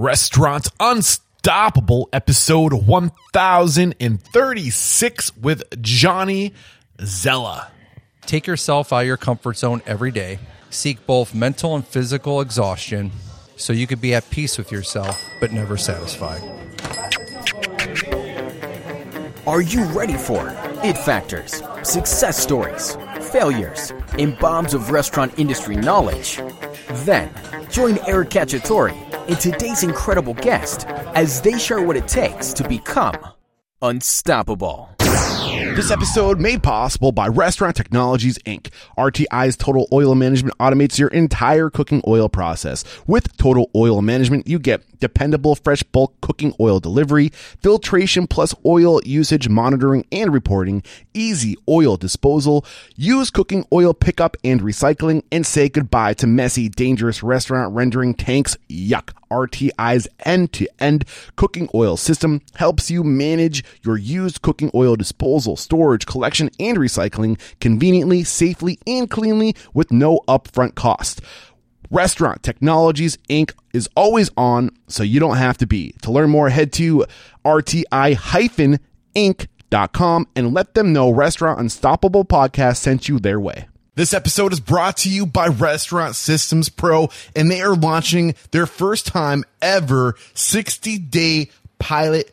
Restaurant Unstoppable, episode 1036 with Johnny Zela. Take yourself out of your comfort zone every day. Seek both mental and physical exhaustion so you could be at peace with yourself, but never satisfied. Are you ready for it factors, success stories, failures, and bombs of restaurant industry knowledge? Then, join Eric Cacciatore and today's incredible guest as they share what it takes to become unstoppable. This episode made possible by Restaurant Technologies Inc. RTI's Total Oil Management automates your entire cooking oil process. With Total Oil Management, you get dependable fresh bulk cooking oil delivery, filtration plus oil usage monitoring and reporting, easy oil disposal, use cooking oil pickup and recycling, and say goodbye to messy, dangerous restaurant rendering tanks. Yuck. RTI's end to end cooking oil system helps you manage your used cooking oil disposal, storage, collection, and recycling conveniently, safely, and cleanly with no upfront cost. Restaurant Technologies Inc. is always on, so you don't have to be. To learn more, head to RTI-Inc.com and let them know Restaurant Unstoppable Podcast sent you their way. This episode is brought to you by Restaurant Systems Pro, and they are launching their first time ever 60 day pilot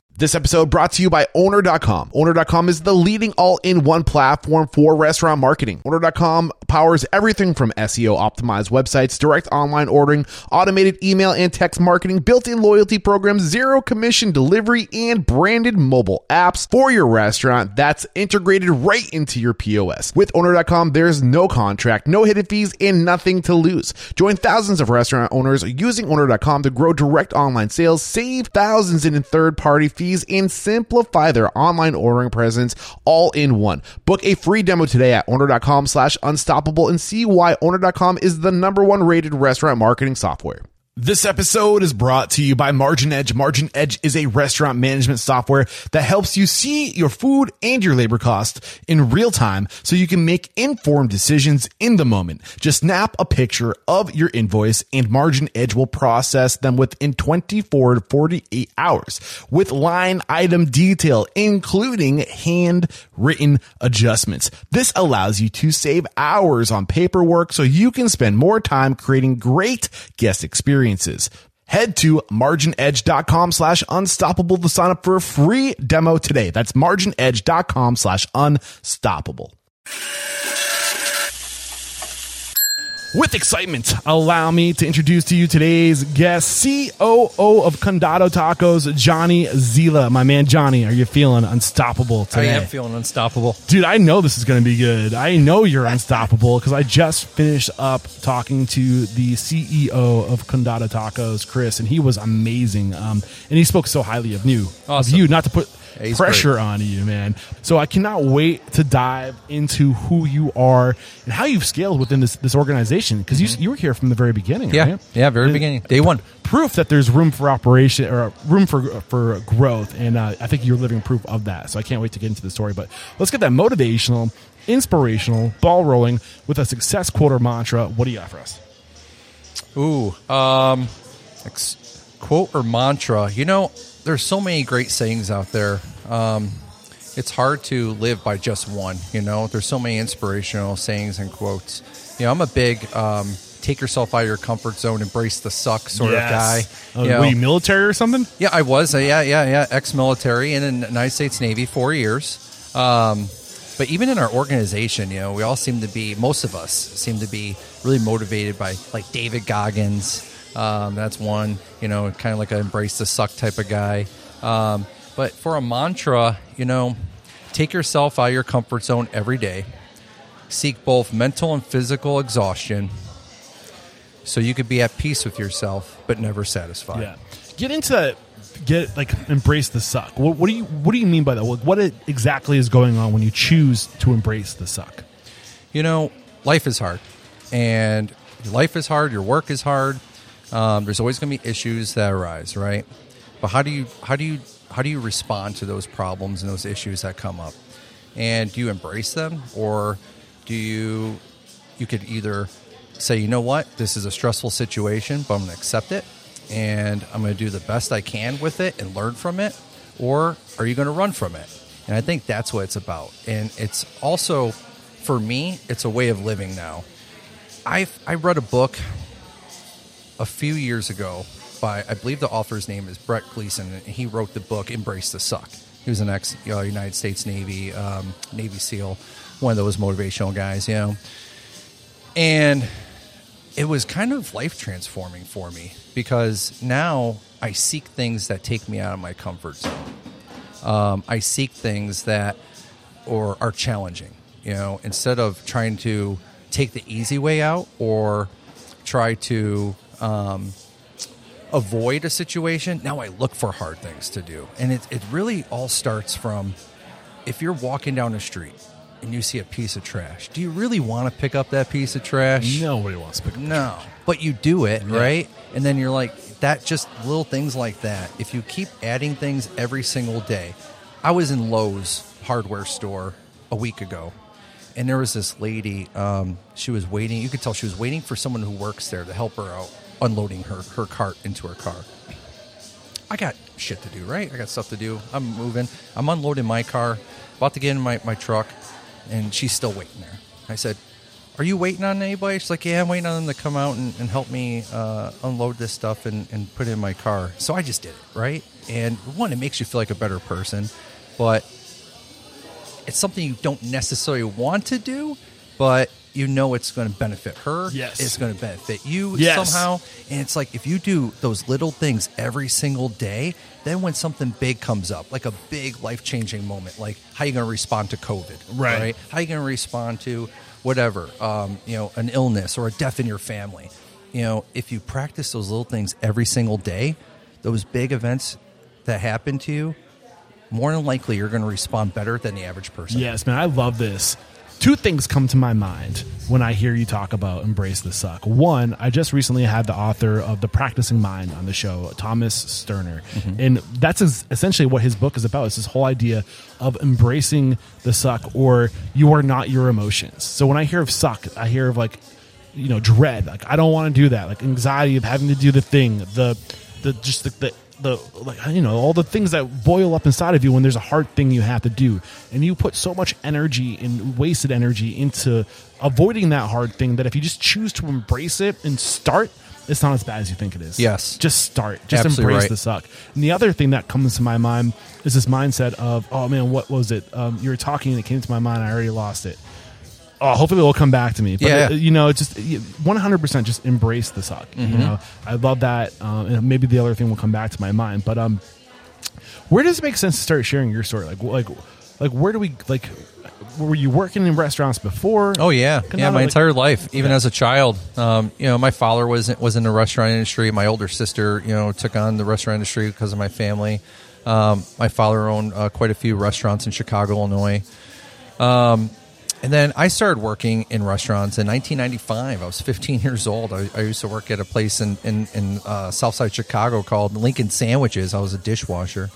This episode brought to you by Owner.com. Owner.com is the leading all-in-one platform for restaurant marketing. Owner.com powers everything from SEO optimized websites, direct online ordering, automated email and text marketing, built-in loyalty programs, zero commission delivery, and branded mobile apps for your restaurant that's integrated right into your POS. With Owner.com, there's no contract, no hidden fees, and nothing to lose. Join thousands of restaurant owners using Owner.com to grow direct online sales, save thousands in third-party fees, and simplify their online ordering presence all in one. Book a free demo today at owner.com slash unstoppable and see why owner.com is the number one rated restaurant marketing software. This episode is brought to you by Margin Edge. Margin Edge is a restaurant management software that helps you see your food and your labor costs in real time so you can make informed decisions in the moment. Just snap a picture of your invoice and Margin Edge will process them within 24 to 48 hours with line item detail, including handwritten adjustments. This allows you to save hours on paperwork so you can spend more time creating great guest experiences experiences. Head to marginedge.com slash unstoppable to sign up for a free demo today. That's marginedge.com slash unstoppable. With excitement, allow me to introduce to you today's guest, COO of Condado Tacos, Johnny Zela. My man Johnny, are you feeling unstoppable today? I am feeling unstoppable. Dude, I know this is going to be good. I know you're unstoppable because I just finished up talking to the CEO of Condado Tacos, Chris, and he was amazing. Um, and he spoke so highly of you, Awesome. of you, not to put he's pressure on you, man. So I cannot wait to dive into who you are and how you've scaled within this this organization because you you were here from the very beginning, Mm-hmm. Yeah, right? yeah, very And beginning, day one. Proof that there's room for operation or room for for growth, and uh, I think you're living proof of that. So I can't wait to get into the story. But let's get that motivational, inspirational, ball rolling with a success quote or mantra. What do you got for us? Ooh, um, ex- quote or mantra. You know, there's so many great sayings out there. Um, it's hard to live by just one. You know, there's so many inspirational sayings and quotes. You know, I'm a big um, take yourself out of your comfort zone, embrace the suck sort of guy. Oh, You know, were you military or something? yeah, I was. Uh, yeah, yeah, yeah. Ex-military and in the United States Navy, four years. Um, but even in our organization, you know, we all seem to be, most of us seem to be really motivated by like David Goggins. Um, that's one, you know, kind of like an embrace the suck type of guy. Um, but for a mantra, you know, take yourself out of your comfort zone every day. Seek both mental and physical exhaustion so you could be at peace with yourself but never satisfied. Yeah. Get into that. Get like embrace the suck. What, what do you What do you mean by that? What, what it exactly is going on when you choose to embrace the suck? You know, life is hard, and life is hard. Your work is hard. Um, there's always going to be issues that arise, right? But how do you how do you how do you respond to those problems and those issues that come up? And do you embrace them, or do you you could either say, you know what, this is a stressful situation, but I'm going to accept it, and I'm going to do the best I can with it and learn from it, or are you going to run from it? And I think that's what it's about. And it's also, for me, it's a way of living now. I I read a book a few years ago by I believe the author's name is Brett Gleeson, and he wrote the book Embrace the Suck. He was an ex uh, United States Navy um, Navy SEAL, one of those motivational guys, you know. And it was kind of life transforming for me because now I seek things that take me out of my comfort zone. Um, I seek things that or are challenging. You know, instead of trying to take the easy way out or try to um, avoid a situation, now I look for hard things to do, and it it really all starts from if you're walking down the street and you see a piece of trash. Do you really want to pick up that piece of trash? Nobody wants to pick up. No, but you do it, right? And then you're like, that just little things like that. If you keep adding things every single day, I was in Lowe's hardware store a week ago, and there was this lady. Um, she was waiting. You could tell she was waiting for someone who works there to help her out unloading her her cart into her car. I got shit to do, right? I got stuff to do. I'm moving. I'm unloading my car, about to get in my, my truck, and she's still waiting there. I said, Are you waiting on anybody? She's like, Yeah, I'm waiting on them to come out and, and help me uh, unload this stuff and, and put it in my car. So I just did it, right? And one, it makes you feel like a better person, but it's something you don't necessarily want to do, but you know it's going to benefit her. Yes. It's going to benefit you Yes. somehow. And it's like if you do those little things every single day, then when something big comes up, like a big life changing moment, like how you going to respond to COVID, Right. How you going to respond to whatever, um, you know, an illness or a death in your family. You know, if you practice those little things every single day, those big events that happen to you, more than likely you're going to respond better than the average person. Yes, man, I love this. Two things come to my mind when I hear you talk about embrace the suck. One, I just recently had the author of The Practicing Mind on the show, Thomas Sterner. Mm-hmm. And that's essentially what his book is about. It's this whole idea of embracing the suck or you are not your emotions. So when I hear of suck, I hear of like, you know, dread. Like I don't want to do that. Like anxiety of having to do the thing, the the just the, the the like you know all the things that boil up inside of you when there's a hard thing you have to do. And you put so much energy and wasted energy into avoiding that hard thing that if you just choose to embrace it and start it's not as bad as you think it is. Yes. just start. Just Absolutely embrace right. the suck. And the other thing that comes to my mind is this mindset of oh man what was it? Um, you were talking and it came to my mind. I already lost it oh hopefully it will come back to me but Yeah. uh, you know, just 100% just embrace the suck. Mm-hmm. You know, I love that. Um, and maybe the other thing will come back to my mind. But um, where does it make sense to start sharing your story? Like, like, like, where do we like? Were you working in restaurants before? Oh yeah, Kinda yeah. My like- entire life, even Yeah. as a child, um, you know, my father was was in the restaurant industry. My older sister, you know, took on the restaurant industry because of my family. Um, my father owned uh, quite a few restaurants in Chicago, Illinois. Um, and then I started working in restaurants in 1995. I was 15 years old. I, I used to work at a place in in, in uh, Southside Chicago called Lincoln Sandwiches. I was a dishwasher.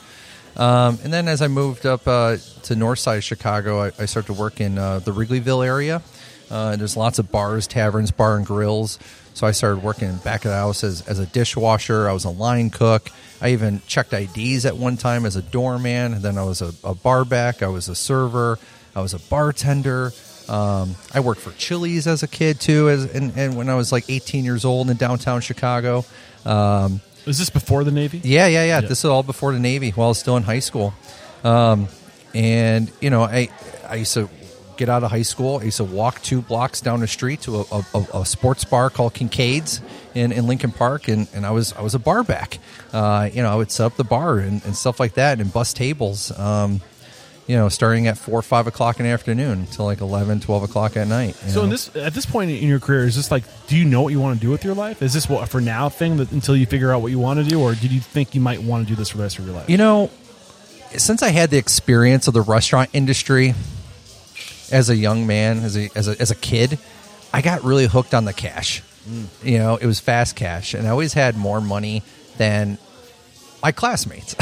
Um, and then as I moved up uh, to north side of Chicago, I, I started to work in uh, the Wrigleyville area. Uh, there's lots of bars, taverns, bar and grills. So I started working back of the house as, as a dishwasher. I was a line cook. I even checked IDs at one time as a doorman. And then I was a, a bar back. I was a server. I was a bartender. Um, I worked for Chili's as a kid too, as and, and when I was like 18 years old in downtown Chicago. Um, is this before the Navy? yeah, yeah, yeah, This is all before the Navy while I was still in high school. Um, and, you know, I, I used to get out of high school, I used to walk two blocks down the street to a, a, a sports bar called Kincade's in, in Lincoln Park, and, and I was I was a bar back. Uh, you know, I would set up the bar and, and stuff like that, and bus tables. Um, you know, starting at four or five o'clock in the afternoon until like 11, 12 o'clock at night. So in this at this point in your career, is this like, do you know what you want to do with your life? Is this what for now thing that until you figure out what you want to do, or did you think you might want to do this for the rest of your life? You know, since I had the experience of the restaurant industry as a young man, as a as a, as a kid, I got really hooked on the cash. Mm. You know, it was fast cash, and I always had more money than my classmates.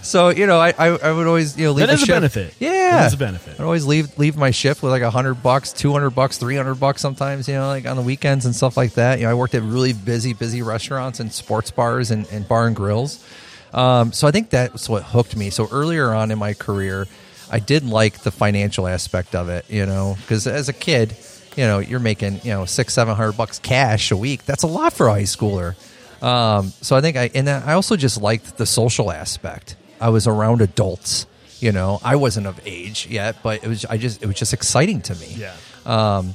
so you know, I, I I would always you know leave That the a shift- benefit. Yeah, That is a benefit. I'd always leave leave my shift with like a hundred bucks, two hundred bucks, three hundred bucks sometimes. You know, like on the weekends and stuff like that. You know, I worked at really busy, busy restaurants and sports bars and, and bar and grills. Um, so I think that's what hooked me. So earlier on in my career, I did like the financial aspect of it. You know, because as a kid, you know, you're making you know six, seven hundred bucks cash a week. That's a lot for a high schooler. Um, so I think I and then I also just liked the social aspect. I was around adults. You know, I wasn't of age yet, but it was. I just it was just exciting to me. Yeah. Um,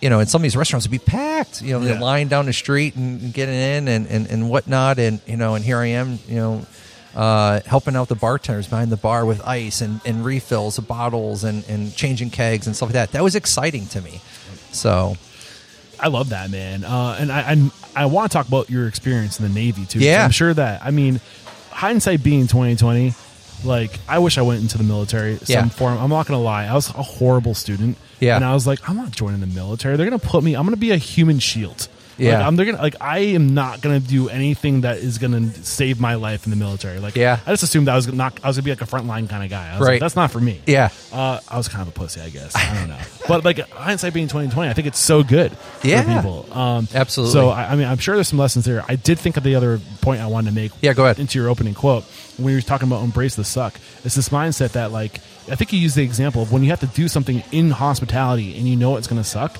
you know, and some of these restaurants would be packed. You know, Yeah. they're lying down the street and, and getting in and, and, and whatnot. And you know, and here I am. You know. Uh, helping out the bartenders behind the bar with ice and, and refills of bottles and, and changing kegs and stuff like that. That was exciting to me. So I love that man, uh, and I I, I want to talk about your experience in the Navy too. Yeah. I'm sure that I mean, hindsight being 2020, like I wish I went into the military some Yeah. form. I'm not gonna lie, I was a horrible student. Yeah. and I was like, I'm not joining the military. They're gonna put me. I'm gonna be a human shield. Yeah. like, I'm they're gonna like I am not gonna do anything that is gonna save my life in the military. Like, Yeah. I just assumed I was not. I was gonna be like a frontline kind of guy. I was Right. like, that's not for me. yeah, Uh, I was kind of a pussy, I guess. I don't know, but like hindsight being twenty twenty, I think it's so good Yeah. for people. Um, Absolutely. So I, I mean, I'm sure there's some lessons there. I did think of the other point I wanted to make. Yeah, go ahead. Into your opening quote when you were talking about embrace the suck. It's this mindset that like I think you used the example of when you have to do something in hospitality and you know it's going to suck.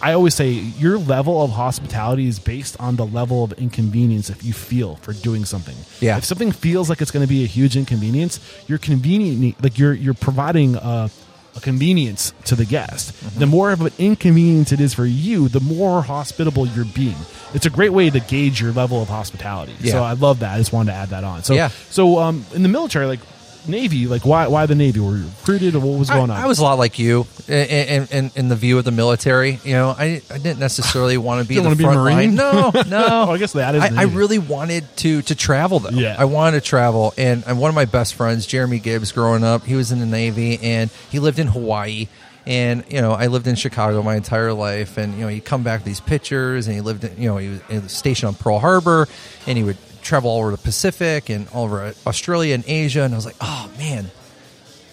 I always say your level of hospitality is based on the level of inconvenience if you feel for doing something. Yeah. If something feels like it's going to be a huge inconvenience, you're convenient like you're you're providing a, a convenience to the guest. Mm-hmm. The more of an inconvenience it is for you, the more hospitable you're being. It's a great way to gauge your level of hospitality. Yeah. So I love that. I just wanted to add that on. So Yeah. so um in the military like Navy, like why why the Navy? Were you recruited or what was going I, on? I was a lot like you in, in, in the view of the military. You know, I, I didn't necessarily want to be the wanna be Marine? line. No, no. Oh, I guess that is I, I really wanted to to travel though. Yeah. I wanted to travel, and, and one of my best friends, Jeremy Gibbs, growing up, he was in the Navy, and he lived in Hawaii. And you know, I lived in Chicago my entire life, and you know, you come back with these pictures, and he lived, in, you know, he was stationed on Pearl Harbor, and he would travel all over the Pacific and all over Australia and Asia, and I was like, oh man,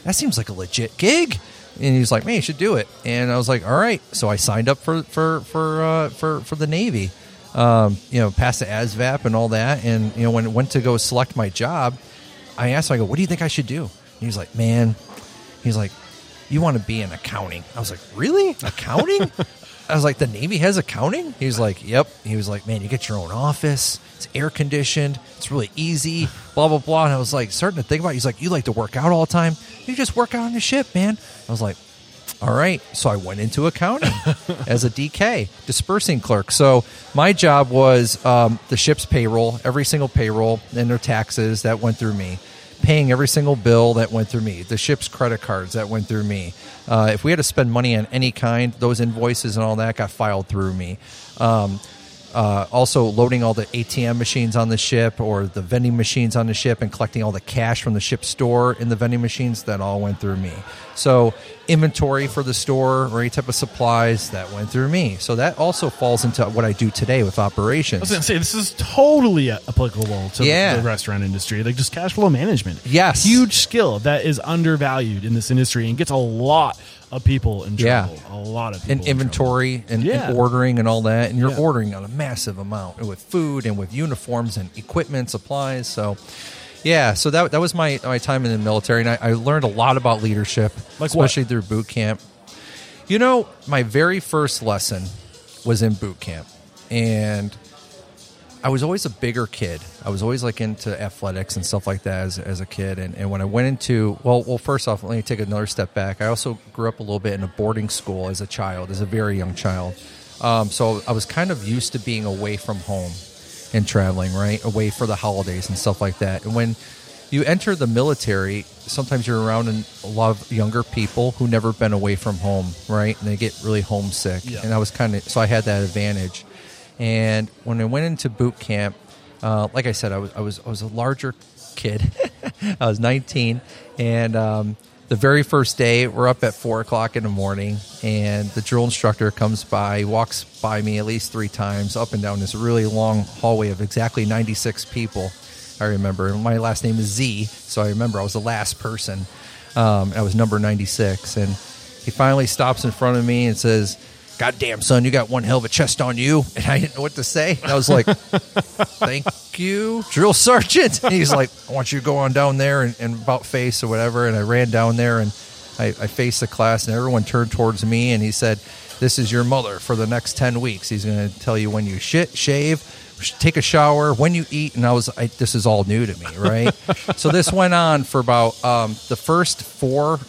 that seems like a legit gig. And he's like, man, you should do it. And I was like, all right. So I signed up for for for uh, for for the Navy. Um, you know, passed the ASVAB and all that. And you know, when it went to go select my job, I asked him, I go, what do you think I should do? And he's like, man, he's like, you want to be in accounting? I was like, really? Accounting? I was like, the Navy has accounting? He was like, yep. He was like, man, you get your own office. It's air conditioned. It's really easy. Blah blah blah. And I was like, starting to think about. it. He's like, you like to work out all the time. You just work out on your ship, man. I was like, all right. So I went into accounting as a DK, disbursing clerk. So my job was um, the ship's payroll, every single payroll, and their taxes that went through me. Paying every single bill that went through me, the ship's credit cards that went through me. Uh, if we had to spend money on any kind, those invoices and all that got filed through me. Um, uh, also loading all the ATM machines on the ship or the vending machines on the ship and collecting all the cash from the ship store in the vending machines that all went through me. So inventory for the store or any type of supplies that went through me. So that also falls into what I do today with operations. I was going to say this is totally applicable to Yeah. the restaurant industry, like just cash flow management. Yes. huge skill that is undervalued in this industry and gets a lot of people in Yeah. trouble. A lot of people and in inventory and, Yeah. and ordering and all that and you're Yeah. ordering on a massive amount with food and with uniforms and equipment supplies so yeah so that, that was my, my time in the military and I, I learned a lot about leadership Like what? especially through boot camp you know my very first lesson was in boot camp and I was always a bigger kid. I was always like into athletics and stuff like that as, as a kid. And, and when I went into well, well, first off, let me take another step back. I also grew up a little bit in a boarding school as a child, as a very young child. Um, so I was kind of used to being away from home and traveling, right, away for the holidays and stuff like that. And when you enter the military, sometimes you're around a lot of younger people who never been away from home, right? And they get really homesick. Yeah. And I was kind of so I had that advantage. And when I went into boot camp, uh, like I said, I was I was I was a larger kid. I was 19, and um, the very first day, we're up at four o'clock in the morning, and the drill instructor comes by, walks by me at least three times up and down this really long hallway of exactly 96 people. I remember my last name is Z, so I remember I was the last person. Um, I was number 96, and he finally stops in front of me and says, God damn, son, you got one hell of a chest on you. And I didn't know what to say. And I was like, Thank you, drill sergeant. And he's like, I want you to go on down there and, and about face or whatever. And I ran down there and I, I faced the class, and everyone turned towards me. And he said, This is your mother for the next 10 weeks. He's going to tell you when you shit, shave, take a shower, when you eat. And I was, I, this is all new to me, right? so this went on for about um, the first four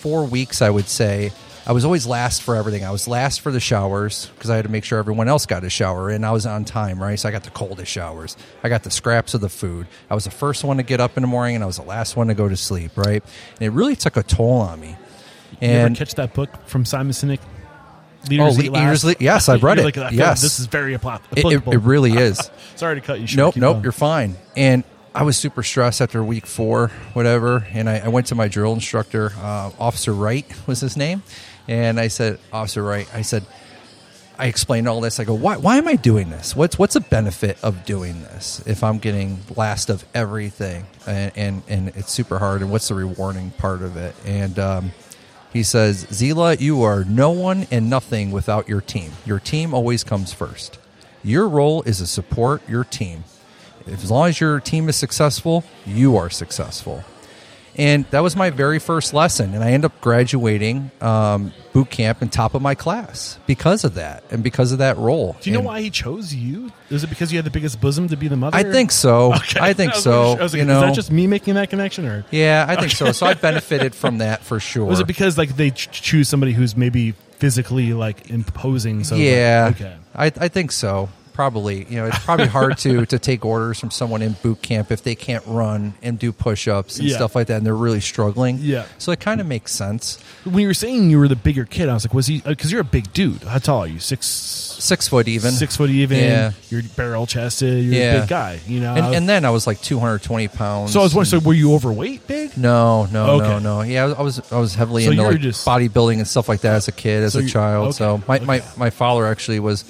four weeks, I would say. I was always last for everything. I was last for the showers because I had to make sure everyone else got a shower and I was on time, right? So I got the coldest showers. I got the scraps of the food. I was the first one to get up in the morning and I was the last one to go to sleep, right? And it really took a toll on me. you ever And catch that book from Simon Sinek? Oh, Leaders Le-? Leaders yes, I've read You're it. Like, Yes. this is very appli- it, it, applicable. it really is. Sorry to cut you short. Nope, Keep nope, going. you're fine. And I was super stressed after week four, whatever. And I, I went to my drill instructor, uh, Officer Wright was his name. And I said, Officer Wright, I said, I explained all this. I go, why, why am I doing this? What's what's the benefit of doing this if I'm getting last of everything and and, and it's super hard? And what's the rewarding part of it? And um, he says, Zela, you are no one and nothing without your team. Your team always comes first. Your role is to support your team. As long as your team is successful, you are successful. And that was my very first lesson. And I ended up graduating um, boot camp and top of my class because of that and because of that role. Do you know why he chose you? Is it because you had the biggest bosom to be the mother? I think so. Okay. I think was so. I was like, you know, is that just me making that connection, or yeah, I think so. So I benefited from that for sure. was it because like they ch- choose somebody who's maybe physically like imposing? So yeah, like, okay. I, I think so. Probably, you know, it's probably hard to to take orders from someone in boot camp if they can't run and do push ups and Yeah. stuff like that, and they're really struggling. Yeah. so it kind of makes sense. When you were saying you were the bigger kid, I was like, was he? Uh, because you're a big dude. How tall are you? Six, Six foot even. six foot even. Yeah. You're barrel chested. You're a Yeah. big guy. You know. and, and then I was like 220 pounds. so I was wondering, so were you overweight, big? No, no, no, Okay. no. Yeah, I was I was heavily So into like just- bodybuilding and stuff like that as a kid, as So a child. okay, So my, my my father actually was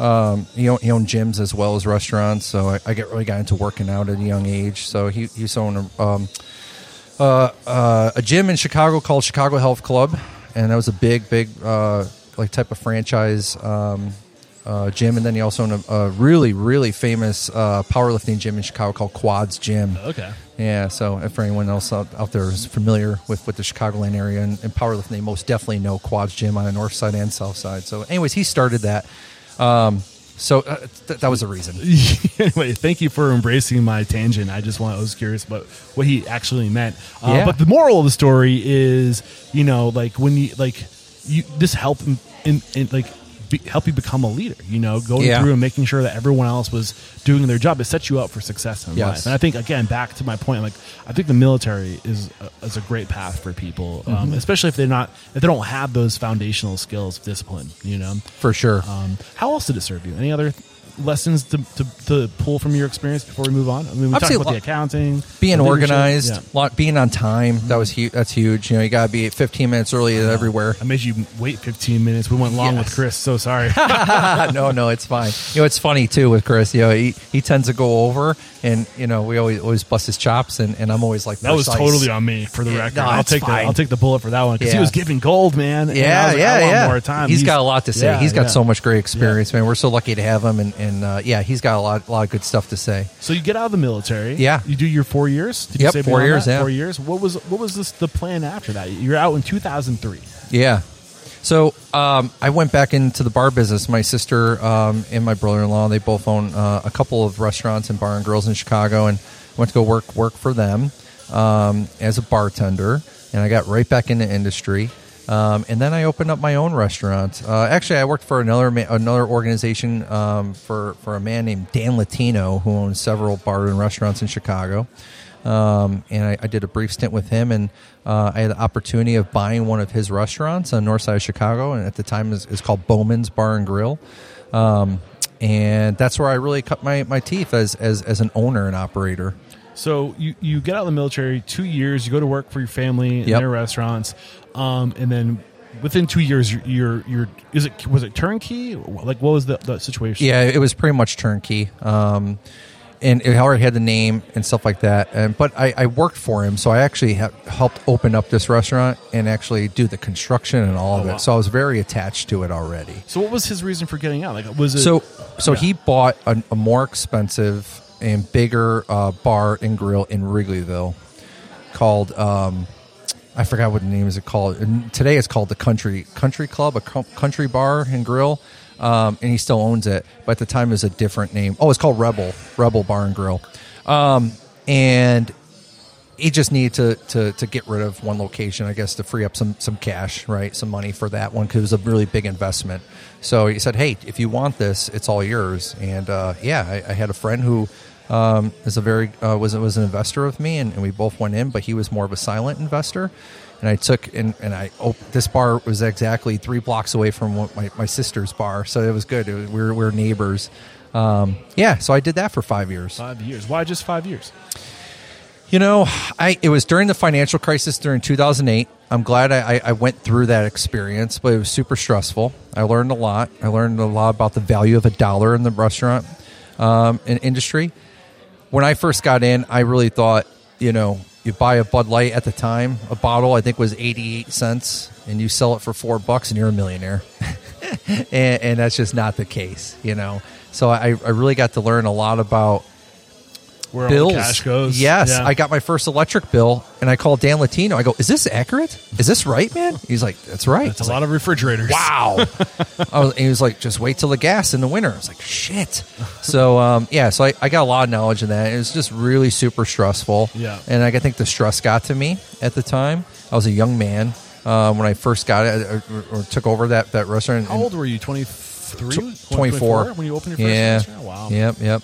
um, he, owned, he owned gyms as well as restaurants. So I, I get really got into working out at a young age. So he he to a, um, uh, uh, a gym in Chicago called Chicago Health Club, and that was a big big uh, like type of franchise. Um, uh, gym, and then he also owned a, a really, really famous uh, powerlifting gym in Chicago called Quads Gym. Okay. Yeah, so if for anyone else out, out there is familiar with, with the Chicagoland area and, and powerlifting, they most definitely know Quads Gym on the north side and south side. So, anyways, he started that. Um, so uh, th- that was the reason. anyway, thank you for embracing my tangent. I just want I was curious about what he actually meant. Uh, Yeah. But the moral of the story is, you know, like when you like you this help in, in, in like be, help you become a leader. You know, going Yeah. through and making sure that everyone else was doing their job. It sets you up for success in Yes. life. And I think again, back to my point, like I think the military is a, is a great path for people, Mm-hmm. um, especially if they're not if they don't have those foundational skills of discipline. You know. For sure. Um, how else did it serve you? Any other lessons to, to, to pull from your experience before we move on? I mean, we talked about the accounting, being organized, Yeah. lot, being on time, that was huge. That's huge. You know, you got to be 15 minutes early everywhere. I made you wait 15 minutes. We went long Yes. with Chris. So sorry. no, no, it's fine. You know, it's funny too with Chris. You know, he, he tends to go over, and you know, we always always bust his chops, and, and I'm always like, that was totally on me for the Yeah, record. no, I'll take the. I'll take the bullet for that one because he was giving gold, man. Yeah, like, yeah, yeah. More time. He's got a lot to say. Yeah, he's got yeah. so much great experience, man. We're so lucky to have him, and, and uh, yeah, he's got a lot, lot of good stuff to say. So you get out of the military. Yeah. You do your four years. Did Yep, you say four years, yeah. Four years. What was what was this, the plan after that? You're out in 2003. Yeah. So um, I went back into the bar business. My sister um, and my brother-in-law they both own uh, a couple of restaurants and bar and grills in Chicago, and went to go work work for them um, as a bartender. And I got right back into industry. Um, and then I opened up my own restaurant. Uh, actually, I worked for another another organization um, for for a man named Dan Latino who owns several bar and restaurants in Chicago. Um, and I, I did a brief stint with him, and uh, I had the opportunity of buying one of his restaurants on the north side of Chicago, and at the time it's is called Bowman's Bar and Grill. Um, and that's where I really cut my, my teeth as, as, as an owner and operator. So you, you get out of the military, two years, you go to work for your family in Yep. their restaurants, um, and then within two years, you're, you're, you're is it was it turnkey? Like what was the, the situation? Yeah, it was pretty much turnkey. Um, and it already had the name and stuff like that. And but I, I worked for him, so I actually helped open up this restaurant and actually do the construction and all of Oh, wow. it. So I was very attached to it already. So what was his reason for getting out? Like was it So so Yeah. he bought a, a more expensive and bigger uh, bar and grill in Wrigleyville called um, I forgot what the name is it called. And today it's called the Country Country Club, a co- country bar and grill. Um, and he still owns it, but at the time it was a different name. Oh, it's called Rebel Rebel Bar and Grill. Um, and he just needed to, to to get rid of one location, I guess, to free up some some cash, right, some money for that one because it was a really big investment. So he said, "Hey, if you want this, it's all yours." And uh, yeah, I, I had a friend who um, is a very uh, was was an investor with me, and, and we both went in, but he was more of a silent investor. And I took and, and I op- this bar was exactly three blocks away from what my, my sister's bar, so it was good. It was, we, were, we were neighbors. Um, yeah, so I did that for five years. five years? Why just five years? You know, I it was during the financial crisis during 2008. I'm glad I, I- I went through that experience, but it was super stressful. I learned a lot. I learned a lot about the value of a dollar in the restaurant um, in industry. When I first got in, I really thought, you know, you buy a Bud Light at the time, a bottle I think was 88 cents, and you sell it for four bucks, and you're a millionaire. and, and that's just not the case, you know. So I, I really got to learn a lot about Where bills. cash goes? Yes, Yeah. I got my first electric bill, and I called Dan Latino. I go, "Is this accurate? Is this right, man?" He's like, "That's right." It's a lot of refrigerators. Wow. I was, he was like, just wait till the gas in the winter. I was like, shit. So, um, yeah, so I, I got a lot of knowledge in that. It was just really super stressful. Yeah. And I think the stress got to me at the time. I was a young man uh, when I first got it or, or took over that, that restaurant. How old were you? 23? Tw- 24 when you opened your first yeah. restaurant? Wow. Yep, yep.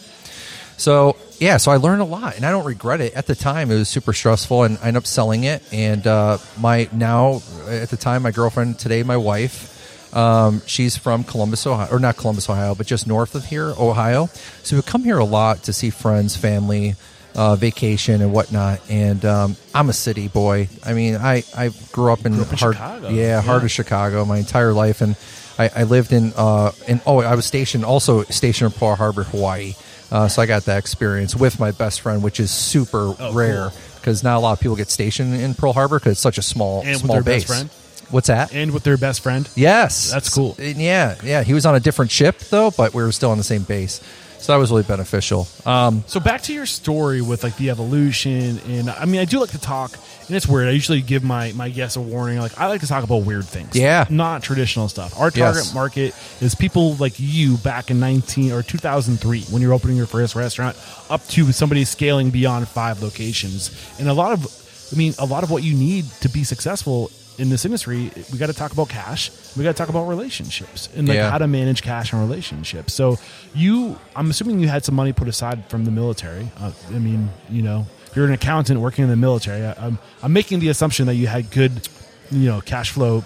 So yeah, so I learned a lot, and I don't regret it. At the time, it was super stressful, and I ended up selling it. And uh, my now at the time, my girlfriend today, my wife, um, she's from Columbus, Ohio, or not Columbus, Ohio, but just north of here, Ohio. So we come here a lot to see friends, family. Uh, vacation and whatnot, and um, I'm a city boy. I mean, I, I grew up in, up in heart, Chicago. yeah, heart of Chicago my entire life, and I, I lived in uh, in oh I was stationed also stationed in Pearl Harbor, Hawaii. Uh, so I got that experience with my best friend, which is super Oh, rare cool. because not a lot of people get stationed in Pearl Harbor because it's such a small And with small their base. best friend? What's that? And with their best friend? yes, That's cool. And yeah, yeah. He was on a different ship though, but we were still on the same base. So that was really beneficial. Um, So back to your story with like the evolution, and I mean, I do like to talk, and it's weird. I usually give my my guests a warning. Like I like to talk about weird things, Yeah. not traditional stuff. Our target Yes. market is people like you back in nineteen or two thousand three when you're opening your first restaurant, up to somebody scaling beyond five locations, and a lot of, I mean, a lot of what you need to be successful in this industry, we got to talk about cash. We got to talk about relationships and like Yeah. how to manage cash and relationships. So you, I'm assuming you had some money put aside from the military. Uh, I mean, you know, if you're an accountant working in the military. I, I'm I'm making the assumption that you had good, you know, cash flow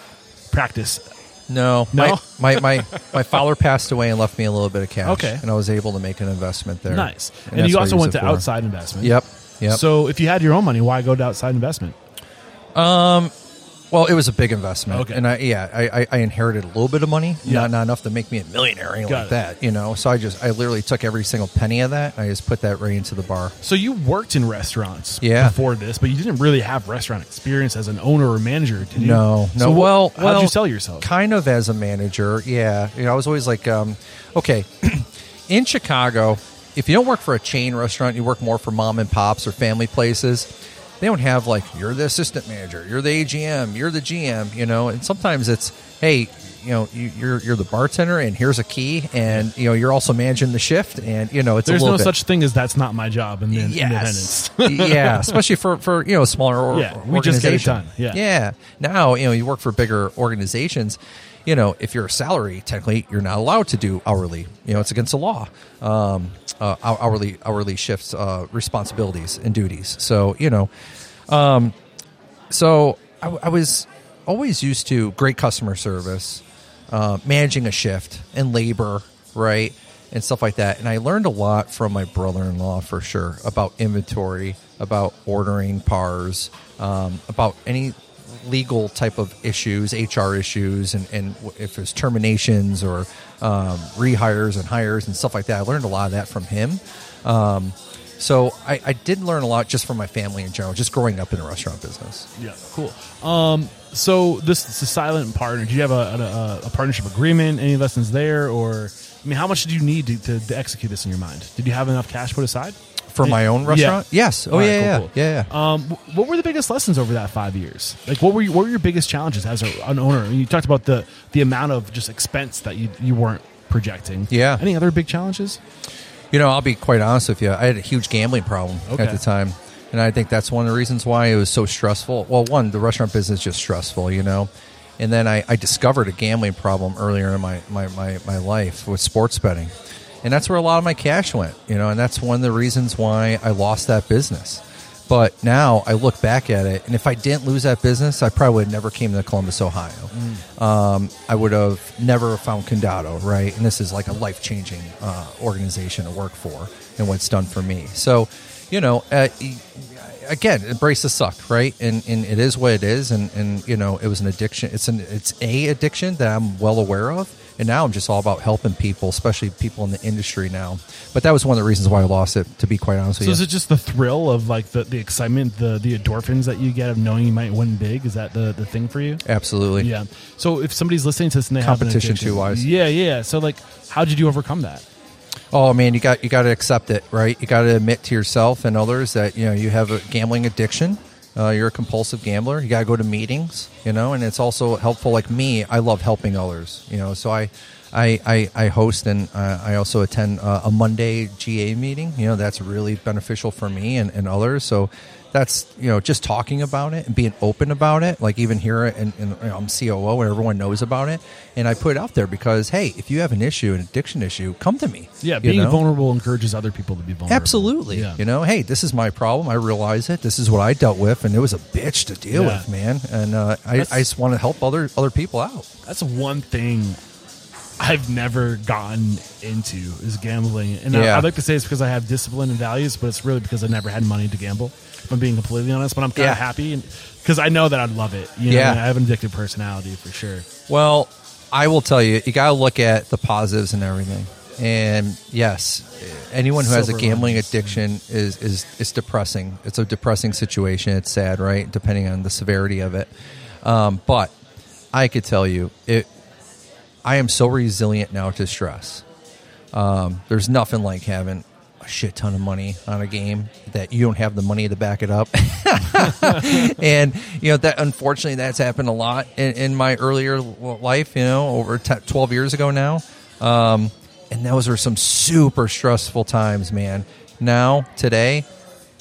practice. no, No? My, my my my father passed away and left me a little bit of cash. Okay. and I was able to make an investment there. Nice. And, that's you also went to for. outside investment. Yep. Yep. So if you had your own money, why go to outside investment? Um, Well, it was a big investment, Okay. and I yeah, I, I, inherited a little bit of money, Yeah. not not enough to make me a millionaire, or anything Got like it. that, you know. So I just I literally took every single penny of that, and I just put that right into the bar. So you worked in restaurants Yeah. before this, but you didn't really have restaurant experience as an owner or manager, did you? No, no. So well, how'd well, you sell yourself? Kind of as a manager, yeah. You know, I was always like, um, okay, in Chicago, if you don't work for a chain restaurant, you work more for mom and pops or family places. They don't have like you're the assistant manager, you're the AGM, you're the GM, you know. And sometimes it's hey, you know, you, you're you're the bartender, and here's a key, and you know you're also managing the shift, and you know it's There's a no bit, such thing as that's not my job and then Yes. independence. yeah, especially for for you know smaller or, Yeah, we just get it done. Yeah. yeah. Now you know you work for bigger organizations. You know, if you're a salary, technically you're not allowed to do hourly. You know, it's against the law. Um, uh, hourly hourly shifts, uh, responsibilities and duties. So you know, um, so I, I was always used to great customer service, uh, managing a shift and labor, right, and stuff like that. And I learned a lot from my brother-in-law for sure about inventory, about ordering pars, um, about any legal type of issues, HR issues, and, and if there's terminations or um, rehires and hires and stuff like that. I learned a lot of that from him. Um, so I, I did learn a lot just from my family in general, just growing up in a restaurant business. Yeah, cool. Um, so this, is silent partner. Do you have a, a, a partnership agreement? Any lessons there, or I mean, how much did you need to, to, to execute this in your mind? Did you have enough cash put aside For my own restaurant? Yes. Oh, All right, yeah, cool, yeah, cool. yeah, yeah. Um, wh- what were the biggest lessons over that five years? Like, what were you, what were your biggest challenges as a, an owner? You talked about the the amount of just expense that you you weren't projecting. Yeah. Any other big challenges? You know, I'll be quite honest with you. I had a huge gambling problem Okay. at the time. And I think that's one of the reasons why it was so stressful. Well, one, the restaurant business is just stressful, you know. And then I, I discovered a gambling problem earlier in my, my, my, my life with sports betting. And that's where a lot of my cash went, you know, and that's one of the reasons why I lost that business. But now I look back at it, and if I didn't lose that business, I probably would have never came to Columbus, Ohio. Um, I would have never found Condado, right? And this is like a life changing uh, organization to work for, and what it's done for me. So, you know, uh, again, embrace the suck, right? And and it is what it is, and and you know, it was an addiction. It's an it's a addiction that I'm well aware of. And now I'm just all about helping people, especially people in the industry now. But that was one of the reasons why I lost it, to be quite honest with So you. is it just the thrill of like the, the excitement, the the endorphins that you get of knowing you might win big? Is that the, the thing for you? Absolutely. Yeah. So if somebody's listening to this and they Competition too wise. Yeah, yeah. So like, how did you overcome that? Oh man, you got you got to accept it, right? You got to admit to yourself and others that you know you have a gambling addiction. Uh, you're a compulsive gambler. You got to go to meetings, you know, and it's also helpful. Like me, I love helping others, you know. So I, I, I, I host and uh, I also attend uh, a Monday GA meeting. You know, that's really beneficial for me and, and others. So that's you know just talking about it and being open about it. Like even here, and, you know, I'm COO, and everyone knows about it. And I put it out there because hey, if you have an issue, an addiction issue, come to me. Yeah, being know? vulnerable encourages other people to be vulnerable. Absolutely. Yeah. You know, hey, this is my problem. I realize it. This is what I dealt with, and it was a bitch to deal Yeah. with, man. And uh, I, I just want to help other other people out. That's one thing I've never gotten into is gambling. And I, Yeah. I'd like to say it's because I have discipline and values, but it's really because I never had money to gamble. If I'm being completely honest, but I'm kind Yeah. of happy because I know that I'd love it. You know, Yeah. I have an addictive personality for sure. Well, I will tell you, you got to look at the positives and everything. And yes, anyone who has a Silver gambling linings, addiction is is is depressing. It's a depressing situation. It's sad, right? Depending on the severity of it. Um, but I could tell you, it. I am so resilient now to stress. Um, there's nothing like having a shit ton of money on a game that you don't have the money to back it up. and you know that unfortunately that's happened a lot in, in my earlier life. You know, over t- twelve years ago now, um, and those are some super stressful times, man. Now today,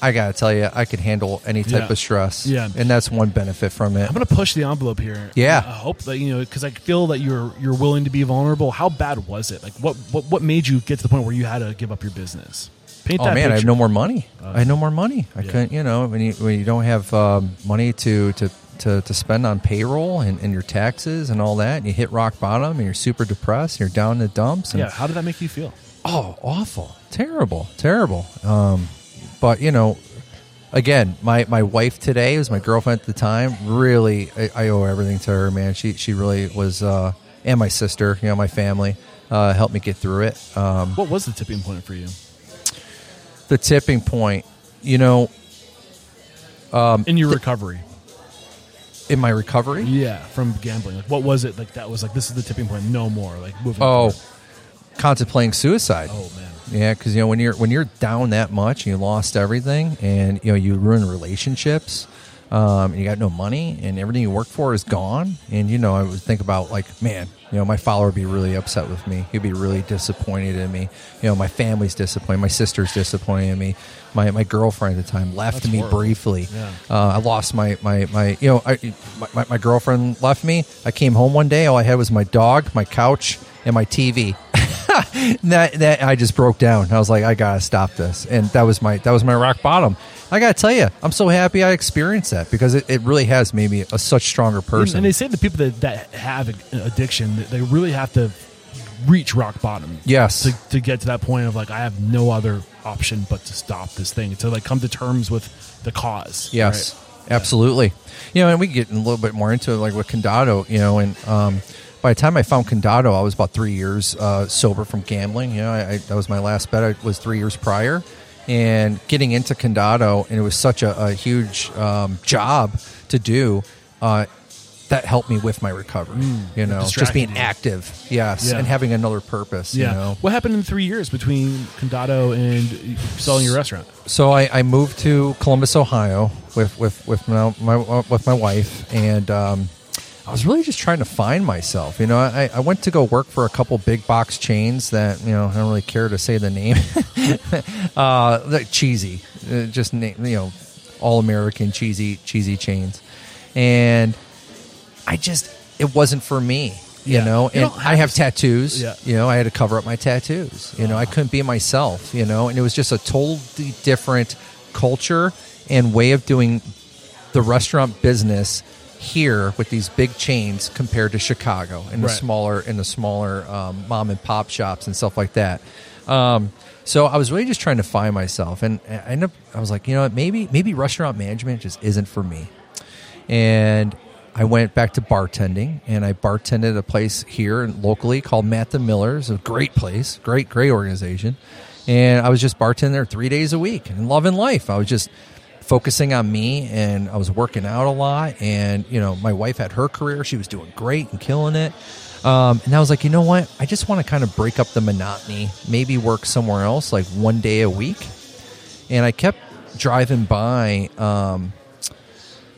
I gotta tell you, I can handle any type Yeah. of stress. Yeah. and that's one benefit from it. I'm going to push the envelope here. Yeah. I hope that you know because I feel that you're you're willing to be vulnerable. How bad was it? Like what what what made you get to the point where you had to give up your business? Paint Oh man, I have no more money. I had no more money. I Yeah. couldn't, you know, when you when you don't have um, money to, to, to, to spend on payroll and, and your taxes and all that, and you hit rock bottom and you're super depressed, and you're down in the dumps. And, Yeah. How did that make you feel? Oh, awful, terrible, terrible. Um, but you know, again, my, my wife today was my girlfriend at the time. Really, I, I owe everything to her, man. She she really was, uh, and my sister, you know, my family, uh, helped me get through it. Um, What was the tipping point for you the tipping point, you know, in your recovery? in my recovery. Yeah, from gambling. Like, what was it like? That was like this is the tipping point. No more. Like moving. Oh, forward. contemplating suicide. oh man. Yeah, because you know when you're when you're down that much and you lost everything, and you know you ruin relationships, um, and you got no money, and everything you worked for is gone. And you know, I would think about like, man, you know, my father would be really upset with me. He'd be really disappointed in me. You know, my family's disappointed. My sister's disappointed in me. My my girlfriend at the time left That's me horrible. briefly. Yeah. Uh, I lost my my my you know I, my, my my girlfriend left me. I came home one day. All I had was my dog, my couch, and my TV. that that I just broke down. I was like, I gotta stop this, and that was my that was my rock bottom. I gotta tell you, I'm so happy I experienced that because it, it really has made me a such stronger person. And they say the people that, that have addiction, they really have to reach rock bottom. Yes. To, to get to that point of like, I have no other option but to stop this thing, to like come to terms with the cause. Yes, right? absolutely. You know, and we get a little bit more into it, like with Condado. You know, and um, by the time I found Condado, I was about three years uh, sober from gambling. You know, I, I, that was my last bet. I was three years prior, and getting into Condado, and it was such a, a huge um, job to do. Uh, that helped me with my recovery. you know, just being you. active, yes, Yeah. and having another purpose. Yeah. You know, What happened in three years between Condado and selling your restaurant? so I, I moved to Columbus, Ohio, with with with my, my with my wife, and um, I was really just trying to find myself. You know, I, I went to go work for a couple big box chains that you know I don't really care to say the name. uh, like cheesy, uh, just na- you know, all American cheesy cheesy chains, and I just it wasn't for me. You Yeah. know, You and have I have to- tattoos. Yeah. You know, I had to cover up my tattoos. You know, I couldn't be myself, you know, and it was just a totally different culture and way of doing the restaurant business here with these big chains compared to Chicago and the Right. smaller and the smaller um, mom and pop shops and stuff like that. Um, so I was really just trying to find myself, and I ended up, I was like, you know, what, maybe maybe restaurant management just isn't for me and I went back to bartending, and I bartended a place here locally called Matt the Miller's, a great place, great, great organization. And I was just bartending there three days a week and loving life. I was just focusing on me, and I was working out a lot. And you know, my wife had her career; she was doing great and killing it. Um, and I was like, you know what? I just want to kind of break up the monotony, maybe work somewhere else, like one day a week. And I kept driving by. Um,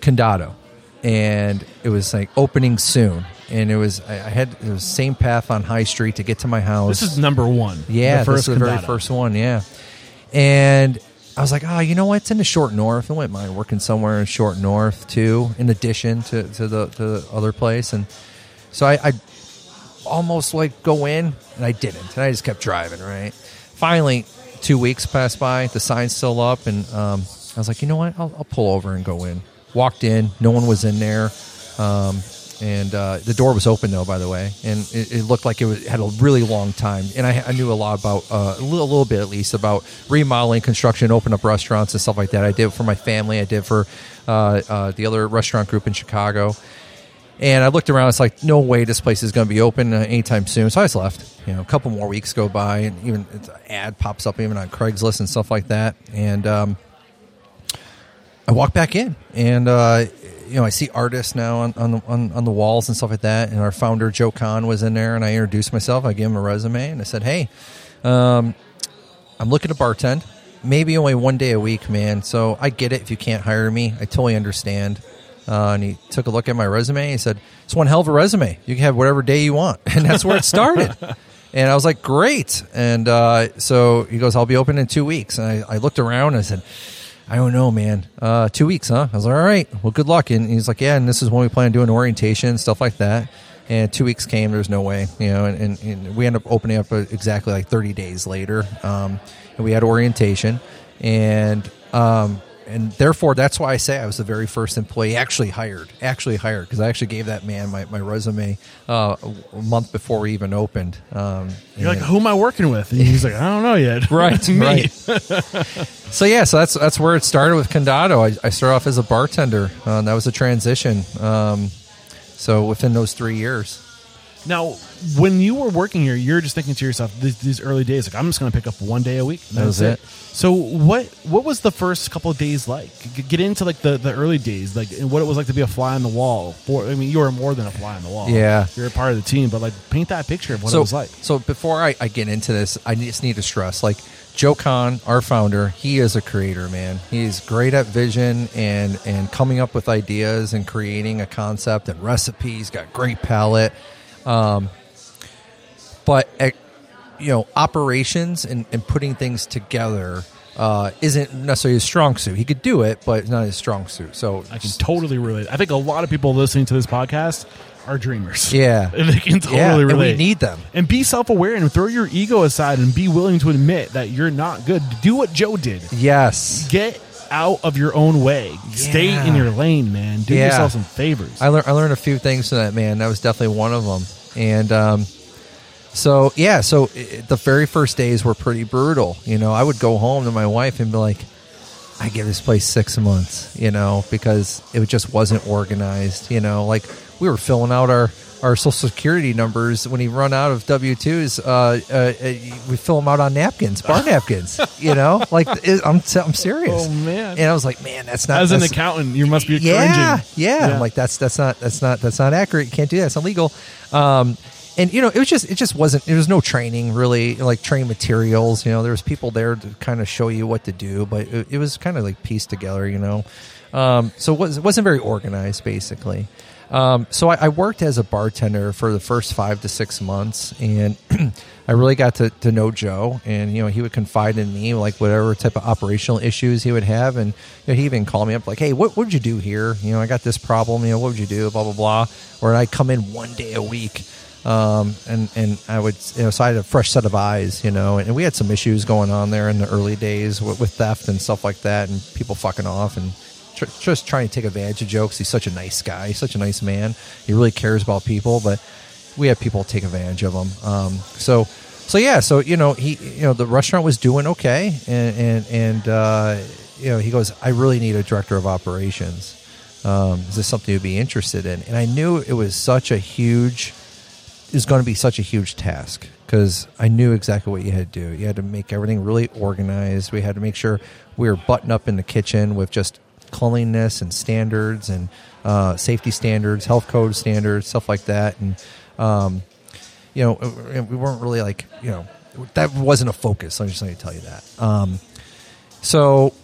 Condado, and it was like opening soon. And it was I had it was the same path on High Street to get to my house. This is number one. yeah, the first this is the very first one. Yeah, and I was like, oh, you know what? It's in the short north. I wouldn't mind working somewhere in short north too, in addition to, to the to the other place. And so I, I almost like go in, and I didn't, and I just kept driving. Right. Finally, two weeks passed by. The sign's still up, and um, I was like, you know what? I'll, I'll pull over and go in. Walked in. No one was in there. Um, and uh, the door was open though, by the way, and it, it looked like it was, had a really long time. And I, I knew a lot about uh, a little, a little bit at least about remodeling, construction, open up restaurants and stuff like that. I did it for my family. I did for uh, uh, the other restaurant group in Chicago. And I looked around. It's like no way this place is going to be open uh, anytime soon. So I just left. You know, a couple more weeks go by, and even an ad pops up even on Craigslist and stuff like that. And um, I walk back in, and uh, you know, I see artists now on on the, on on the walls and stuff like that. And our founder Joe Kahn was in there, and I introduced myself. I gave him a resume, and I said, "Hey, um, I'm looking to bartend. Maybe only one day a week, man. So I get it if you can't hire me. I totally understand." Uh, and he took a look at my resume. He said, "It's one hell of a resume. You can have whatever day you want," and that's where it started. and I was like, "Great!" And uh, so he goes, "I'll be open in two weeks." And I, I looked around and I said, "I don't know, man. Uh, two weeks, huh?" I was like, "All right. Well, good luck." And he's like, "Yeah." And this is when we plan on doing orientation stuff like that. And two weeks came. There's no way, you know. And, and, and we ended up opening up uh, exactly like 30 days later. Um, and we had orientation, and um, and therefore that's why I say I was the very first employee actually hired, actually hired because I actually gave that man my, my resume uh, a month before we even opened. Um, You're like, who am I working with? And he's like, I don't know yet. Right, Me. right. so yeah, so that's that's where it started with Condado. I, I started off as a bartender. Uh, that was a transition. Um, so within those three years, Now, when you were working here, you're just thinking to yourself these, these early days, like I'm just going to pick up one day a week. That that's was it. So what what was the first couple of days like? G- Get into like the, the early days, like and what it was like to be a fly on the wall. For I mean, you were more than a fly on the wall. Yeah. you're a part of the team, but like paint that picture of what so, it was like. So before I, I get into this, I just need to stress like Joe Kahn, our founder, he is a creator, man. He's great at vision and and coming up with ideas and creating a concept and recipes. Got great palate, um, but eh, you know operations and, and putting things together uh, isn't necessarily his strong suit. He could do it, but it's not his strong suit. So I can totally relate. I think a lot of people listening to this podcast are dreamers. Yeah. And they can totally yeah, relate. and we need them. and be self-aware and throw your ego aside and be willing to admit that you're not good. Do what Joe did. Yes. Get out of your own way. Stay in your lane, man. Do Yeah. yourself some favors. I learned I learned a few things from that man. That was definitely one of them. And um, so yeah, so i the very first days were pretty brutal. You know, I would go home to my wife and be like, "I give this place six months," you know, because it just wasn't organized. You know, like we were filling out our. Our social security numbers when he run out of W twos, uh, uh, uh, we fill them out on napkins, bar napkins. You know, like it, I'm, I'm serious. Oh, man. And I was like, man, that's not As an accountant, you must be yeah, cringing. yeah, I'm like that's that's not that's not that's not accurate. You can't do that. It's illegal. Um, and you know, it was just it just wasn't. There was no training really, like training materials. You know, there was people there to kind of show you what to do, but it, it was kind of like pieced together. You know, um, so it, was, wasn't very organized, basically. Um, so I, I worked as a bartender for the first five to six months, and I really got to, to know Joe. And you know, he would confide in me like whatever type of operational issues he would have, and you know, he even called me up like, "Hey, what would you do here? You know, I got this problem. You know, what would you do? Blah blah blah." Or I'd come in one day a week, um, and and I would you know, so I had a fresh set of eyes, you know, and we had some issues going on there in the early days with, with theft and stuff like that, and people fucking off and tr- just trying to take advantage of jokes. He's such a nice guy. He's such a nice man. He really cares about people, but we had people take advantage of him. Um, so, so yeah, so you know, he, you know, the restaurant was doing okay, and and and uh, you know, he goes, I really need a director of operations. Um, is this something you'd be interested in? And I knew it was such a huge, was going to be such a huge task because I knew exactly what you had to do. You had to make everything really organized. We had to make sure we were buttoned up in the kitchen with just cleanliness and standards and uh, safety standards, health code standards, stuff like that. And um, you know, we weren't really like you know that wasn't a focus. I'm just going to tell you that. Um, so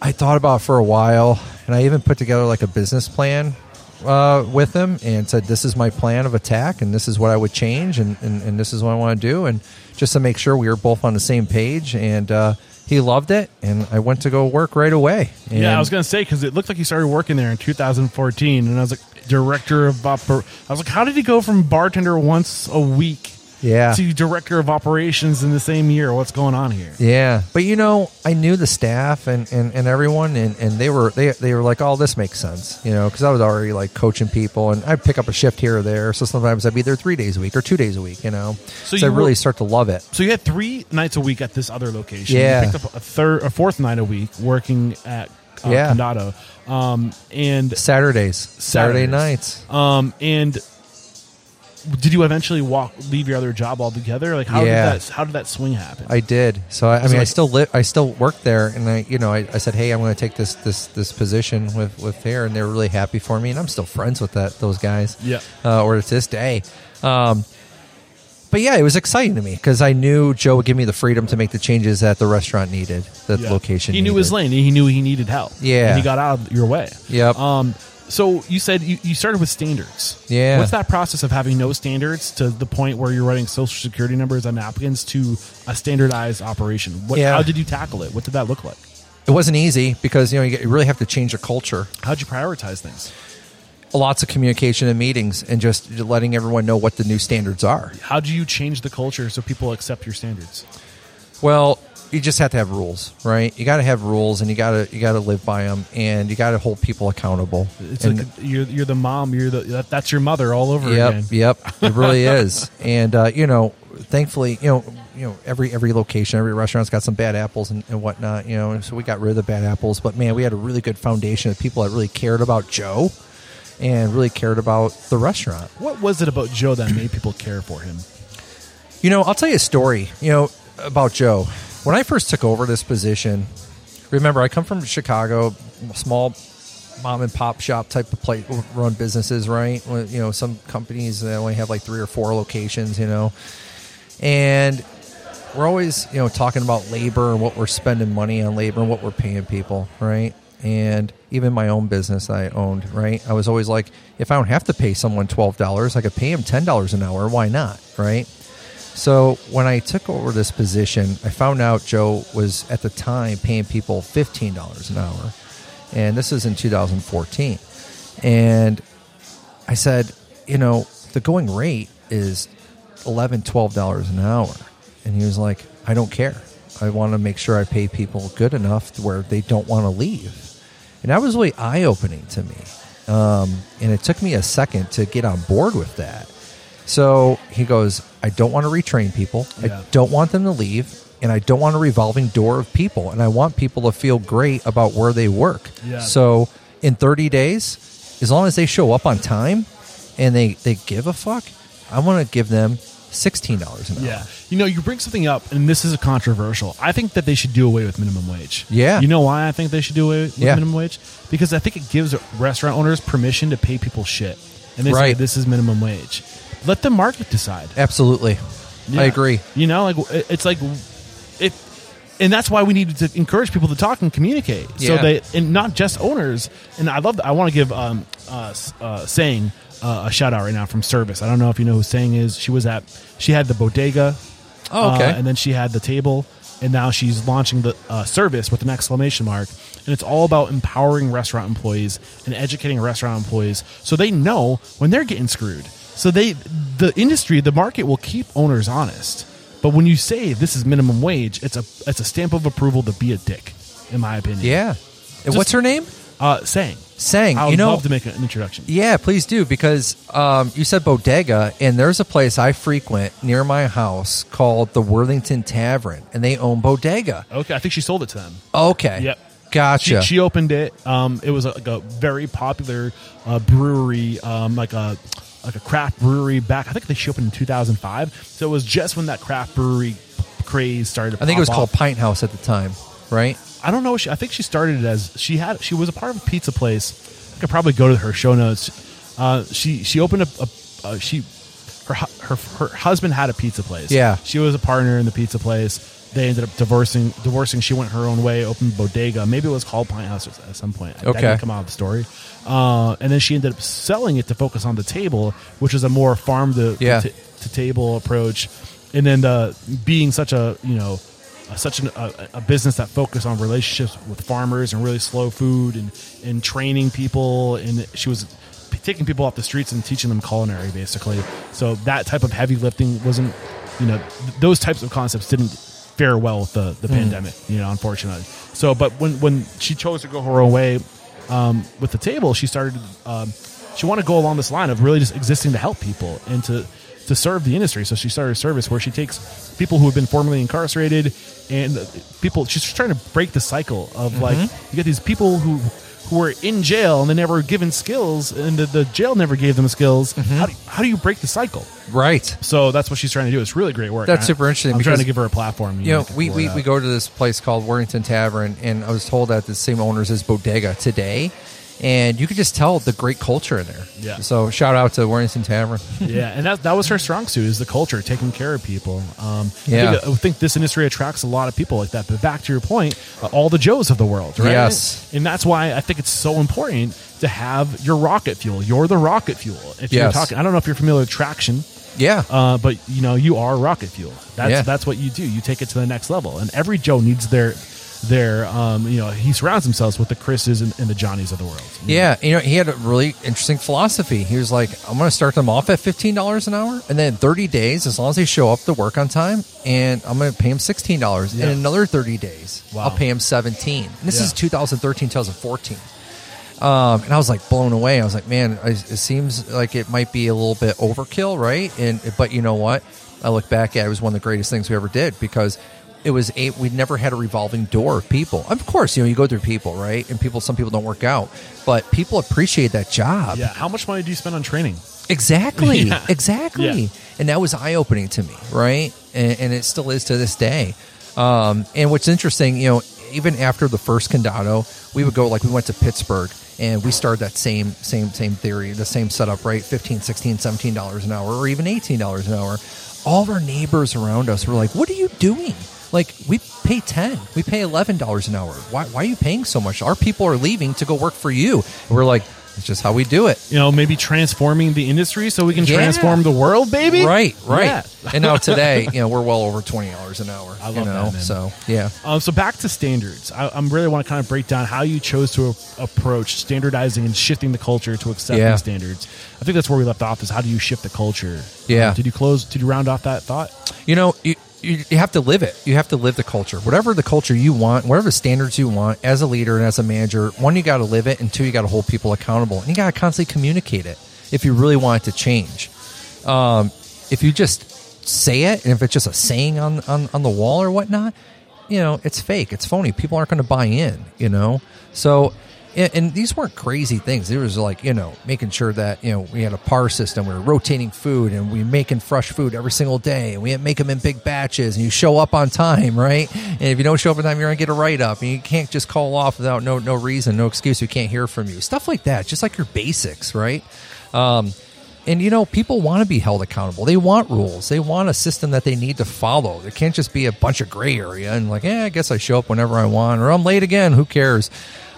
I thought about it for a while, and I even put together like a business plan uh, with him and said, "This is my plan of attack, and this is what I would change, and, and, and this is what I want to do." And just to make sure we were both on the same page, and uh, he loved it, and I went to go work right away. And Yeah, I was gonna say because it looked like he started working there in 2014, and I was like director of oper- I was like, how did he go from bartender once a week Yeah. to director of operations in the same year? What's going on here? Yeah, but you know, I knew the staff and, and, and everyone, and, and they were they they were like, "Oh, this makes sense," you know, because I was already like coaching people, and I'd pick up a shift here or there. So sometimes I'd be there three days a week or two days a week, you know. So So, you I really were- start to love it. So you had three nights a week at this other location. Yeah. You picked up a third, a fourth night a week working at uh, Yeah. Condado. Um, and Saturdays, Saturday nights. um, and did you eventually walk leave your other job altogether? Like how Yeah. did that how did that swing happen? I did. So I, I mean, I still li- I still work there, and I, you know, I, I said, hey, I'm going to take this this this position with with there, and they're really happy for me, and I'm still friends with that those guys. Yeah. uh, or to this day. Um, but yeah, it was exciting to me because I knew Joe would give me the freedom to make the changes that the restaurant needed, that Yeah. the location. He knew needed. his lane. He knew he needed help. Yeah. and he got out of your way. Yep. Um. So you said you, you started with standards. Yeah. What's that process of having no standards to the point where you're writing social security numbers on napkins to a standardized operation? What, Yeah. How did you tackle it? What did that look like? It wasn't easy because you know you, really have to change the culture. How'd you prioritize things? Lots of communication and meetings, and just letting everyone know what the new standards are. How do you change the culture so people accept your standards? Well, you just have to have rules, right? You got to have rules, and you got to you got to live by them, and you got to hold people accountable. It's And- like you're you're the mom. You're the that, that's your mother all over Yep, again. yep, it really is. And uh, you know, thankfully, you know, you know, every every location, every restaurant's got some bad apples and, and whatnot. You know, and so we got rid of the bad apples. But man, we had a really good foundation of people that really cared about Joe, and really cared about the restaurant. What was it about Joe that made people care for him? You know, I'll tell you a story, you know, about Joe. When I first took over this position, remember, I come from Chicago, small mom and pop shop type of place, run businesses, right? You know, some companies they only have like three or four locations, you know. And we're always, you know, talking about labor and what we're spending money on labor and what we're paying people, right? And even my own business I owned, right? I was always like, if I don't have to pay someone twelve dollars, I could pay him ten dollars an hour. Why not, right? So when I took over this position, I found out Joe was at the time paying people fifteen dollars an hour, and this is in 2014. And I said, you know, the going rate is 11 dollars an hour, and he was like, I don't care. I want to make sure I pay people good enough where they don't want to leave, and that was really eye opening to me. Um, and it took me a second to get on board with that. So he goes, I don't want to retrain people. Yeah. I don't want them to leave. And I don't want a revolving door of people. And I want people to feel great about where they work. Yeah. So in 30 days, as long as they show up on time and they, they give a fuck, I want to give them $16 an hour. Yeah. You know, you bring something up, and this is a controversial. I think that they should do away with minimum wage. Yeah. You know why I think they should do away with Yeah. minimum wage? Because I think it gives restaurant owners permission to pay people shit. And they say, this is minimum wage. Let the market decide. Absolutely. Yeah. I agree. You know, like it's like it, and that's why we need to encourage people to talk and communicate. So Yeah. they and not just owners. And I love. I want to give um uh, uh saying uh, a shout out right now from Service. I don't know if you know who saying is. She was at. She had the bodega. Oh, okay. uh, and then she had the table, and now she's launching the uh, service with an exclamation mark. And it's all about empowering restaurant employees and educating restaurant employees so they know when they're getting screwed. So they, the industry, the market will keep owners honest. But when you say this is minimum wage, it's a it's a stamp of approval to be a dick, in my opinion. Yeah. Just- what's her name? Uh, saying. Sang. I would you know, love to make an introduction. Yeah, please do because um, you said bodega, and there's a place I frequent near my house called the Worthington Tavern, and they own bodega. Okay, I think she sold it to them. Okay, Yep. gotcha. She, she opened it. Um, it was a, like a very popular uh, brewery, um, like a like a craft brewery back. I think they she opened in 2005. So it was just when that craft brewery craze started. To I think it was pop called off. Pint House at the time, right? I don't know. She, I think she started it as she had. She was a part of a pizza place. I could probably go to her show notes. Uh, she she opened a, a, a she her, her her husband had a pizza place. Yeah. she was a partner in the pizza place. They ended up divorcing. Divorcing. She went her own way. Opened bodega. Maybe it was called Pint House at some point. That Okay. didn't come out of the story. Uh, and then she ended up selling it to focus on the table, which is a more farm to Yeah. to, to table approach. And then the being such a you know uh, such an, a, a business that focused on relationships with farmers and really slow food and, and training people. And she was p- taking people off the streets and teaching them culinary, basically. So that type of heavy lifting wasn't, you know, th- those types of concepts didn't fare well with the, the pandemic, you know, unfortunately. So, but when, when she chose to go her own way um, with the table, she started, um, she wanted to go along this line of really just existing to help people and to, to serve the industry. So she started a service where she takes people who have been formerly incarcerated and people. She's just trying to break the cycle of like you get these people who who were in jail and they never were given skills, and the, the jail never gave them skills. Mm-hmm. How, do, how do you break the cycle? Right. So that's what she's trying to do. It's really great work. That's I- super interesting I'm trying because- to give her a platform. You know, can we, pull we, we go to this place called Worthington Tavern, and I was told that the same owners as Bodega today, and you could just tell the great culture in there. Yeah. So shout out to Worthington Tavern. yeah, and that that was her strong suit is the culture, taking care of people. Um, Yeah. I think, I think this industry attracts a lot of people like that. But back to your point, uh, all the Joes of the world, right? Yes. and that's why I think it's so important to have your rocket fuel. You're the rocket fuel. If you're talking, I don't know if you're familiar with traction. yeah. Uh, but you know you are rocket fuel. That's Yeah. that's what you do. You take it to the next level, and every Joe needs their their um, you know he surrounds himself with the Chris's and, and the Johnnies of the world. Yeah, you know, he had a really interesting philosophy. He was like, I'm going to start them off at $15 an hour, and then 30 days, as long as they show up to work on time, and I'm going to pay them $16. Yeah. In another 30 days, Wow. I'll pay them 17 And This Yeah. is 2013, 2014. Um, and I was like blown away. I was like, man, I- it seems like it might be a little bit overkill, right? And but you know what? I look back at it, it was one of the greatest things we ever did because it was a we never had a revolving door of people. Of course, you know you go through people, right? And people, some people don't work out, but people appreciate that job. Yeah. How much money do you spend on training? Exactly, Yeah. exactly. Yeah. And that was eye opening to me, right? And, and it still is to this day. Um, and what's interesting, you know, even after the first Condado, we would go like we went to Pittsburgh and we started that same same same theory, the same setup, right? 15, 16, 17 dollars an hour or even 18 dollars an hour. All of our neighbors around us were like, "What are you doing?" Like we pay 10, we pay 11 dollars an hour. Why why are you paying so much? Our people are leaving to go work for you. And we're like, it's just how we do it. You know, maybe transforming the industry so we can Yeah. transform the world, baby. Right, right. Yeah. and now today, you know, we're well over twenty dollars an hour. I you love know, that, man. So yeah, Um, so back to standards. I, I'm really want to kind of break down how you chose to a- approach standardizing and shifting the culture to accept Yeah. these standards. I think that's where we left off. Is how do you shift the culture? Yeah. Um, did you close? Did you round off that thought? you know, you, you you have to live it. You have to live the culture. Whatever the culture you want, whatever standards you want, as a leader and as a manager, one, you got to live it, and two, you got to hold people accountable, and you got to constantly communicate it if you really want it to change. Um, if you just say it, and if it's just a saying on on, on the wall or whatnot, you know, it's fake. It's phony. People aren't going to buy in. You know, so. And and these weren't crazy things. It was like you know making sure that you know we had a par system. We were rotating food, and we were making fresh food every single day. And we make them in big batches, and you show up on time, right? And if you don't show up on time, you're gonna get a write up, and you can't just call off without no no reason, no excuse. We can't hear from you. Stuff like that, just like your basics, right? Um, and you know, people want to be held accountable. They want rules. They want a system that they need to follow. There can't just be a bunch of gray area and like, yeah, I guess I show up whenever I want, or I'm late again. Who cares?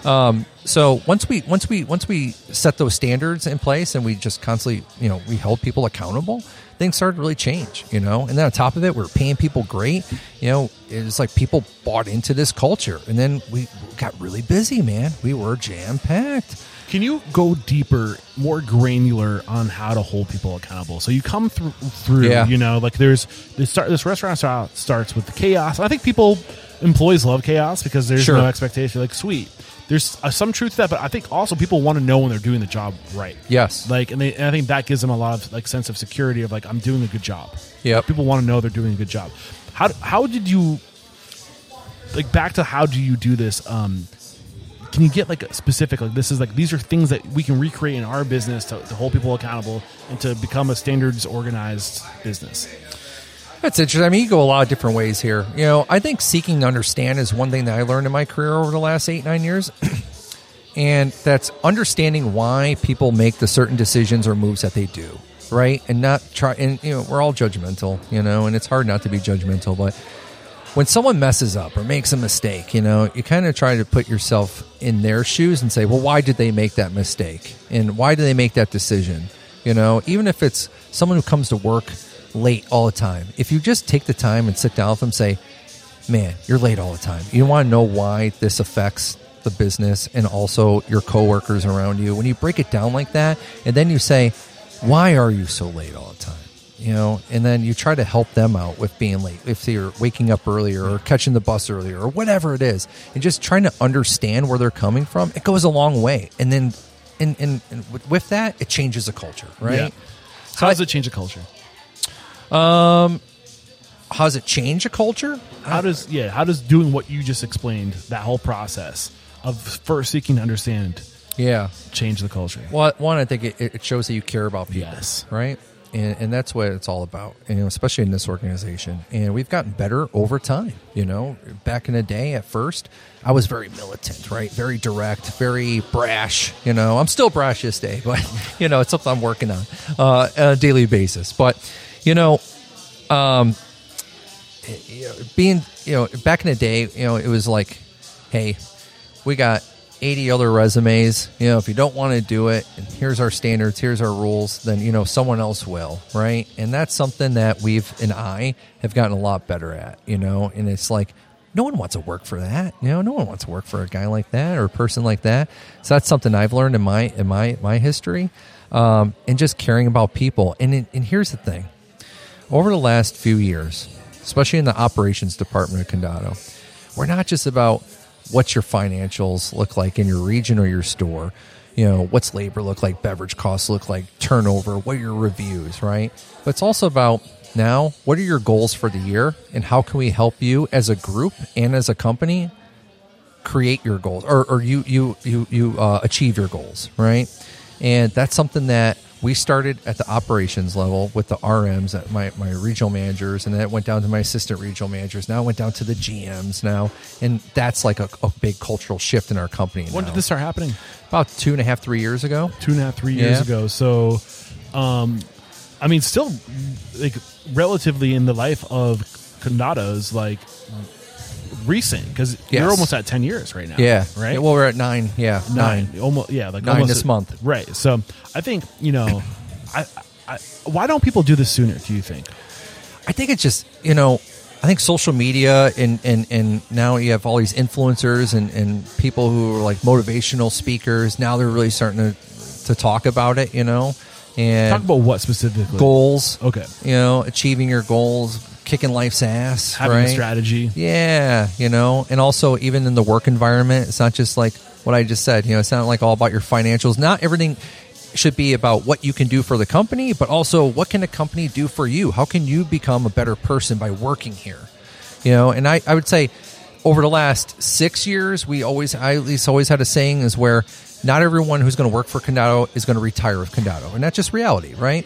Um, so once we once we once we set those standards in place and we just constantly, you know, we held people accountable, things started to really change. You know, and then on top of it, we are paying people great. You know, it was like people bought into this culture, and then we got really busy. Man, we were jam packed. Can you go deeper, more granular on how to hold people accountable? So you come through, through Yeah. you know, like there's this, start, this restaurant start, starts with the chaos. I think people, employees love chaos because there's Sure. no expectation. Like, sweet. There's uh, some truth to that, but I think also people want to know when they're doing the job right. Yes. Like, and, they, and I think that gives them a lot of like sense of security of like I'm doing a good job. Yep. People want to know they're doing a good job. How how did you like back to how do you do this? Um, can you get like a specific like this is like these are things that we can recreate in our business to, to hold people accountable and to become a standards organized business. That's interesting. I mean, you go a lot of different ways here. You know, I think seeking to understand is one thing that I learned in my career over the last eight, nine years. and that's understanding why people make the certain decisions or moves that they do, right? And not try, and, you know, we're all judgmental, you know, and it's hard not to be judgmental, but when someone messes up or makes a mistake, you know, you kind of try to put yourself in their shoes and say, well, why did they make that mistake? And why did they make that decision? You know, even if it's someone who comes to work late all the time, if you just take the time and sit down with them say, man, you're late all the time. You want to know why this affects the business and also your coworkers around you. When you break it down like that, and then you say, why are you so late all the time? You know, and then you try to help them out with being late. If they're waking up earlier or catching the bus earlier or whatever it is, and just trying to understand where they're coming from, it goes a long way. And then, and, and, and with- that, it changes the culture, right? Yeah. So How does it change a culture? How does it change a culture? How does yeah? How does doing what you just explained that whole process of first seeking to understand Yeah. change the culture? Well, one, I think it, it shows that you care about people, Yes. right? And, and that's what it's all about, you know, especially in this organization. And we've gotten better over time. You know, back in the day, at first, I was very militant, right? Very direct, very brash. You know, I'm still brash this day, but you know, it's something I'm working on uh, on a daily basis. But you know, um, being you know back in the day, you know, it was like, hey, we got 80 other resumes. You know, if you don't want to do it, and here's our standards, here's our rules, then you know someone else will, right? And that's something that we've and I have gotten a lot better at. You know, and it's like. No one wants to work for that, you know. No one wants to work for a guy like that or a person like that. So that's something I've learned in my in my my history, um, and just caring about people. And and here's the thing: over the last few years, especially in the operations department of Condado, we're not just about what your financials look like in your region or your store. You know, what's labor look like, beverage costs look like, turnover, what are your reviews, right? But it's also about Now, what are your goals for the year, and how can we help you as a group and as a company create your goals or, or you you you you uh, achieve your goals, right? And that's something that we started at the operations level with the RMs, at my, my regional managers, and then it went down to my assistant regional managers. Now it went down to the GMs now, and that's like a, a big cultural shift in our company. When now. did this start happening? About two and a half, three years ago. Two and a half, three years Yeah. ago. So, um, I mean, still like relatively in the life of Condados, like recent because Yes. you're almost at ten years right now. Yeah, right. Well, we're at nine. Yeah, nine. almost yeah, like Nine almost this month. Right. So I think you know, I, I why don't people do this sooner? Do you think? I think it's just you know, I think social media and and and now you have all these influencers and and people who are like motivational speakers. Now they're really starting to to talk about it. You know, and Talk about what specifically? goals. Okay. You know, achieving your goals, kicking life's ass, Having right? a strategy. Yeah, you know, and also even in the work environment, it's not just like what I just said. You know, it's not like all about your financials. Not everything should be about what you can do for the company, but also what can the company do for you? How can you become a better person by working here? You know, and I, I would say over the last six years, we always, I at least always had a saying is where not everyone who's going to work for Condado is going to retire with Condado. And that's just reality, right?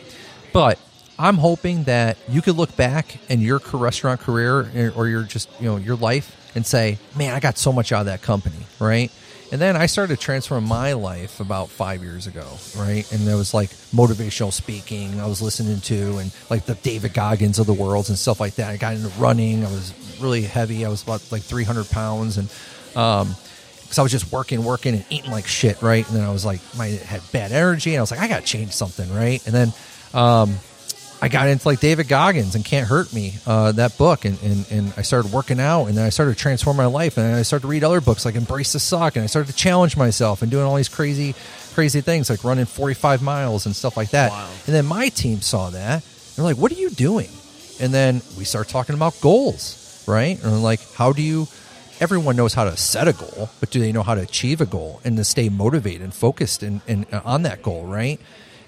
But I'm hoping that you could look back in your restaurant career or your just, you know, your life and say, man, I got so much out of that company, right? And then I started transforming my life about five years ago, right? And there was like motivational speaking I was listening to and like the David Goggins of the world and stuff like that. I got into running. I was really heavy. I was about like 300 pounds. And, um, because I was just working, working, and eating like shit, right? And then I was like, my had bad energy, and I was like, I got to change something, right? And then um, I got into like David Goggins and Can't Hurt Me, uh, that book, and, and and I started working out, and then I started to transform my life, and then I started to read other books like Embrace the Suck, and I started to challenge myself and doing all these crazy, crazy things like running 45 miles and stuff like that. And then my team saw that, they're like, "What are you doing?" And then we start talking about goals, right? And like, how do you everyone knows how to set a goal, but do they know how to achieve a goal and to stay motivated and focused and, and uh, on that goal, right?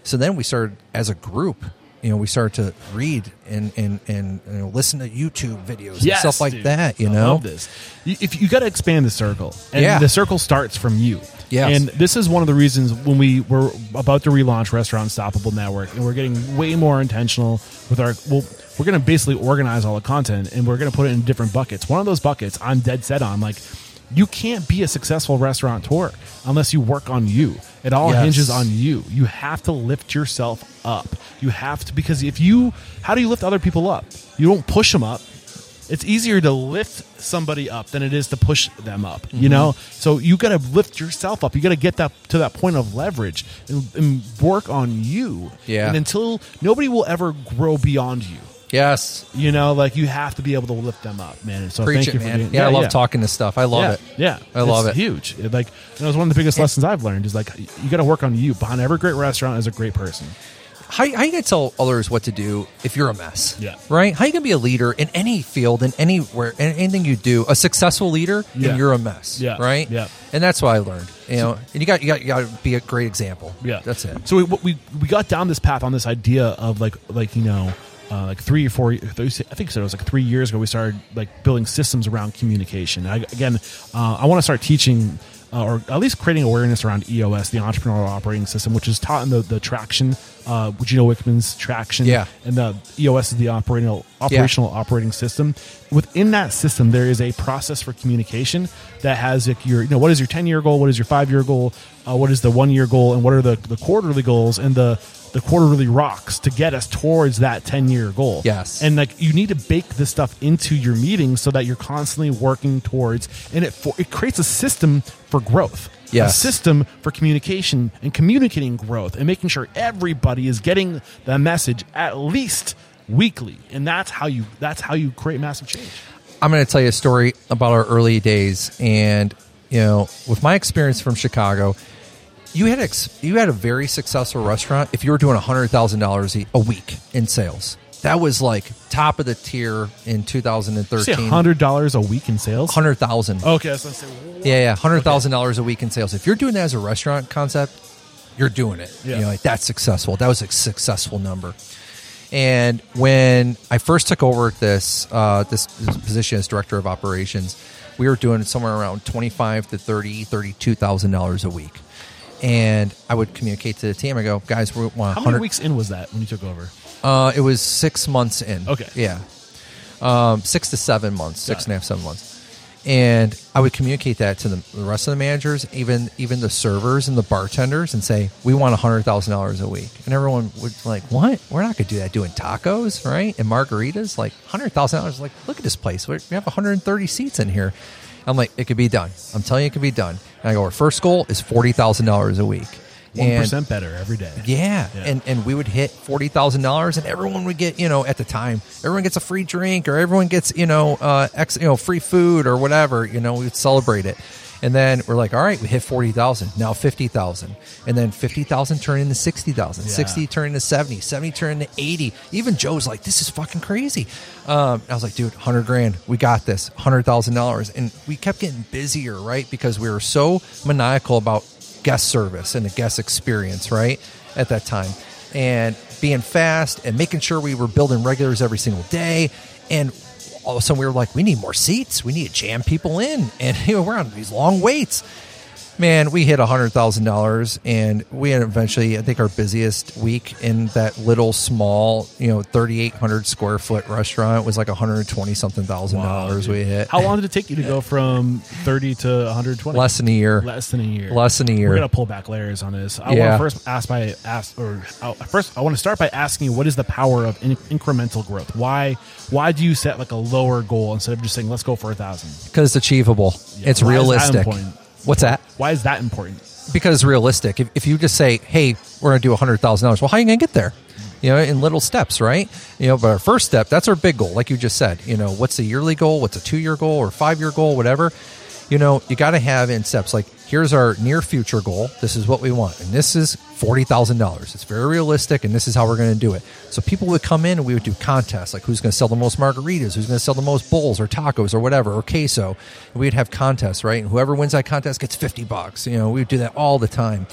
So then we started as a group, you know, we started to read and and and you know, listen to YouTube videos and stuff like dude. that, you I know. this. You, if you got to expand the circle, and Yeah. the circle starts from you. Yes. and this is one of the reasons when we were about to relaunch Restaurant Unstoppable Network, and we're getting way more intentional with our. Well, we're going to basically organize all the content, and we're going to put it in different buckets. One of those buckets, I'm dead set on. Like, you can't be a successful restaurateur unless you work on you. It all Yes. hinges on you. You have to lift yourself up. You have to because if you, how do you lift other people up? You don't push them up it's easier to lift somebody up than it is to push them up you mm-hmm. know so you got to lift yourself up you got to get that to that point of leverage and, and work on you Yeah. and until nobody will ever grow beyond you Yes, you know like you have to be able to lift them up man and so preach thank it, you for man. doing yeah, I love talking this stuff. I love yeah, it. Yeah, I love It's it. Huge. It, like it was one of the biggest lessons I've learned is like you got to work on you. Behind every great restaurant is a great person. How, how you gonna tell others what to do if you're a mess? Yeah. Right? How you gonna be a leader in any field, in anywhere, in anything you do? A successful leader, Yeah. and you're a mess. Yeah. Right? Yeah. And that's what I learned. You know, and you got you got you got to be a great example. Yeah, That's it. So we we we got down this path on this idea of like like you know. Uh, like three or four, I think said it was like three years ago. We started like building systems around communication. I, again, uh, I want to start teaching, uh, or at least creating awareness around EOS, the Entrepreneurial Operating System, which is taught in the the Traction, uh, know Wickman's Traction, Yeah. and the EOS is the operational operational operating system. Within that system, there is a process for communication that has like your you know what is your ten year goal, what is your five year goal, uh, what is the one year goal, and what are the the quarterly goals and the the quarterly rocks to get us towards that 10 year goal. Yes. And like you need to bake this stuff into your meetings so that you're constantly working towards and it for, it creates a system for growth. A system for communication and communicating growth and making sure everybody is getting the message at least weekly. And that's how you that's how you create massive change. I'm going to tell you a story about our early days, and you know, with my experience from Chicago, you had ex- you had a very successful restaurant if you were doing hundred thousand dollars a week in sales. That was like top of the tier in 2013. $100 a week in sales. Hundred thousand. Okay, that's what I'm. Yeah, yeah, hundred thousand dollars a week in sales. If you're doing that as a restaurant concept, you're doing it. Yeah. You know, like that's successful. That was a successful number. And when I first took over this uh, this, this position as director of operations, we were doing somewhere around twenty five to thirty, thirty two thousand dollars a week. And I would communicate to the team. I go, guys, we want How many 100 weeks in was that when you took over? Uh, it was six months in. Okay. Yeah. Um, six to seven months, six and a half, seven months. And I would communicate that to the, the rest of the managers, even even the servers and the bartenders, and say we want hundred thousand dollars a week. And everyone would like, "What? We're not going to do that doing tacos, right? And margaritas, like hundred thousand dollars. Like, look at this place. We have 130 seats in here." I'm like, "It could be done. I'm telling you, it could be done." And I go, "Our first goal is forty thousand dollars a week." One better every day. yeah. Yeah. And and we would hit forty thousand dollars and everyone would get, you know, at the time, everyone gets a free drink or everyone gets, you know, uh ex, you know, free food or whatever, you know, we'd celebrate it. And then we're like, all right, we hit forty thousand, now fifty thousand. And then fifty thousand turned into sixty thousand. Yeah. Sixty turned into seventy, seventy turned into eighty. Even Joe's like, this is fucking crazy. Um, I was like, dude, hundred grand, we got this, hundred thousand dollars. And we kept getting busier, right? Because we were so maniacal about guest service and the guest experience, right? At that time. And being fast and making sure we were building regulars every single day. And all of a sudden we were like, we need more seats. We need to jam people in. And you know, we're on these long waits. Man, we hit hundred thousand dollars, and we had eventually, I think, our busiest week in that little small, you know, thirty eight hundred square foot restaurant was like one hundred twenty something thousand dollars. We hit How long did it take you to go from thirty to one hundred twenty? less than a year. Less than a year. Less than a year. We're gonna pull back layers on this. I Yeah. want to first ask by ask or uh, first I want to start by asking you what is the power of in- incremental growth? Why why do you set like a lower goal instead of just saying let's go for a thousand? because it's achievable. Yeah. It's Why realistic. What's that? Why is that important? Because realistic. If, if you just say, "Hey, we're going to do hundred thousand dollars," well, how are you going to get there? You know, in little steps, right? You know, but our first step, that's our big goal, like you just said. You know, what's a yearly goal? What's a two-year goal or five-year goal? Whatever. You know, you got to have in steps. Like, here's our near future goal. This is what we want, and this is forty thousand dollars. It's very realistic, and this is how we're going to do it. So people would come in, and we would do contests, like who's going to sell the most margaritas, who's going to sell the most bowls or tacos or whatever or queso. And we'd have contests, right? And whoever wins that contest gets fifty bucks. You know, we would do that all the time.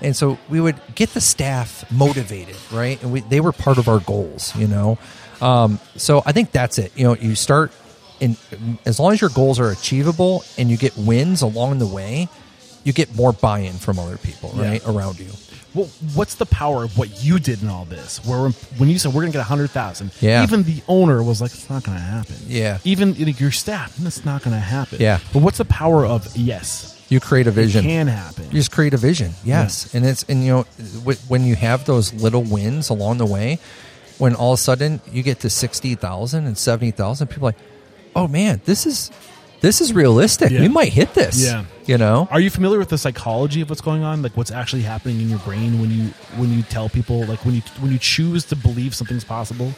And so we would get the staff motivated, right? And we, they were part of our goals, you know. Um, so I think that's it. You know, you start in as long as your goals are achievable and you get wins along the way, you get more buy-in from other people, Yeah. right, around you. Well, what's the power of what you did in all this? Where when you said we're gonna get a hundred thousand, Yeah. even the owner was like, "It's not gonna happen." Yeah. even like, your staff, that's not gonna happen. Yeah. but what's the power of yes? You create a It vision. can happen. You just create a vision, yes, and it's and you know when you have those little wins along the way, when all of a sudden you get to sixty thousand and seventy thousand, people are like, oh man, this is this is realistic. Yeah. We might hit this. Yeah. you know. Are you familiar with the psychology of what's going on? Like what's actually happening in your brain when you when you tell people like when you when you choose to believe something's possible?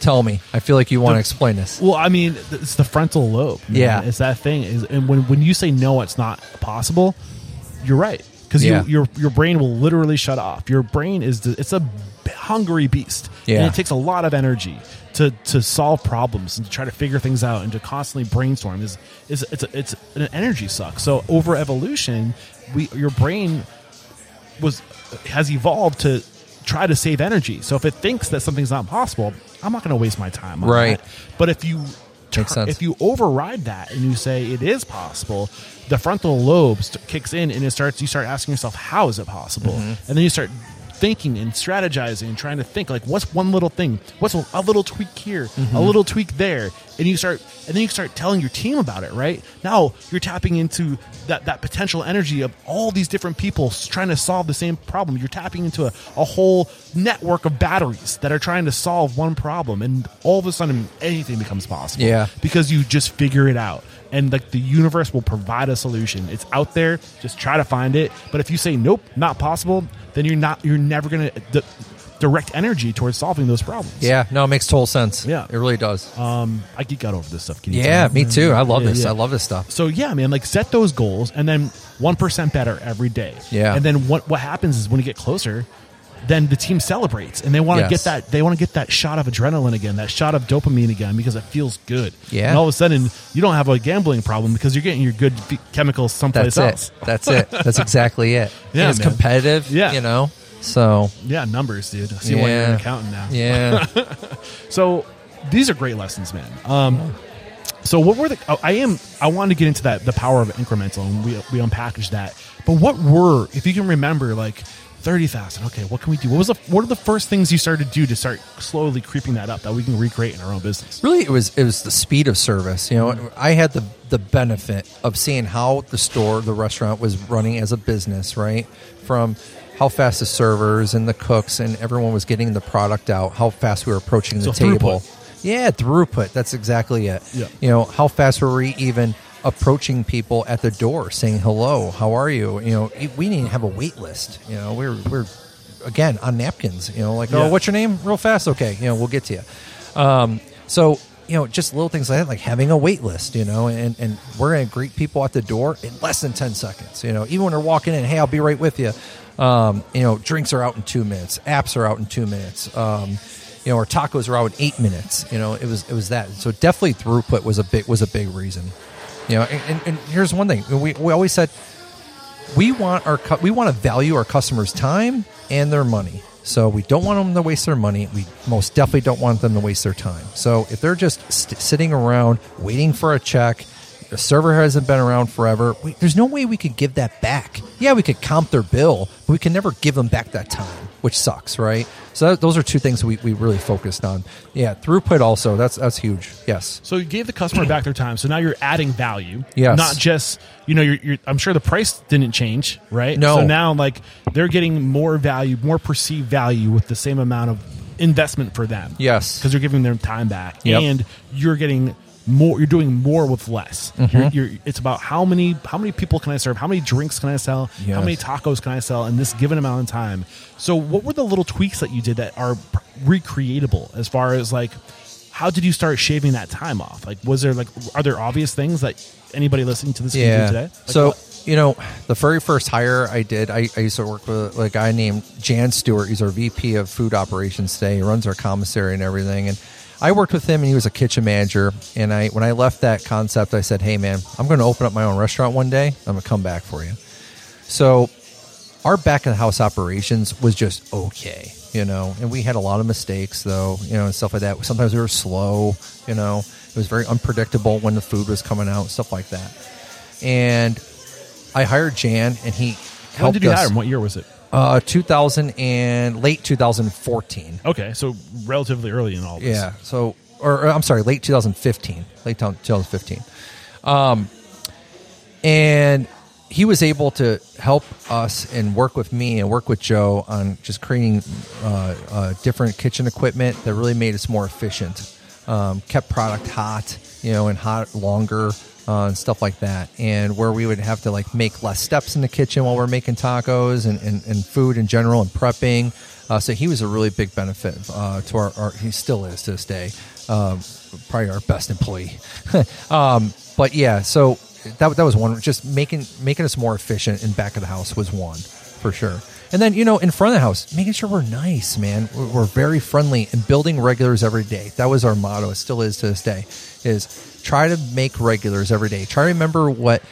Tell me. I feel like you want to explain this. Well, I mean, it's the frontal lobe. man. Yeah. it's that thing. Is and when when you say no, it's not possible. You're right because Yeah. you, your your brain will literally shut off. Your brain is the, it's a hungry beast, Yeah. and it takes a lot of energy to to solve problems and to try to figure things out and to constantly brainstorm. is is it's a, it's an energy suck. So over evolution, we your brain was has evolved to try to save energy. So if it thinks that something's not possible, I'm not going to waste my time on Right. that. But if you if you override that and you say it is possible, the frontal lobe st- kicks in and it starts. You start asking yourself, "How is it possible?" Mm-hmm. And then you start thinking and strategizing and trying to think like, "What's one little thing? What's a, a little tweak here? Mm-hmm. A little tweak there?" And you start, and then you start telling your team about it. Right now, you're tapping into that that potential energy of all these different people trying to solve the same problem. You're tapping into a, a whole network of batteries that are trying to solve one problem, and all of a sudden, anything becomes possible Yeah. because you just figure it out and like the universe will provide a solution it's out there just try to find it but if you say nope not possible then you're not you're never going to d- direct energy towards solving those problems Yeah, no, it makes total sense. Yeah. it really does. um i geek out over this stuff Can you yeah, me too. I love Yeah, this. yeah. I love this stuff. so yeah man like set those goals and then 1% better every day Yeah. and then what what happens is when you get closer then the team celebrates and they want to Yes. get that they want to get that shot of adrenaline again that shot of dopamine again because it feels good Yeah. and all of a sudden you don't have a gambling problem because you're getting your good f- chemicals someplace That's else it. That's it. That's exactly it. Yeah, it's man. competitive. Yeah. you know. So Yeah, numbers, dude. I see why you're Yeah. an accountant now. yeah, So these are great lessons, man. Um, so what were the? oh, I am. I wanted to get into that the power of incremental, and we we unpackaged that. But what were, if you can remember, like thirty thousand? Okay, what can we do? What was the? What are the first things you started to do to start slowly creeping that up that we can recreate in our own business? really, it was it was the speed of service. You know, I had the the benefit of seeing how the store, the restaurant was running as a business, right? From how fast the servers and the cooks and everyone was getting the product out, how fast we were approaching the So table. throughput. Yeah, throughput. That's exactly it. Yeah. You know, how fast were we even approaching people at the door saying hello, how are you? You know, we didn't have a wait list. You know, we're we're again on napkins. You know, like Yeah. oh, what's your name? Real fast. Okay, you know, we'll get to you. Um, so you know, just little things like that, like having a wait list. You know, and and we're gonna greet people at the door in less than ten seconds. You know, even when they're walking in, hey, I'll be right with you. Um, you know, drinks are out in two minutes. Apps are out in two minutes. Um, you know, our tacos are out in eight minutes. You know, it was it was that. So definitely throughput was a big was a big reason. You know, and, and, and here's one thing we we always said we want our we want to value our customers' time and their money. So we don't want them to waste their money. We most definitely don't want them to waste their time. So if they're just st- sitting around waiting for a check, the server hasn't been around forever. We, there's no way we could give that back. Yeah, we could comp their bill, but we can never give them back that time, which sucks, right? So that, those are two things we, we really focused on. Yeah, throughput also that's that's huge. Yes. So you gave the customer back their time. So now you're adding value. Yes. Not just you know. You're, you're, I'm sure the price didn't change, right? No. So now like they're getting more value, more perceived value with the same amount of investment for them. Yes. Because you're giving them time back, Yep. and you're getting more. You're doing more with less. Mm-hmm. You're, you're, it's about how many how many people can I serve? How many drinks can I sell? How many tacos can I sell in this given amount of time? So what were the little tweaks that you did that are recreatable as far as like how did you start shaving that time off? Like, was there like, are there obvious things that anybody listening to this can do today? Like so what? you know, the very first hire I did, I, I used to work with a guy named Jan Stewart. He's our VP of food operations today. He runs our commissary and everything. And I worked with him, and he was a kitchen manager. And I, when I left that concept, I said, "Hey, man, I'm going to open up my own restaurant one day. I'm going to come back for you." So our back of the house operations was just okay, you know, and we had a lot of mistakes though, you know, and stuff like that. Sometimes we were slow, you know, it was very unpredictable when the food was coming out, stuff like that. And I hired Jan, and he when helped did you us. hire him? What year was it? Uh, 2000 and late 2014. Okay, so relatively early in all this. Yeah. So, or, or I'm sorry, late 2015, late 2015. Um, and he was able to help us and work with me and work with Joe on just creating uh, uh, different kitchen equipment that really made us more efficient. Um, kept product hot, you know, and hot longer uh, and stuff like that. And where we would have to like make less steps in the kitchen while we're making tacos and, and, and food in general and prepping. Uh, so he was a really big benefit uh, to our, our. He still is to this day. Um, probably our best employee. um, but yeah, so that that was one. Just making making us more efficient in back of the house was one for sure. And then you know in front of the house, making sure we're nice, man. We're, we're very friendly and building regulars every day. That was our motto. It still is to this day. Is try to make regulars every day. Try to remember what.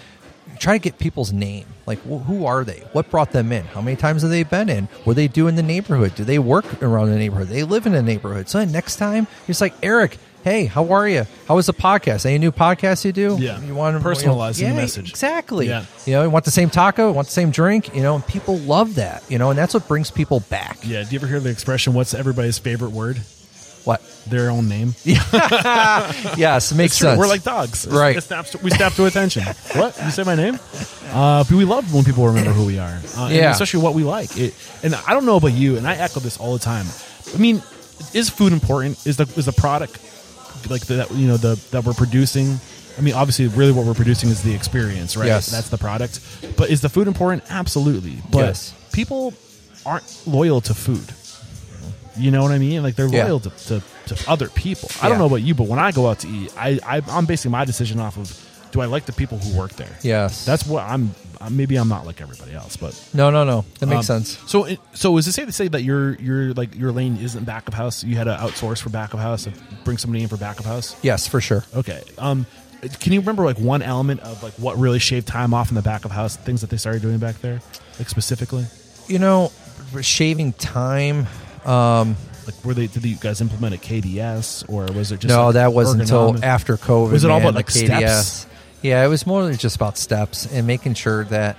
Try to get people's name. Like, wh- who are they? What brought them in? How many times have they been in? What do they do in the neighborhood? Do they work around the neighborhood? They live in the neighborhood. So then next time, it's like Eric. Hey, how are you? How was the podcast? Any new podcast you do? Yeah. you want to Personalizing the yeah, message. Exactly. Yeah. You know, you want the same taco, want the same drink. You know, and people love that. You know, and that's what brings people back. Yeah. Do you ever hear the expression, what's everybody's favorite word? What? Their own name. Yes, it makes sense. We're like dogs. Right. It snaps to- we snap to attention. what? You say my name? Uh, but we love when people remember who we are. Uh, Yeah. especially what we like. It, and I don't know about you, and I echo this all the time. I mean, is food important? Is the is the product like that? you know the that we're producing? I mean, obviously, really, what we're producing is the experience, right? Yes. That's the product. But is the food important? Absolutely. But Yes. people aren't loyal to food. You know what I mean? Like they're Yeah. loyal to, to, to other people. I don't know about you, but when I go out to eat, I, I I'm basing my decision off of do I like the people who work there? Yes. That's what I'm. uh, Maybe I'm not like everybody else, but no, no, no. That makes um, sense. So, it, so is it safe to say that your your like your lane isn't back of house? You had to outsource for back of house and bring somebody in for back of house. Yes, for sure. Okay. Um, can you remember like one element of like what really shaved time off in the back of house? Things that they started doing back there, like specifically. you know shaving time. Um, Like, were they? Did you guys implement a KDS, or was it just no, like, that wasn't until after COVID. Was it all man, about, the like, KDS. steps? Yeah, it was more than just about steps and making sure that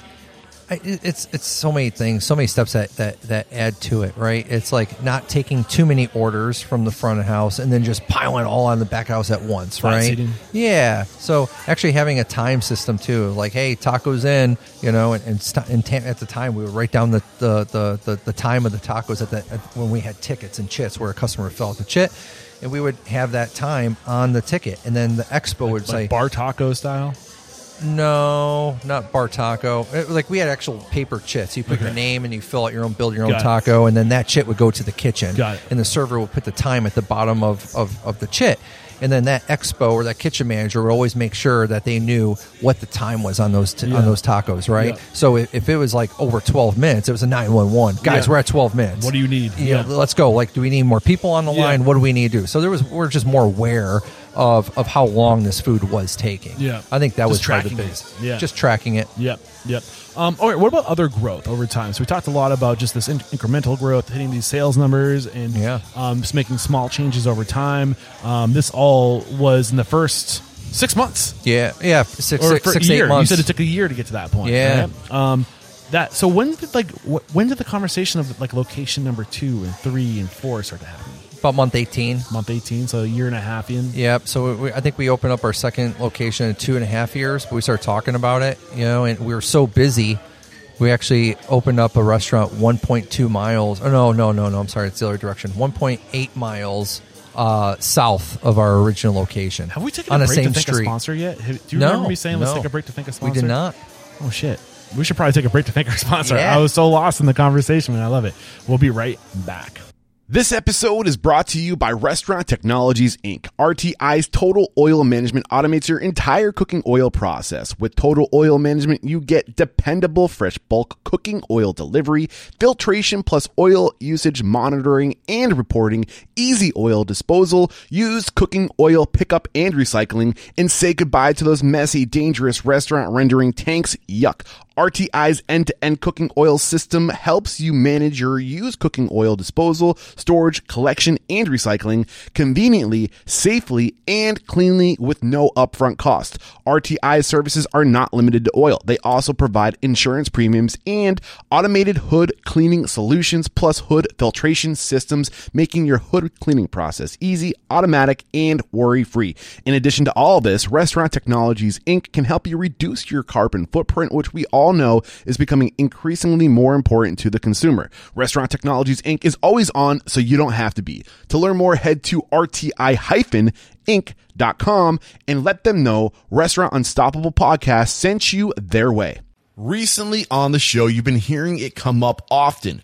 I, it's it's so many things, so many steps that, that that add to it, right? It's like not taking too many orders from the front of house and then just piling all on the back house at once, right? seating. Yeah. So actually having a time system too, like hey, tacos in, you know, and, and, st- and ta- at the time we would write down the the, the, the, the time of the tacos at the at, when we had tickets and chits where a customer out the chit. And we would have that time on the ticket, and then the expo would say, Bartaco style. No, not Bartaco. It, like we had actual paper chits. You put your name and you fill out your own, build your own Got it. taco, and then that chit would go to the kitchen. Got it. And the server would put the time at the bottom of, of, of the chit. And then that expo or that kitchen manager would always make sure that they knew what the time was on those t- Yeah. on those tacos, right? Yeah. So if, if it was like over twelve minutes, it was a nine one one. Guys, Yeah. we're at twelve minutes. What do you need? Yeah, let's go. Like, do we need more people on the line? What do we need to do? So there was we're just more aware of of how long this food was taking. Yeah. I think that Just was tracking the it. Yeah. just tracking it. Yep, yep. Um, all right, what about other growth over time? So we talked a lot about just this in- incremental growth, hitting these sales numbers, and Yeah. um, just making small changes over time. Um, this all was in the first six months Yeah, yeah, six, or six, six, eight months. You said it took a year to get to that point. Yeah. right? Um, that so when did like wh- when did the conversation of like location number two and three and four start to happen? About month eighteen. Month eighteen, so a year and a half in. Yep. So we, I think we opened up our second location in two and a half years, but we started talking about it, you know, and we were so busy. We actually opened up a restaurant 1.2 miles. Oh no, no, no, no. I'm sorry, it's the other direction. 1.8 miles uh, south of our original location. Have we taken on a break same to think street? a sponsor yet? Have- Do you No, remember me saying let's no. take a break to think a sponsor? We did not. Oh shit. We should probably take a break to thank our sponsor. Yeah. I was so lost in the conversation, man. I love it. We'll be right back. This episode is brought to you by Restaurant Technologies Inc. RTI's Total Oil Management automates your entire cooking oil process. With Total Oil Management, you get dependable fresh bulk cooking oil delivery, filtration plus oil usage monitoring and reporting, easy oil disposal, used cooking oil pickup and recycling, and say goodbye to those messy, dangerous restaurant rendering tanks. Yuck. RTI's end-to-end cooking oil system helps you manage your used cooking oil disposal, storage, collection, and recycling conveniently, safely, and cleanly with no upfront cost. RTI's services are not limited to oil. They also provide insurance premiums and automated hood cleaning solutions plus hood filtration systems, making your hood cleaning process easy, automatic, and worry-free. In addition to all this, Restaurant Technologies Inc. can help you reduce your carbon footprint, which we all know is becoming increasingly more important to the consumer. Restaurant Technologies Inc. is always on, so you don't have to be. To learn more, head to RTI-Inc.com and let them know Restaurant Unstoppable Podcast sent you their way. Recently on the show, you've been hearing it come up often.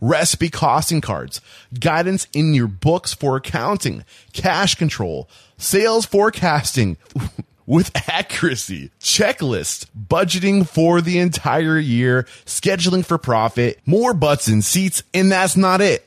recipe costing cards, guidance in your books for accounting, cash control, sales forecasting with accuracy, checklist, budgeting for the entire year, scheduling for profit, more butts and seats, and that's not it.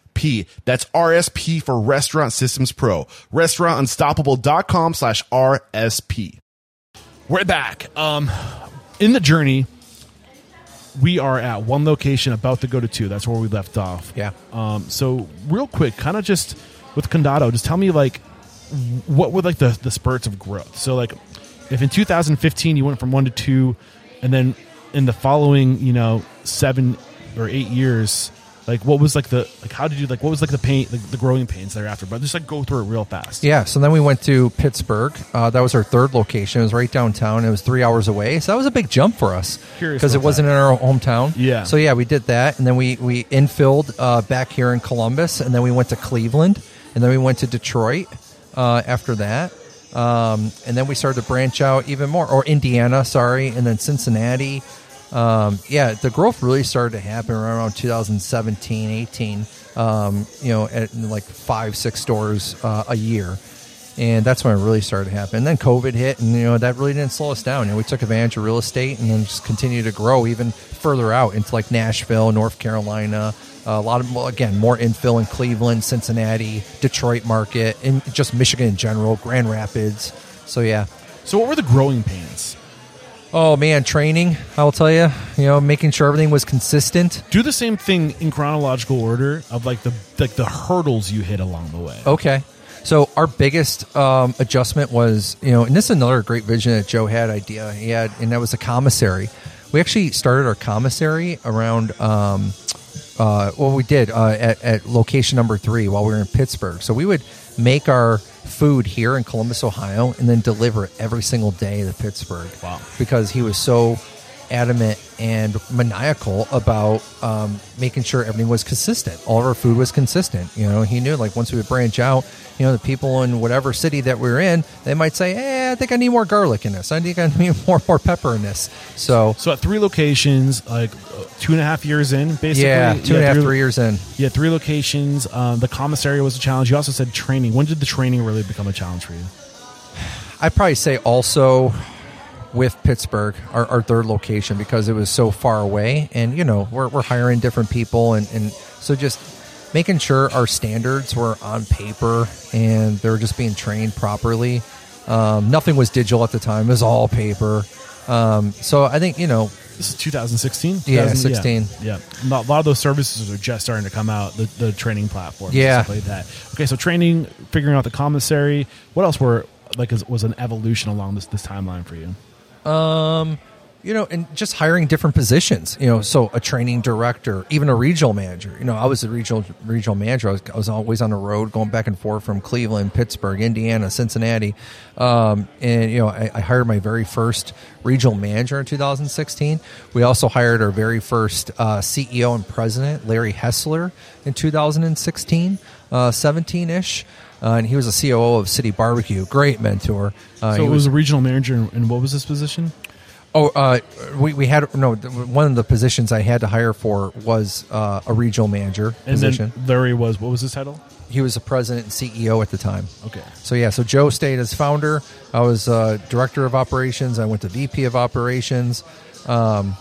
RSP. That's RSP for Restaurant Systems Pro. Restaurantunstoppable.com slash RSP. We're back. Um, in the journey, we are at one location, about to go to two. That's where we left off. Yeah. Um, so real quick, kind of just with Condado, just tell me like what were like the the spurts of growth. So like, if in 2015 you went from one to two, and then in the following, you know, seven or eight years, like what was like the like how did you like what was like the pain like the growing pains thereafter? But just like go through it real fast. Yeah, so then we went to Pittsburgh. Uh, that was our third location. It was right downtown. It was three hours away, so that was a big jump for us because it wasn't that. in our hometown. Yeah. So yeah, we did that, and then we we infilled uh, back here in Columbus, and then we went to Cleveland, and then we went to Detroit uh, after that, um, and then we started to branch out even more, or Indiana, sorry, and then Cincinnati. Um, yeah, the growth really started to happen around 2017, 18. Um, you know, at like five, six stores uh, a year and that's when it really started to happen. And then COVID hit, and you know that really didn't slow us down. You know, we took advantage of real estate, and then just continued to grow even further out into like Nashville, North Carolina. a lot of again more infill in Cleveland, Cincinnati, Detroit market, and just Michigan in general, Grand Rapids. So yeah. So what were the growing pains? Oh man, training. I will tell you. You know, making sure everything was consistent. Do the same thing in chronological order of like the like the hurdles you hit along the way. Okay. So our biggest um, adjustment was, you know, and this is another great vision that Joe had idea. He had, and that was a commissary. We actually started our commissary around. Um, uh, well, we did uh, at, at location number three while we were in Pittsburgh. So we would make our food here in Columbus, Ohio, and then deliver it every single day to Pittsburgh. Wow. Because he was so adamant and maniacal about um, making sure everything was consistent. All of our food was consistent. You know, he knew like once we would branch out, you know, the people in whatever city that we were in, they might say, "Eh, I think I need more garlic in this. I think I need more more pepper in this." So, So at three locations, like uh, two and a half years in, basically. yeah, two and a half, three, three years in. Yeah, three locations. Um, the commissary was a challenge. You also said training. When did the training really become a challenge for you? I'd probably say also with Pittsburgh, our, our third location, because it was so far away. And, you know, we're, we're hiring different people. And, and so just making sure our standards were on paper and they were just being trained properly. Um, nothing was digital at the time, it was all paper. Um, so I think, you know, This is 2016. Yeah, 2000 16. Yeah, yeah. a lot of those services are just starting to come out. The, the training platform Yeah. stuff like that. Okay, so training, figuring out the commissary. What else were like is, was an evolution along this this timeline for you? Um, you know, and just hiring different positions. You know, so a training director, even a regional manager. You know, I was a regional regional manager. I was, I was always on the road, going back and forth from Cleveland, Pittsburgh, Indiana, Cincinnati. Um, and you know, I, I hired my very first regional manager in 2016. We also hired our very first uh, CEO and president, Larry Hessler, in 2016, uh, 17 ish. Uh, and he was a COO of City Barbecue. Great mentor. Uh, So he it was a regional manager, and, and what was his position? Oh, uh, we, we had no. One of the positions I had to hire for was uh, a regional manager And position. then Larry was what was his title? he was the president and CEO at the time. Okay. So yeah, so Joe stayed as founder. I was uh, director of operations. I went to VP of operations, um,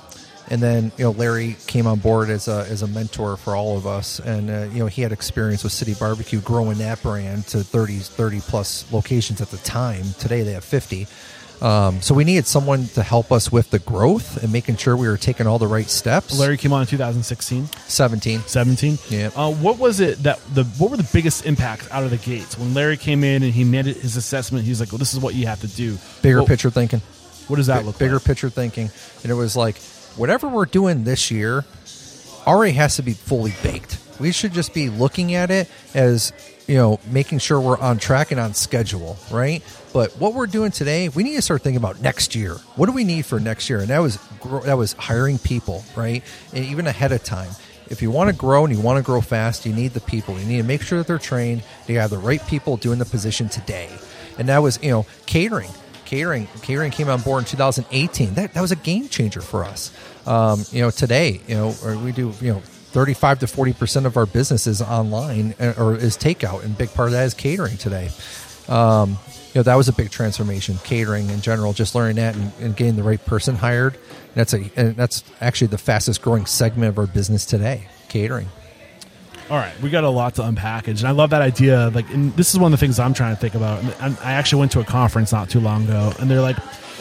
and then you know Larry came on board as a as a mentor for all of us. And uh, you know he had experience with City Barbecue growing that brand to 30, 30 plus locations at the time. Today they have fifty. Um, so we needed someone to help us with the growth and making sure we were taking all the right steps. Larry came on in 2016, seventeen. 17. Yeah. Uh, what was it that the what were the biggest impacts out of the gates when Larry came in and he made his assessment? He's like, "Well, this is what you have to do." Bigger What- picture thinking. What does that Bi- look bigger like? picture thinking and it was like whatever we're doing this year already has to be fully baked. We should just be looking at it as you know making sure we're on track and on schedule right? But what we're doing today we need to start thinking about next year. What do we need for next year? And that was that was hiring people right? And even ahead of time. If you want to grow and you want to grow fast you need the people. You need to make sure that they're trained you have the right people doing the position today. And that was you know catering catering catering came on board in 2018 that, that was a game changer for us. Um, you know today you know we do you know 35 to 40 percent of our business is online uh, or is takeout and big part of that is catering today. Um, you know that was a big transformation catering in general just learning that and, and getting the right person hired. That's a and that's actually the fastest growing segment of our business today catering All right, we got a lot to unpackage, and I love that idea. Like, and this is one of the things I'm trying to think about. And I I actually went to a conference not too long ago, and they're like,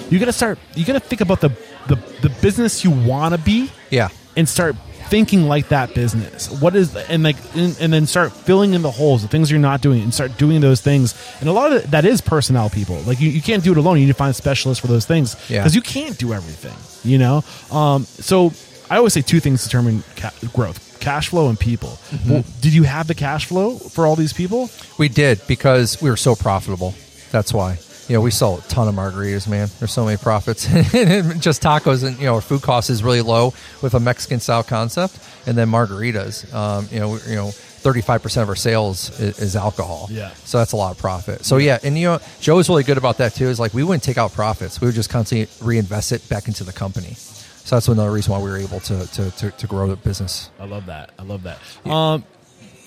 you got to start. You got to think about the the, the business you want to be Yeah. and start thinking like that business. What is and like and, and then start filling in the holes, the things you're not doing, and start doing those things. And a lot of it, that is personnel people. Like you, you can't do it alone. You need to find specialists for those things Yeah. because you can't do everything. You know. Um, so I always say two things determine ca- growth: cash flow and people. Mm-hmm. Well, did you have the cash flow for all these people? We did because we were so profitable. That's why. You know, we sell a ton of margaritas, man. There's so many profits. Just tacos and, you know, our food cost is really low with a Mexican style concept. And then margaritas, um, you know, you know, 35% of our sales is, is alcohol. Yeah. So that's a lot of profit. So yeah. And, you know, Joe was really good about that too. Is like, we wouldn't take out profits. We would just constantly reinvest it back into the company. So that's another reason why we were able to, to, to, to grow the business. I love that. I love that. Um,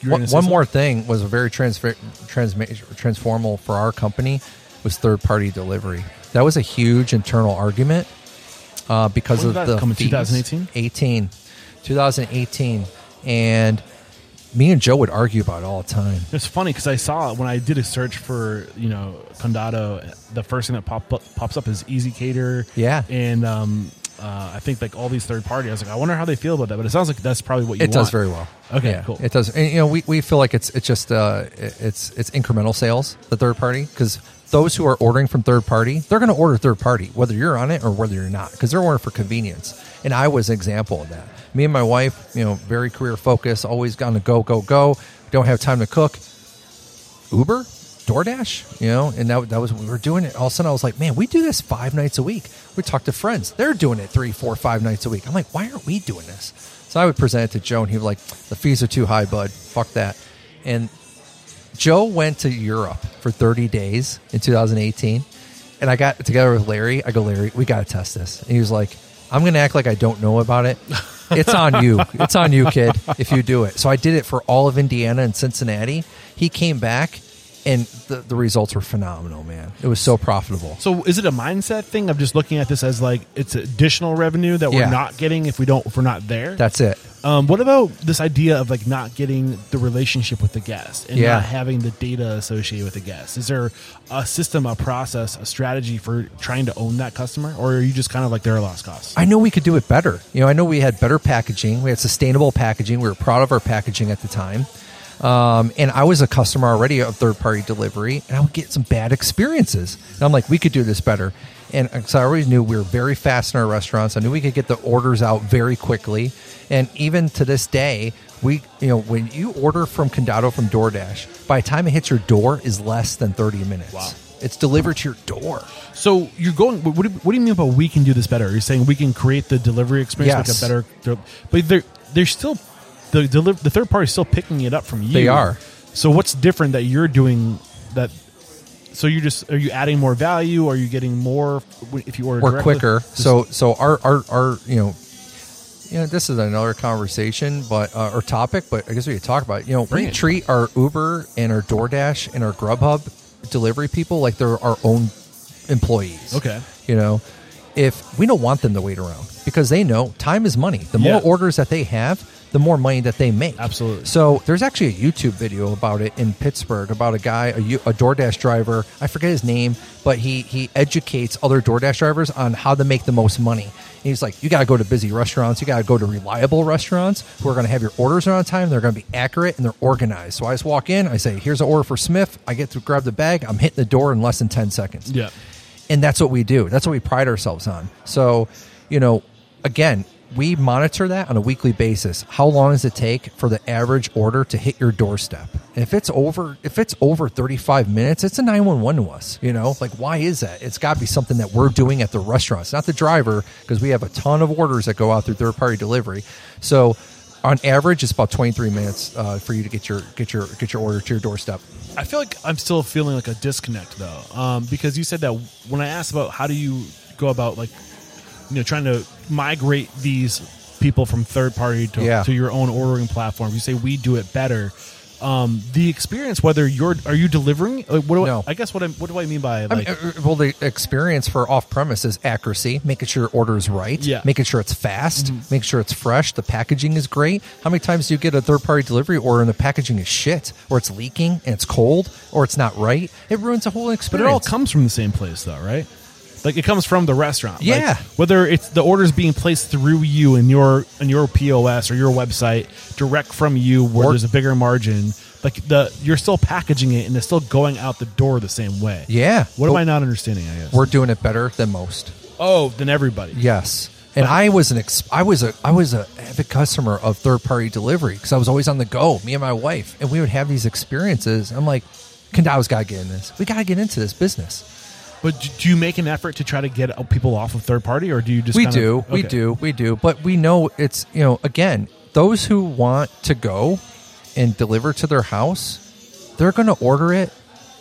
One, one more thing was a very transfer, transma- transformal for our company was third party delivery. That was a huge internal argument uh, because of the come in, 2018? 18, 2018, and me and Joe would argue about it all the time. It's funny because I saw when I did a search for you know Condado, the first thing that pop pops up is ezCater. Yeah. and um, uh, I think like all these third party. I was like, I wonder how they feel about that. But it sounds like that's probably what you. It does want. very well. Okay, Yeah, cool. It does. And, you know, we, we feel like it's it's just uh, it's it's incremental sales, the third party, because those who are ordering from third party, they're going to order third party, whether you're on it or whether you're not, because they're ordering for convenience. And I was an example of that. Me and my wife, you know, very career focused, always gonna go go go. Don't have time to cook. Uber, DoorDash, you know, and that, that was we were doing it. All of a sudden, I was like, man, we do this five nights a week. We talk to friends; they're doing it three, four, five nights a week. I'm like, why aren't we doing this? So I would present it to Joe, and he was like, the fees are too high, bud. Fuck that. And Joe went to Europe for 30 days in 2018, and I got together with Larry. I go, Larry, we got to test this. And he was like, I'm going to act like I don't know about it. It's on you. It's on you, kid, if you do it. So I did it for all of Indiana and Cincinnati. He came back, and the, the results were phenomenal, man. It was so profitable. So is it a mindset thing of just looking at this as like it's additional revenue that we're Yeah. not getting if we don't if we're not there? That's it. Um, what about this idea of like not getting the relationship with the guest and Yeah. not having the data associated with the guest? Is there a system, a process, a strategy for trying to own that customer, or are you just kind of like they're a lost cost? I know we could do it better. You know, I know we had better packaging. We had sustainable packaging. We were proud of our packaging at the time. Um, and I was a customer already of third party delivery, and I would get some bad experiences. And I'm like, we could do this better. And so I always knew we were very fast in our restaurants. I knew we could get the orders out very quickly. And even to this day, we, you know, when you order from Condado from DoorDash, by the time it hits your door is less than 30 minutes. Wow. It's delivered to your door. So you're going. What do, you, what do you mean by we can do this better? You're saying we can create the delivery experience Yes. like a better, but they're they're still the deli- the third party is still picking it up from you. They are. So what's different that you're doing that? So you're just are you adding more value? Are you getting more if you order We're directly? quicker. Just- So so our our our you know. You know, this is another conversation, but uh, or topic, but I guess we could talk about. It. You know, Bring we it. treat our Uber and our DoorDash and our Grubhub delivery people like they're our own employees. Okay. You know, if we don't want them to wait around because they know time is money. The Yeah. more orders that they have, the more money that they make. Absolutely. So there's actually a YouTube video about it in Pittsburgh about a guy, a, a DoorDash driver. I forget his name, but he he educates other DoorDash drivers on how to make the most money. And he's like, you got to go to busy restaurants. You got to go to reliable restaurants who are going to have your orders on time. They're going to be accurate and they're organized. So I just walk in. I say, here's an order for Smith. I get to grab the bag. I'm hitting the door in less than ten seconds Yeah. and that's what we do. That's what we pride ourselves on. So, you know, again, we monitor that on a weekly basis. How long does it take for the average order to hit your doorstep? And if it's over, if it's over thirty five minutes, it's a nine one one to us. You know, like why is that? It's got to be something that we're doing at the restaurants, not the driver, because we have a ton of orders that go out through third party delivery. So. On average, it's about 23 minutes uh, for you to get your get your get your order to your doorstep. I feel like I'm still feeling like a disconnect though, um, because you said that when I asked about how do you go about like, you know, trying to migrate these people from third party to, Yeah. to your own ordering platform, you say we do it better. Um, the experience, whether you're are you delivering? Like, what do No. I, I guess what I what do I mean by I like? mean, uh, well, the experience for off premise is accuracy, making sure your order is right, Yeah. Mm-hmm. making sure it's fast, making sure it's fresh, the packaging is great. How many times do you get a third party delivery order and the packaging is shit, or it's leaking and it's cold, or it's not right? It ruins the whole experience. but experience. it all comes from the same place though, right? Like it comes from the restaurant. Like, Yeah. whether it's the orders being placed through you in your in your POS or your website, direct from you, where Or- there's a bigger margin. Like the you're still packaging it and it's still going out the door the same way. Yeah. What am I not understanding? I guess. We're doing it better than most. oh, than everybody. Yes. And I was an ex- I was a I was a avid customer of third party delivery because I was always on the go. Me and my wife, and we would have these experiences. I'm like, Condow's got to get in this. We got to get into this business. But do you make an effort to try to get uh, people off of third party, or do you just we do, we do, we do. But we know it's you know again those who want to go and deliver to their house, they're going to order it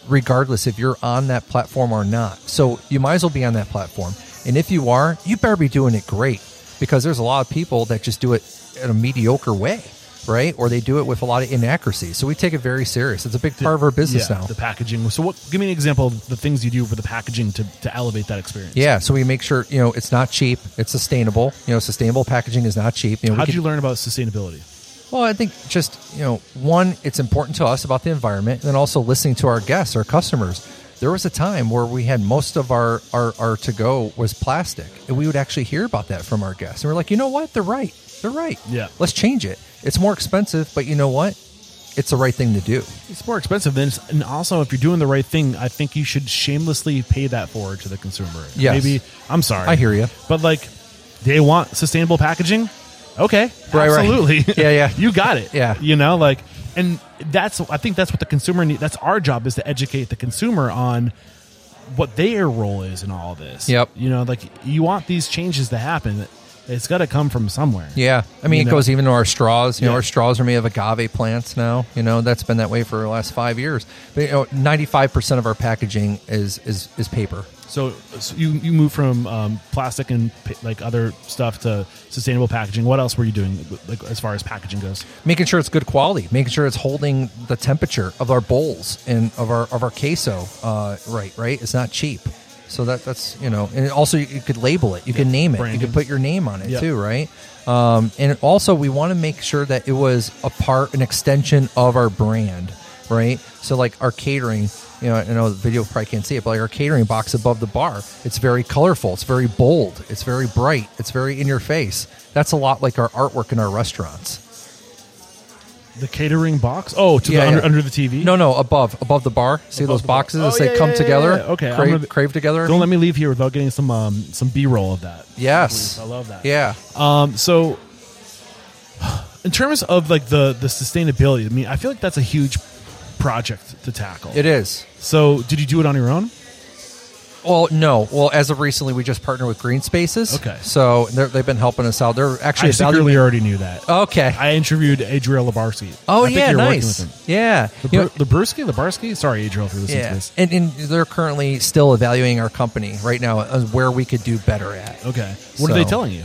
regardless if you're on that platform or not. So you might as well be on that platform. And if you are, you better be doing it great because there's a lot of people that just do it in a mediocre way, right? Or they do it with a lot of inaccuracy. So we take it very serious. It's a big part of our business yeah, now. The packaging. So, what? Give me an example of the things you do for the packaging to, to elevate that experience. Yeah, so we make sure you know it's not cheap. It's sustainable. You know, sustainable packaging is not cheap. You know, How did you learn about sustainability? Well, I think just, you know, one, it's important to us about the environment, and then also listening to our guests, our customers. There was a time where we had most of our, our, our to go was plastic, and we would actually hear about that from our guests. And we're like, you know what? They're right. They're right. Yeah. Let's change it. It's more expensive, but you know what? It's the right thing to do. It's more expensive than, and also if you're doing the right thing, I think you should shamelessly pay that forward to the consumer. Yes. Maybe I'm sorry. I hear you. But like, they want sustainable packaging. Okay, Right, right. absolutely. Yeah, yeah. you got it. Yeah. you know, like, and that's I think that's what the consumer need. That's our job is to educate the consumer on what their role is in all this. Yep. You know, like you want these changes to happen. It's got to come from somewhere. Yeah, I mean, You it know? goes even to our straws. You know, our straws are made of agave plants now. You know, that's been that way for the last five years. But you know, ninety-five percent of our packaging is is is paper. So, so you you move from um, plastic and like other stuff to sustainable packaging. What else were you doing, like as far as packaging goes? making sure it's good quality, making sure it's holding the temperature of our bowls and of our of our queso uh, right. Right, it's not cheap. So that that's you know, and also you, you could label it, you can name it, you could put your name on it Yeah. too, right? Um, and also we want to make sure that it was a part, an extension of our brand, right? So like our catering, you know, I know the video probably can't see it, but like our catering box above the bar, it's very colorful, it's very bold, it's very bright, it's very in your face. That's a lot like our artwork in our restaurants. The catering box. Oh, to Yeah, the under, yeah. under the TV. No, no, above, above the bar. See those the bar. boxes Oh, as they yeah, come yeah, together. yeah, yeah. Okay, I'm crave, gonna- crave together. Don't let me leave here without getting some um, some B roll of that. Yes, Please, I love that. Yeah, Um, so, in terms of like the the sustainability, I mean, I feel like that's a huge project to tackle. it is. So, did you do it on your own? Well, no. Well, as of recently, we just partnered with Green Spaces. Okay. so they've been helping us out. They're actually I secretly already knew that. Okay. I interviewed Adriel Lubarsky. oh I think yeah, you're nice. Yeah, The You know- Lubarsky. Sorry, Adriel, if you're listening yeah. to this. And, and they're currently still evaluating our company right now as where we could do better at. Okay, what are they telling you?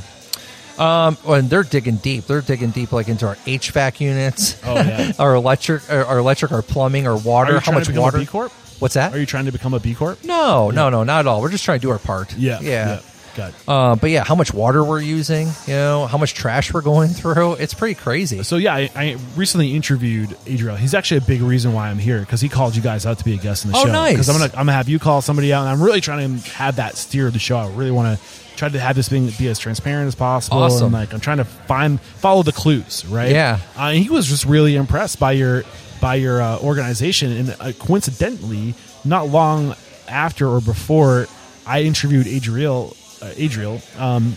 Um, and they're digging deep. They're digging deep, like into our HVAC units, Oh, yeah. our electric, our, our electric, our plumbing, our water. How much water? B Corp? What's that? Are you trying to become a B Corp? No, no, no, not at all. We're just trying to do our part. Yeah, yeah. Got it. Uh, but yeah, how much water we're using, you know, how much trash we're going through. It's pretty crazy. So yeah, I, I recently interviewed Adriel. He's actually a big reason why I'm here because he called you guys out to be a guest in the Oh, show. nice. Because I'm gonna I'm gonna have you call somebody out, and I'm really trying to have that steer of the show. I really want to try to have this being be as transparent as possible. Awesome. And like I'm trying to find follow the clues, right? Yeah. Uh, and he was just really impressed by your by your uh, organization, and uh, coincidentally, not long after or before I interviewed Adriel, uh, Adriel. Um,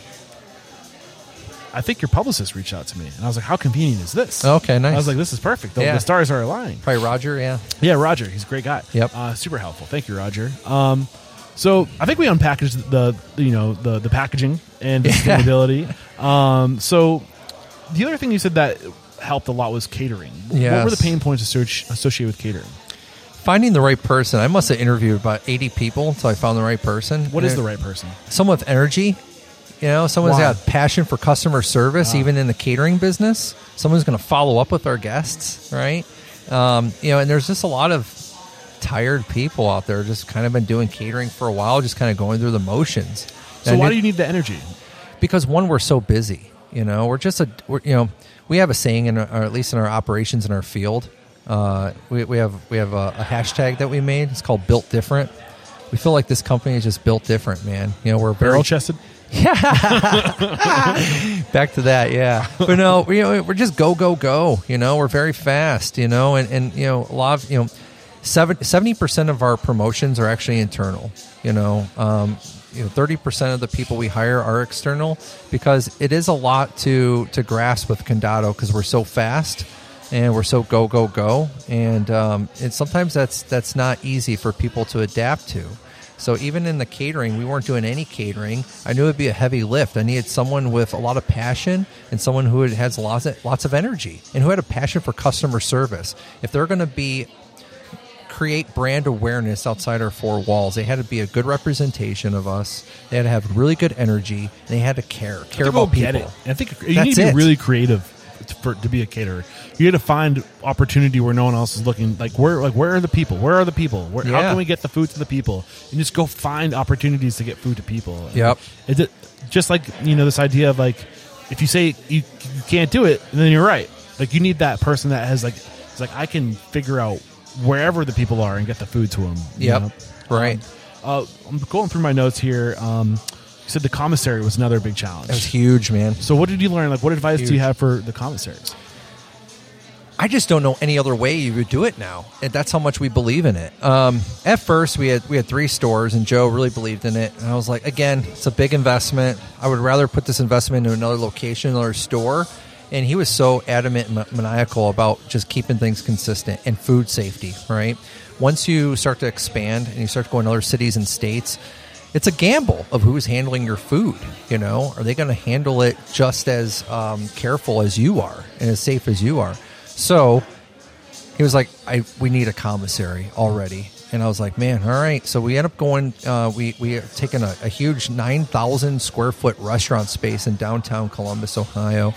I think your publicist reached out to me, and I was like, "How convenient is this?" Okay, nice. I was like, "This is perfect. The, Yeah. the stars are aligning." Probably Roger, yeah. Yeah, Roger, he's a great guy. Yep. uh, super helpful. Thank you, Roger. Um, so I think we unpackaged the you know the the packaging and the Yeah. sustainability. Um, so the other thing you said that helped a lot was catering. What were the pain points associated with catering? Finding the right person. I must have interviewed about 80 people until I found the right person. What is And the right person? Someone with energy. You know, someone's Why? got passion for customer service, even in the catering business. Someone's going to follow up with our guests, right? Um, you know, and there's just a lot of tired people out there just kind of been doing catering for a while, just kind of going through the motions. So And why it- do you need the energy? because one we're so busy you know we're just a we're, you know we have a saying in our, or at least in our operations in our field uh, we, we have we have a, a hashtag that we made it's called built different we feel like this company is just built different, man. You know, we're Barrel chested. Yeah. back to that, yeah. But no, we, you know, we're just go, go, go. You know, we're very fast. You know, and and you know, a lot of you know, seventy percent of our promotions are actually internal. You know, um, you know, thirty percent of the people we hire are external because it is a lot to to grasp with Condado because we're so fast and we're so go, go, go, and um, and sometimes that's that's not easy for people to adapt to. So even in the catering, we weren't doing any catering. I knew it'd be a heavy lift. I needed someone with a lot of passion and someone who has lots of, lots of energy and who had a passion for customer service. If they're going to be create brand awareness outside our four walls, they had to be a good representation of us. They had to have really good energy. And they had to care, care People about get people. it. I think you That's need to be it. really creative to, for, to be a caterer. You got to find opportunity where no one else is looking. Like where, like where are the people? Where are the people? Where, How Yeah. can we get the food to the people? And just go find opportunities to get food to people. And Yep. Is it just like you know this idea of like if you say you, you can't do it, then you're right. Like you need that person that has like it's like I can figure out wherever the people are and get the food to them. Yep. Right. Uh, I'm going through my notes here. Um, you said the commissary was another big challenge. That was huge, man. So what did you learn? Like, what advice do you have for the commissaries? I just don't know any other way you would do it now. And that's how much we believe in it. Um, at first, we had we had three stores, and Joe really believed in it. And I was like, again, it's a big investment. I would rather put this investment into another location, another store. And he was so adamant and maniacal about just keeping things consistent and food safety. Right. Once you start to expand and you start to go in other cities and states, it's a gamble of who's handling your food. You know, are they going to handle it just as um, careful as you are and as safe as you are? So he was like, "I we need a commissary already," and I was like, "Man, all right." So we end up going. Uh, we we have taken a, a huge nine thousand square foot restaurant space in downtown Columbus, Ohio,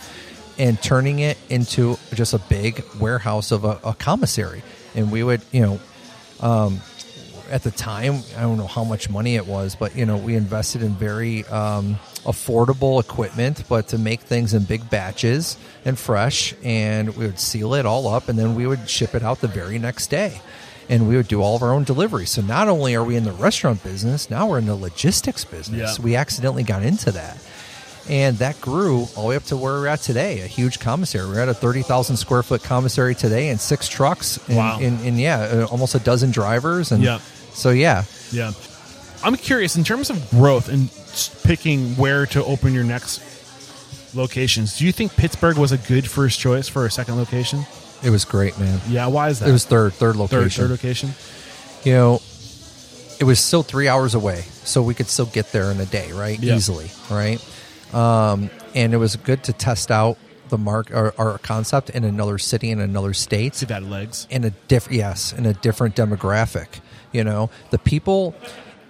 and turning it into just a big warehouse of a, a commissary. And we would, you know, at the time, I don't know how much money it was, but you know, we invested in very um, affordable equipment, but to make things in big batches and fresh, and we would seal it all up, and then we would ship it out the very next day. And we would do all of our own deliveries. So not only are we in the restaurant business, now we're in the logistics business. Yeah. We accidentally got into that. And that grew all the way up to where we're at today, a huge commissary. We're at a 30,000 square foot commissary today and six trucks. And, Wow. and, and yeah, uh, almost a dozen drivers. And Yeah. so, yeah. Yeah, I'm curious in terms of growth and picking where to open your next locations. Do you think Pittsburgh was a good first choice for a second location? It was great, man. Yeah, why is that? It was third, third third, location. third location. You know, it was still three hours away, so we could still get there in a day, right? Yeah. Easily, right? Um, and it was good to test out the mark our, our concept in another city in another state. See that legs. in a different yes in a different demographic you know the people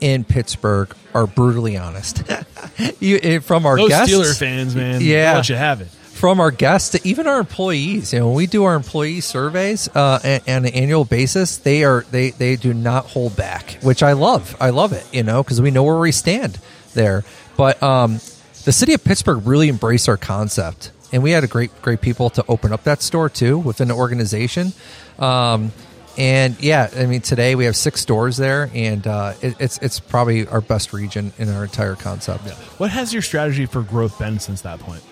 in pittsburgh are brutally honest you, eh, from our Those guests Steeler fans, man. Yeah. Let you have it. from our guests to even our employees you know when we do our employee surveys uh, and, on an annual basis they are they they do not hold back which i love i love it you know because we know where we stand there but um the city of pittsburgh really embraced our concept and we had a great great people to open up that store too within the organization um and yeah, I mean, today we have six stores there, and uh, it, it's it's probably our best region in our entire concept. What has your strategy for growth been since that point?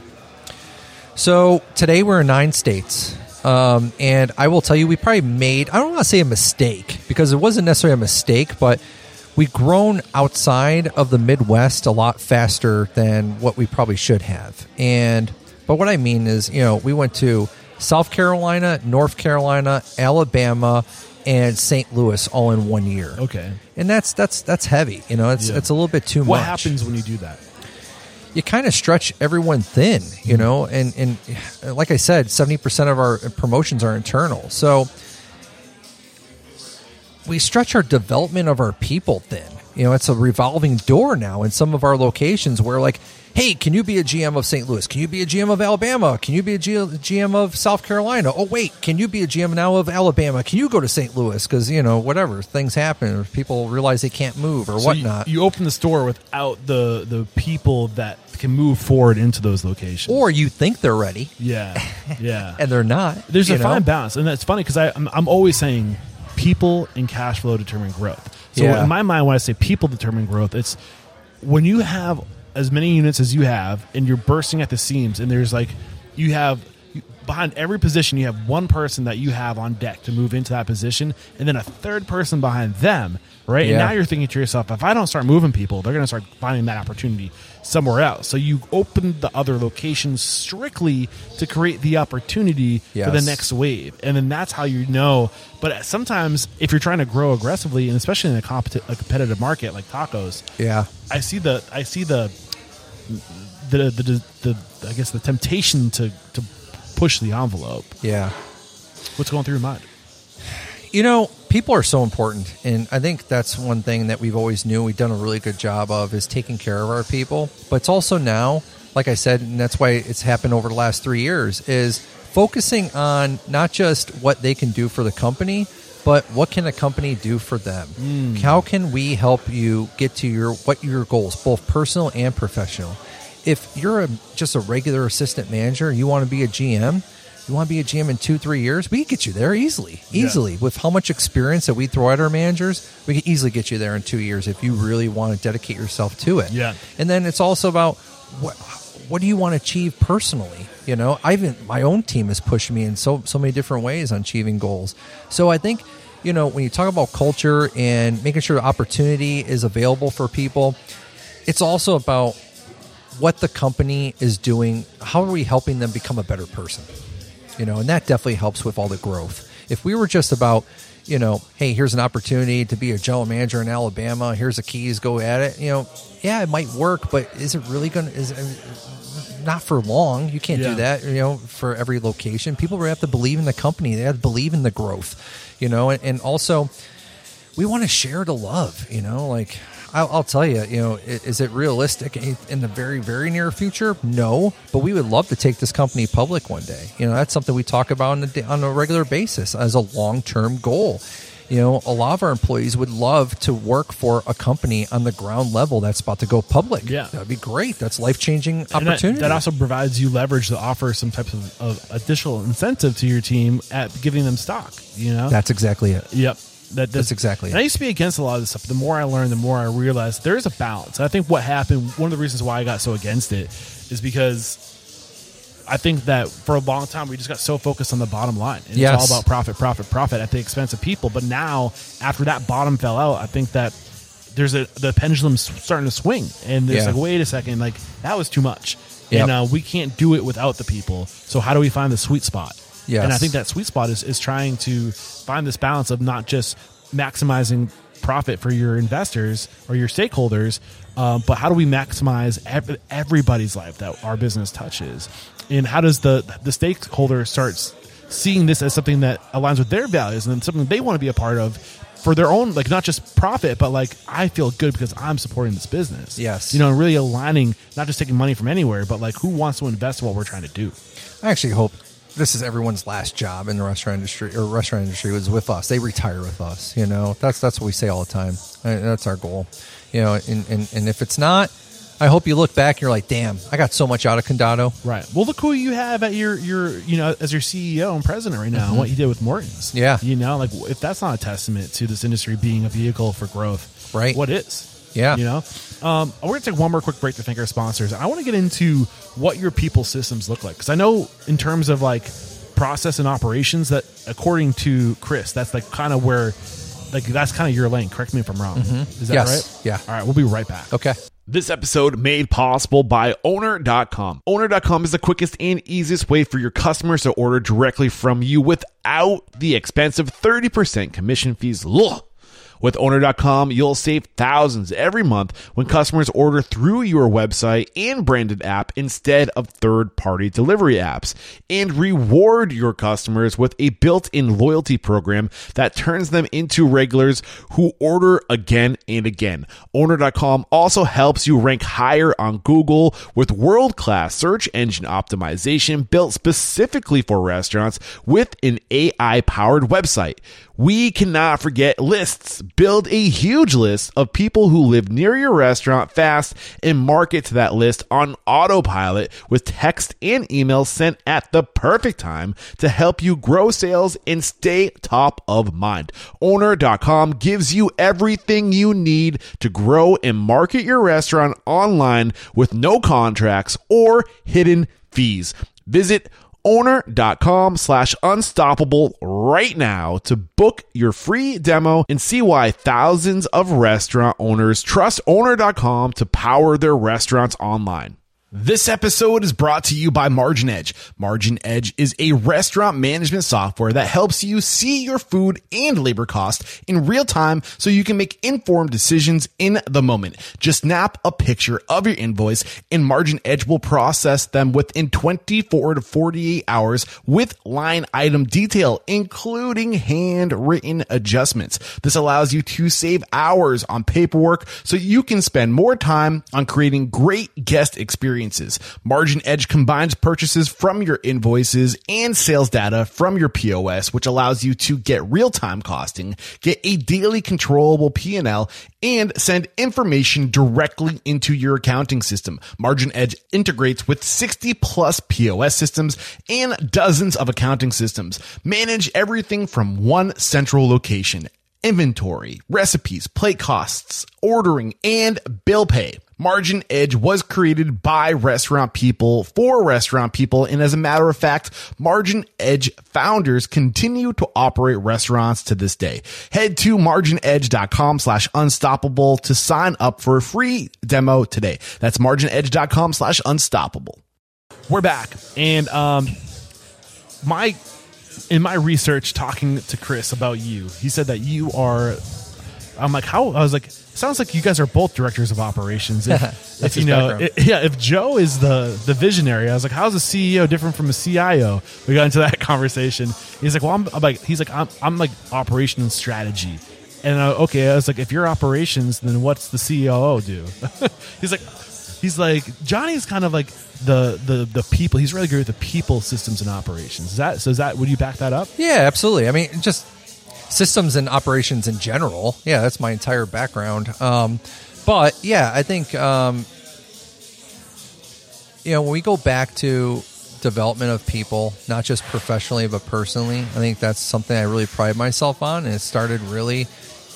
So today we're in nine states. Um, and I will tell you, we probably made, I don't want to say a mistake because it wasn't necessarily a mistake, but we've grown outside of the Midwest a lot faster than what we probably should have. And, but what I mean is, you know, we went to South Carolina, North Carolina, Alabama, and St. Louis all in one year. Okay. And that's, that's, that's heavy. You know, it's, Yeah. it's a little bit too What much What happens when you do that? you kind of stretch everyone thin, you mm-hmm. know, and and like I said, seventy percent of our promotions are internal, so we stretch our development of our people thin. You know, it's a revolving door now in some of our locations where like. Hey, can you be a GM of St. Louis? Can you be a GM of Alabama? Can you be a G- GM of South Carolina? Oh, wait, can you be a GM now of Alabama? Can you go to St. Louis? Because, you know, whatever, things happen. People realize they can't move or So whatnot. You, open the store without the the people that can move forward into those locations. or you think they're ready yeah, yeah. and they're not. There's a know? fine balance, and that's funny because I'm I'm always saying people and cash flow determine growth. So Yeah. in my mind, when I say people determine growth, it's when you have as many units as you have, and you're bursting at the seams, and there's like you have behind every position you have one person that you have on deck to move into that position, and then a third person behind them, right? And now you're thinking to yourself, if I don't start moving people, they're going to start finding that opportunity somewhere else. So you open the other locations strictly to create the opportunity for the next wave, and then that's how you know. But sometimes, if you're trying to grow aggressively, and especially in a, a competitive market like tacos, Yeah. I see the I see the the the, the, the I guess the temptation to to push the envelope. Yeah. What's going through your mind? You know, people are so important, and I think that's one thing that we've always knew we've done a really good job of is taking care of our people. But it's also now, like I said, and that's why it's happened over the last three years, is focusing on not just what they can do for the company, but what can a company do for them? Hmm. How can we help you get to your what your goals, both personal and professional? If you're a, just a regular assistant manager, you want to be a GM, you want to be a GM in two, three years, we can get you there easily. Easily. With how much experience that we throw at our managers, we can easily get you there in two years if you really want to dedicate yourself to it. Yeah. And then it's also about what what do you want to achieve personally? You know, I even my own team has pushed me in so so many different ways on achieving goals. So I think, you know, when you talk about culture and making sure opportunity is available for people, it's also about what the company is doing. How are we helping them become a better person? You know, and that definitely helps with all the growth. If we were just about, you know, hey, here's an opportunity to be a general manager in Alabama. Here's the keys. Go at it. You know, yeah, it might work, but is it really going to? Is it, not for long. You can't Yeah. do that. You know, for every location, people really have to believe in the company. They have to believe in the growth. You know, and, and also we want to share the love. You know, like I'll, I'll tell you, you know, is it realistic in in the very very near future? No, but we would love to take this company public one day. You know, that's something we talk about on a, on a regular basis as a long term goal. You know, a lot of our employees would love to work for a company on the ground level that's about to go public. Yeah. that'd be great. That's life changing And that, opportunity. that also provides you leverage to offer some types of, of additional incentive to your team at giving them stock. You know, that's exactly it. Yep. That, That's exactly And it. I used to be against a lot of this stuff. The more I learned, the more I realized there is a balance. I think what happened, one of the reasons why I got so against it, is because I think that for a long time we just got so focused on the bottom line. And Yes. It's all about profit, profit, profit at the expense of people. But now, after that bottom fell out, I think that there's a the pendulum's starting to swing, and there's Yeah. like, wait a second, like that was too much, Yep. and uh, we can't do it without the people. So how do we find the sweet spot? Yes. And I think that sweet spot is, is trying to find this balance of not just maximizing profit for your investors or your stakeholders, um, but how do we maximize ev- everybody's life that our business touches? And how does the, the stakeholder start seeing this as something that aligns with their values and something they want to be a part of for their own, like not just profit, but like I feel good because I'm supporting this business. Yes. You know, really aligning, not just taking money from anywhere, but like who wants to invest in what we're trying to do. I actually hope this is everyone's last job in the restaurant industry or restaurant industry was with us. They retire with us. You know, that's that's what we say all the time. That's our goal. You know, and, and, and if it's not, I hope you look back and you're like, damn, I got so much out of Condado. Right. Well, look who you have at your your you know as your CEO and president right now, and what you did with Morton's. Mm-hmm. Yeah. You know, like if that's not a testament to this industry being a vehicle for growth, Right. What is? Yeah. You know, um, we're gonna take one more quick break to thank our sponsors. I want to get into what your people systems look like because I know in terms of like process and operations that according to Chris, that's like kind of where. Like that's kind of your lane. Correct me if I'm wrong. Is that Mm-hmm. Yes. right? Yeah. All right. We'll be right back. Okay. This episode made possible by owner.com. Owner.com is the quickest and easiest way for your customers to order directly from you without the expensive 30% commission fees. Ugh. With owner.com, you'll save thousands every month when customers order through your website and branded app instead of third party delivery apps. And reward your customers with a built in loyalty program that turns them into regulars who order again and again. Owner.com also helps you rank higher on Google with world class search engine optimization built specifically for restaurants with an AI powered website. We cannot forget lists build a huge list of people who live near your restaurant fast and market to that list on autopilot with text and email sent at the perfect time to help you grow sales and stay top of mind. Owner.com gives you everything you need to grow and market your restaurant online with no contracts or hidden fees. Visit owner.com slash unstoppable right now to book your free demo and see why thousands of restaurant owners trust owner.com to power their restaurants online. This episode is brought to you by MarginEdge. Margin Edge is a restaurant management software that helps you see your food and labor cost in real time so you can make informed decisions in the moment. Just snap a picture of your invoice and MarginEdge will process them within 24 to 48 hours with line item detail, including handwritten adjustments. This allows you to save hours on paperwork so you can spend more time on creating great guest experiences experiences. MarginEdge combines purchases from your invoices and sales data from your POS, which allows you to get real-time costing, get a daily controllable P&L, and send information directly into your accounting system. MarginEdge integrates with 60 plus POS systems and dozens of accounting systems. Manage everything from one central location inventory, recipes, plate costs, ordering, and bill pay. MarginEdge was created by restaurant people for restaurant people. And as a matter of fact, Margin Edge founders continue to operate restaurants to this day. Head to marginedge.com slash unstoppable to sign up for a free demo today. That's marginedge.com slash unstoppable. We're back. And um my in my research talking to Chris about you, he said that you are I'm like, how I was like, sounds like you guys are both directors of operations. If, if you know, it- yeah, if Joe is the the visionary, I was like, how's a CEO different from a CIO? We got into that conversation. He's like, well, I'm, I'm like, he's like, I'm, I'm like operation and strategy. And uh, okay, I was like, if you're operations, then what's the COO do? he's like, he's like, Johnny's kind of like the the the people. He's really good with the people, systems, and operations. Is that so? Is that would you back that up? Yeah, absolutely. I mean, just systems and operations in general. Yeah, that's my entire background. Um, but yeah, I think um, you know when we go back to development of people, not just professionally but personally, I think that's something I really pride myself on, and it started really.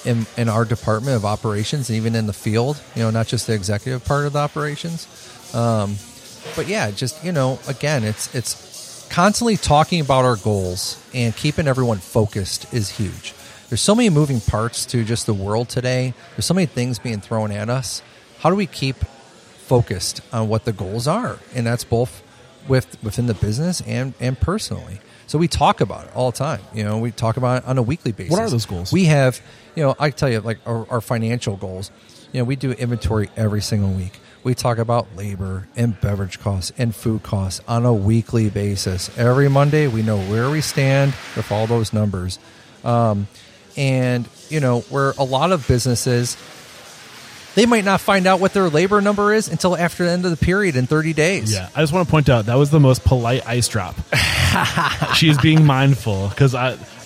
In, in our department of operations and even in the field, you know, not just the executive part of the operations. Um, but yeah, just you know, again, it's it's constantly talking about our goals and keeping everyone focused is huge. There's so many moving parts to just the world today. There's so many things being thrown at us. How do we keep focused on what the goals are? And that's both with within the business and and personally. So we talk about it all the time. You know, we talk about it on a weekly basis. What are those goals? We have, you know, I tell you, like our, our financial goals. You know, we do inventory every single week. We talk about labor and beverage costs and food costs on a weekly basis. Every Monday, we know where we stand with all those numbers. Um, and, you know, where a lot of businesses, they might not find out what their labor number is until after the end of the period in 30 days. Yeah, I just want to point out that was the most polite ice drop. she is being mindful because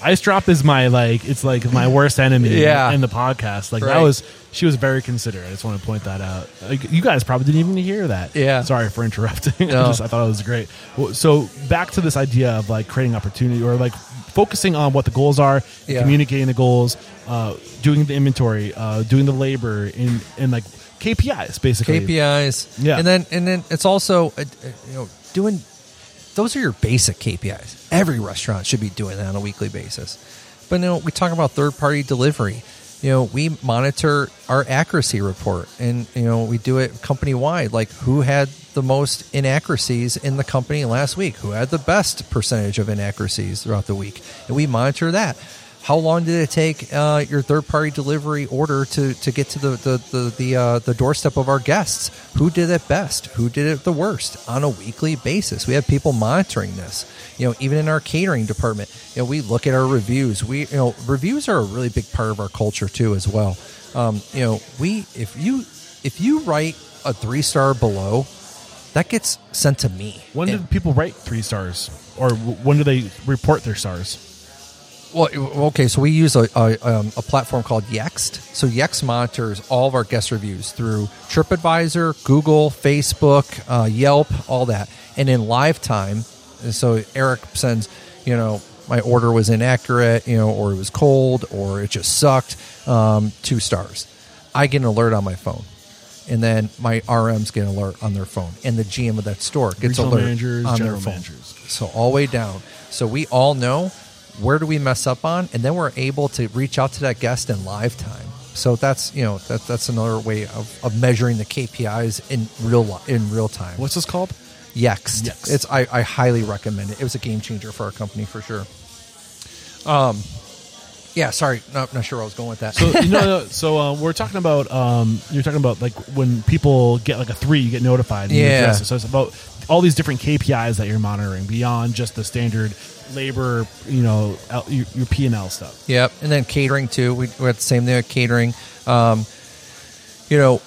ice drop is my like it's like my worst enemy. Yeah. in the podcast, like that Right. was she was very considerate. I just want to point that out. Like, you guys probably didn't even hear that. Yeah. sorry for interrupting. No. I, just, I thought it was great. Well, So back to this idea of like creating opportunity or like focusing on what the goals are, Yeah. communicating the goals, uh, doing the inventory, uh, doing the labor, in and like KPIs basically. KPIs. Yeah. And then and then it's also uh, uh, you know doing those are your basic KPIs. Every restaurant should be doing that on a weekly basis. But you know, we talk about third party delivery. You know, we monitor our accuracy report and you know, we do it company wide like who had the most inaccuracies in the company last week, who had the best percentage of inaccuracies throughout the week. And we monitor that. How long did it take uh, your third party delivery order to, to get to the the the the, uh, the doorstep of our guests? Who did it best? Who did it the worst? On a weekly basis, we have people monitoring this. You know, even in our catering department, you know, we look at our reviews. We you know, reviews are a really big part of our culture too, as well. Um, you know, we if you if you write a three star below, that gets sent to me. When And- did people write three stars, or when do they report their stars? Well, okay, so we use a, a, um, a platform called Yext. So Yext monitors all of our guest reviews through TripAdvisor, Google, Facebook, uh, Yelp, all that. And in live time, so Eric sends, you know, my order was inaccurate, you know, or it was cold, or it just sucked, um, two stars. I get an alert on my phone. And then my RMs get an alert on their phone, and the GM of that store gets Regional alert managers, on their phone. managers. So all the way down. So we all know where do we mess up on, and then we're able to reach out to that guest in live time. So that's you know that that's another way of, of measuring the KPIs in real li- in real time. What's this called? Yext? Yext. It's I, I highly recommend it. It was a game changer for our company for sure. Um, yeah. Sorry, not, not sure where I was going with that. So you know, so uh, we're talking about um, you're talking about like when people get like a three, you get notified. Yeah. So it's about all these different KPIs that you're monitoring beyond just the standard labor, you know, L- your, your P and L stuff. Yep, and then catering too. We, we had the same thing with catering. Um, you know,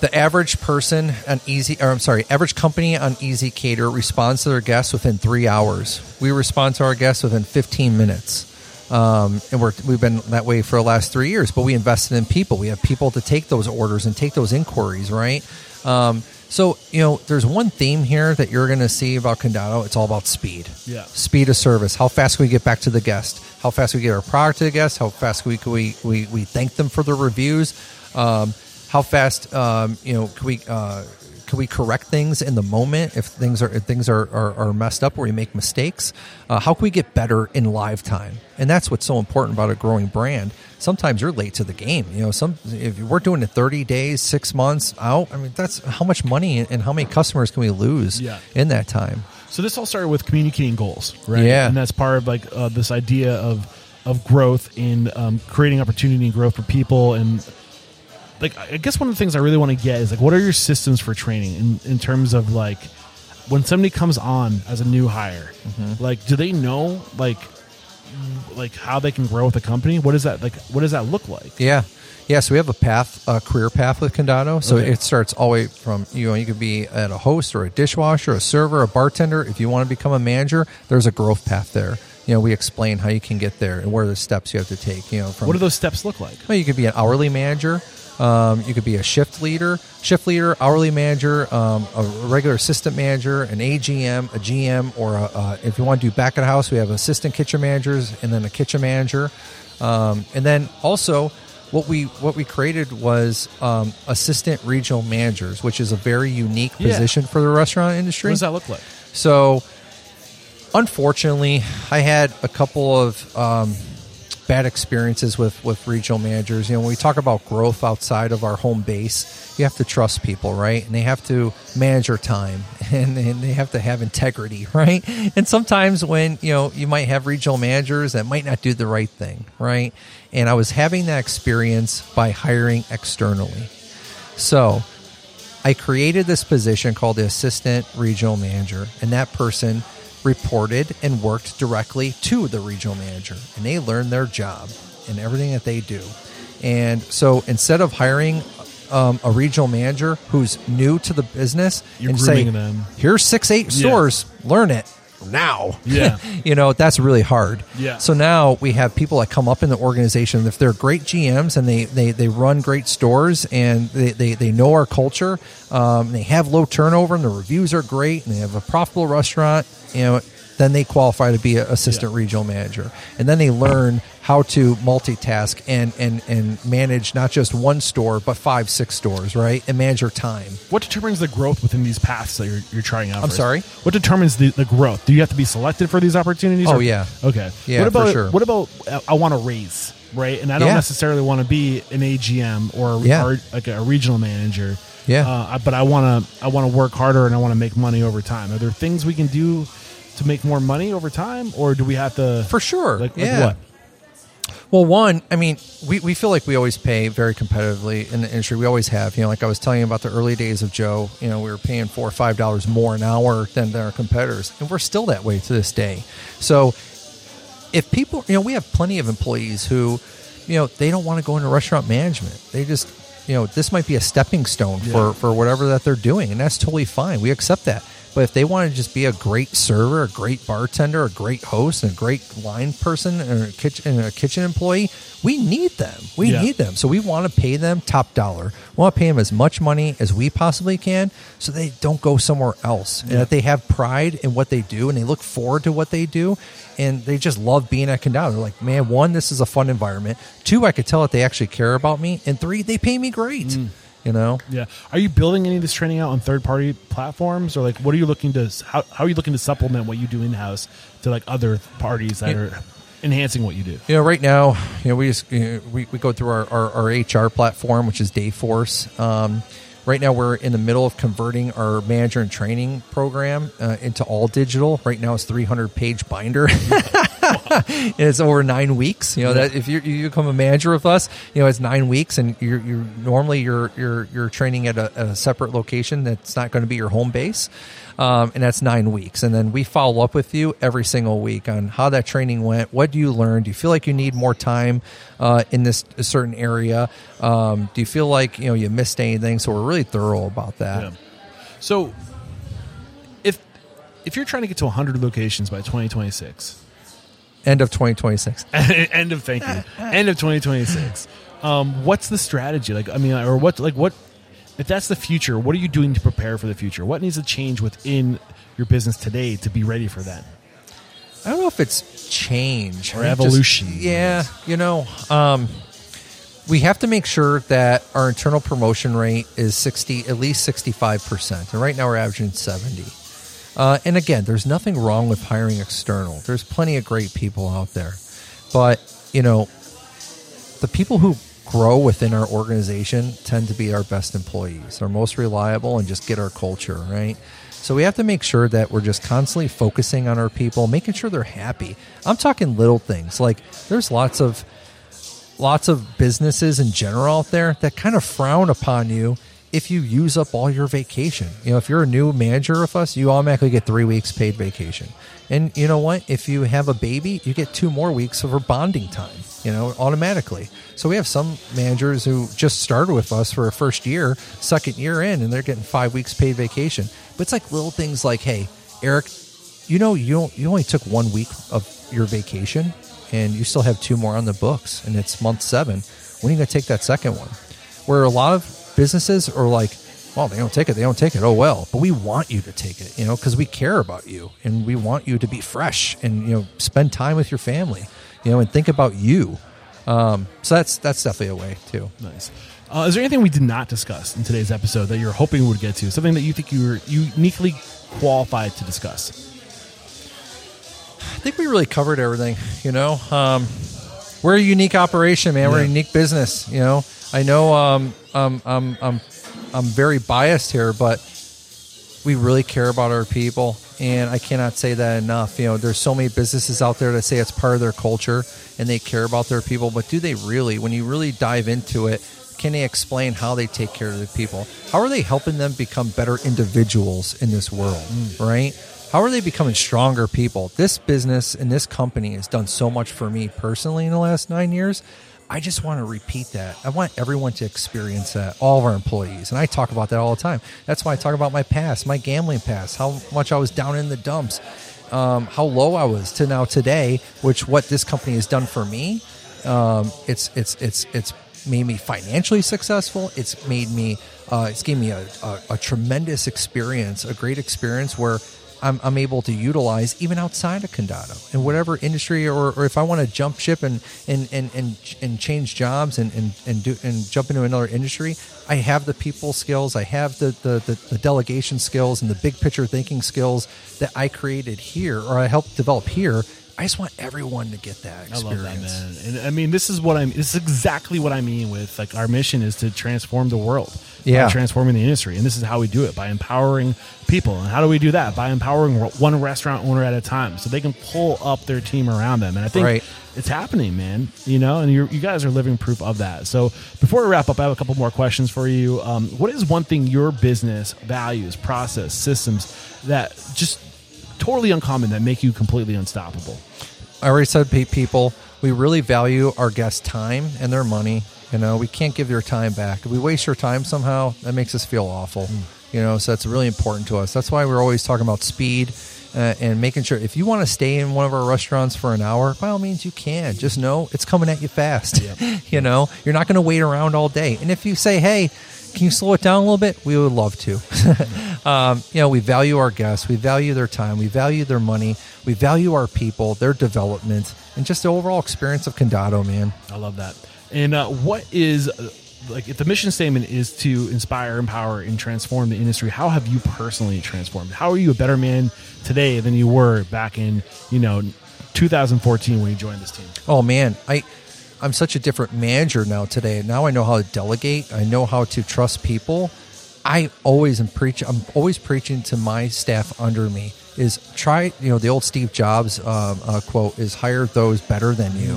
the average person on Easy, or I'm sorry, average company on ezCater responds to their guests within three hours. We respond to our guests within 15 minutes. Um, and we're, we've been that way for the last three years, but we invested in people. We have people to take those orders and take those inquiries, right? Um, so, you know, there's one theme here that you're going to see about Condado. It's all about speed Yeah. speed of service. How fast can we get back to the guest? How fast can we get our product to the guest? How fast can we can we, we, we thank them for the reviews? Um, how fast um, you know can we uh, can we correct things in the moment if things are if things are, are, are messed up or we make mistakes? Uh, how can we get better in live time? And that's what's so important about a growing brand. Sometimes you're late to the game. You know, some if we're doing it 30 days, six months out. I mean, that's how much money and how many customers can we lose Yeah. in that time? So this all started with communicating goals, right? Yeah. and that's part of like uh, this idea of of growth in um, creating opportunity and growth for people and like I guess one of the things I really want to get is like what are your systems for training in, in terms of like when somebody comes on as a new hire, Mm-hmm. like do they know like like how they can grow with the company? What is that like? What does that look like? Yeah. Yeah, so we have a path, a career path with Condado. So Okay. it starts all the way from you know you could be at a host or a dishwasher, a server, a bartender. If you want to become a manager, there's a growth path there. You know, we explain how you can get there and what are the steps you have to take. You know, from What do those steps look like? well, you could be an hourly manager. Um, you could be a shift leader, shift leader, hourly manager, um, a regular assistant manager, an AGM, a GM, or a, uh, if you want to do back of the house, we have assistant kitchen managers and then a kitchen manager. Um, and then also, what we what we created was um, assistant regional managers, which is a very unique Yeah. position for the restaurant industry. What does that look like? So, unfortunately, I had a couple of um, bad experiences with with regional managers. You know, when we talk about growth outside of our home base, you have to trust people, right? And they have to manage your time, and, and they have to have integrity, right? And sometimes when you know you might have regional managers that might not do the right thing, right? And I was having that experience by hiring externally. So I created this position called the assistant regional manager, and that person reported and worked directly to the regional manager, and they learned their job and everything that they do. And so instead of hiring um, a regional manager who's new to the business You're and say, them. "Here's six, eight Yeah. stores, learn it now." Yeah. you know that's really hard. Yeah. So now we have people that come up in the organization. If they're great GMs and they they, they run great stores and they, they, they know our culture, um, they have low turnover and the reviews are great and they have a profitable restaurant, you know, then they qualify to be an assistant Yeah. regional manager. And then they learn how to multitask and, and, and manage not just one store, but five, six stores, right? And manage your time. What determines the growth within these paths that you're, you're trying out? I'm first? sorry? What determines the, the growth? Do you have to be selected for these opportunities? Oh, or- yeah. Okay. Yeah, What about for sure. what about uh, I want to raise right, and I don't Yeah. necessarily want to be an AGM or, Yeah. or like a regional manager. Yeah. Uh, but I want to I want to work harder and I want to make money over time. Are there things we can do to make more money over time, or do we have to For sure. Like, like yeah. what? Well, one, I mean, we, we feel like we always pay very competitively in the industry. We always have. You know, like I was telling you about the early days of Joe, you know, we were paying four or five dollars more an hour than, than our competitors. And we're still that way to this day. So if people, you know, we have plenty of employees who, you know, they don't want to go into restaurant management. They just, you know, this might be a stepping stone for, for whatever that they're doing. And that's totally fine. We accept that. But if they want to just be a great server, a great bartender, a great host, and a great line person, and a kitchen, and a kitchen employee, we need them. We Yeah. need them. So we want to pay them top dollar. We want to pay them as much money as we possibly can, so they don't go somewhere else, and that they have pride in what they do, and they look forward to what they do, and they just love being at Condado. They're like, man, one, this is a fun environment. Two, I could tell that they actually care about me, and three, they pay me great. Mm. You know, Yeah. Are you building any of this training out on third party platforms or like what are you looking to how, how are you looking to supplement what you do in house to like other parties that Yeah. are enhancing what you do? You know, right now, you know, we just you know, we, we go through our, our, our HR platform, which is Dayforce. Um, right now, we're in the middle of converting our manager and training program uh, into all digital. Right now, it's 300 page binder. and it's over nine weeks. You know that if you you become a manager with us, you know it's nine weeks, and you're you're normally you're you're you're training at a, a separate location that's not going to be your home base, um, and that's nine weeks. And then we follow up with you every single week on how that training went. What do you learn? Do you feel like you need more time uh, in this certain area? Um, do you feel like you know you missed anything? So we're really thorough about that. Yeah. So if if you're trying to get to 100 locations by 2026, End of 2026. end of thank you, end of 2026, um, what's the strategy? Like, I mean, or what, like, what, if that's the future, what are you doing to prepare for the future? What needs to change within your business today to be ready for that? I don't know if it's change Or evolution. yeah, you know, um, we have to make sure that our internal promotion rate is sixty, at least sixty-five percent, and right now we're averaging seventy. Uh, and again, there's nothing wrong with hiring external. There's plenty of great people out there, but you know, the people who grow within our organization tend to be our best employees, our most reliable, and just get our culture right. So we have to make sure that we're just constantly focusing on our people, making sure they're happy. I'm talking little things like there's lots of lots of businesses in general out there that kind of frown upon you if you use up all your vacation. You know, if you're a new manager with us, you automatically get three weeks paid vacation. And you know what? If you have a baby, you get two more weeks of bonding time, you know, automatically. So we have some managers who just started with us for a first year, second year in, and they're getting five weeks paid vacation. But it's like little things like, hey, Eric, you know, you you only took one week of your vacation and you still have two more on the books and it's month seven. When are you going to take that second one? Where a lot of businesses are like, well, they don't take it. They don't take it. Oh, well, but we want you to take it, you know, because we care about you and we want you to be fresh and, you know, spend time with your family, you know, and think about you. Um, so that's, that's definitely a way too. Nice. Uh, is there anything we did not discuss in today's episode that you're hoping we would get to? Something that you think you're uniquely qualified to discuss? I think we really covered everything. You know, um, we're a unique operation, man. We're a unique business. You know, I know um, um, I'm I'm I'm very biased here, but we really care about our people, and I cannot say that enough. You know, there's so many businesses out there that say it's part of their culture and they care about their people, but do they really? When you really dive into it, can they explain how they take care of the people? How are they helping them become better individuals in this world, right? How are they becoming stronger people? This business and this company has done so much for me personally in the last nine years. I just want to repeat that. I want everyone to experience that, all of our employees. And I talk about that all the time. That's why I talk about my past, my gambling past, how much I was down in the dumps, um, how low I was to now today, which what this company has done for me. Um, it's it's it's it's made me financially successful. It's made me uh, it's gave me a, a, a tremendous experience, a great experience where I'm, I'm able to utilize even outside of Condado in whatever industry or, or if I want to jump ship and and, and, and, and change jobs and, and, and do and jump into another industry, I have the people skills, I have the, the, the, the delegation skills and the big picture thinking skills that I created here or I helped develop here. I just want everyone to get that I experience. love that, man. And I mean, this is what I'm. This is exactly what I mean with like our mission is to transform the world. By Yeah. transforming the industry, and this is how we do it by empowering people. And how do we do that? By empowering one restaurant owner at a time, so they can pull up their team around them. And I think Right. it's happening, man. You know, and you're, you guys are living proof of that. So before we wrap up, I have a couple more questions for you. Um, what is one thing your business values, process, systems that just totally uncommon that make you completely unstoppable? I already said people, we really value our guests' time and their money. You know, we can't give their time back. If we waste your time somehow, that makes us feel awful. You know, so that's really important to us. That's why we're always talking about speed uh, and making sure if you want to stay in one of our restaurants for an hour, by all means you can. Just know it's coming at you fast. you know, you're not going to wait around all day. And if you say, "Hey," can you slow it down a little bit? We would love to. um, you know, we value our guests, we value their time, we value their money, we value our people, their development, and just the overall experience of Condado, man. I love that. And uh, what is uh, like if the mission statement is to inspire, empower, and transform the industry? How have you personally transformed? How are you a better man today than you were back in you know 2014 when you joined this team? Oh man, I I'm such a different manager now today. Now I know how to delegate. I know how to trust people. I always am preach. I'm always preaching to my staff under me is try. You know the old Steve Jobs uh, uh, quote is hire those better than you,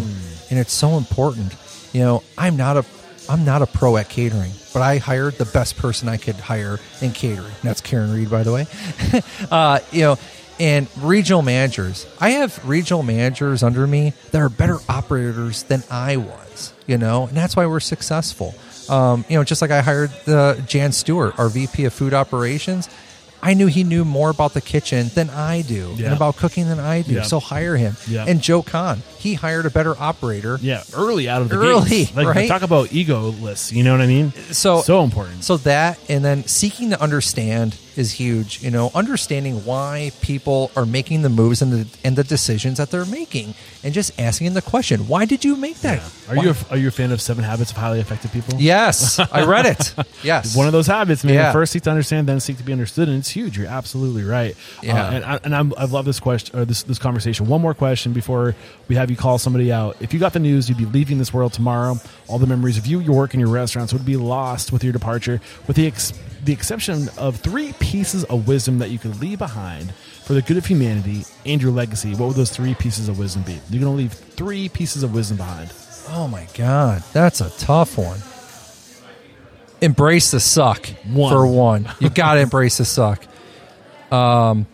and it's so important. You know I'm not a I'm not a pro at catering, but I hired the best person I could hire in catering. That's Karen Reed, by the way. uh, you know, and regional managers. I have regional managers under me that are better operators than I was, you know, and that's why we're successful. Um, you know, just like I hired the Jan Stewart, our VP of food operations. I knew he knew more about the kitchen than I do Yeah. and about cooking than I do. Yeah. So hire him. Yeah. And Joe Kahn, he hired a better operator. Yeah, early out of the Early, gates. Like right? talk about egoless. You know what I mean? So so important. So that and then seeking to understand is huge. You know, understanding why people are making the moves and the and the decisions that they're making, and just asking the question, why did you make that? Are Why- you a, are you a fan of Seven Habits of Highly Effective People? Yes, I read it. Yes, One of those habits, man. Yeah. First, seek to understand, then seek to be understood, and it's huge. You're absolutely right. Yeah. Uh, and I, and I'm, I've loved this question or this this conversation. One more question before we have you call somebody out. If you got the news, you'd be leaving this world tomorrow. All the memories of you, your work, and your restaurants would be lost with your departure, with the ex- the exception of three pieces of wisdom that you could leave behind for the good of humanity and your legacy. What would those three pieces of wisdom be? You're going to leave three pieces of wisdom behind. Oh my god, that's a tough one. Embrace the suck One. for one. You got to embrace the suck. Um,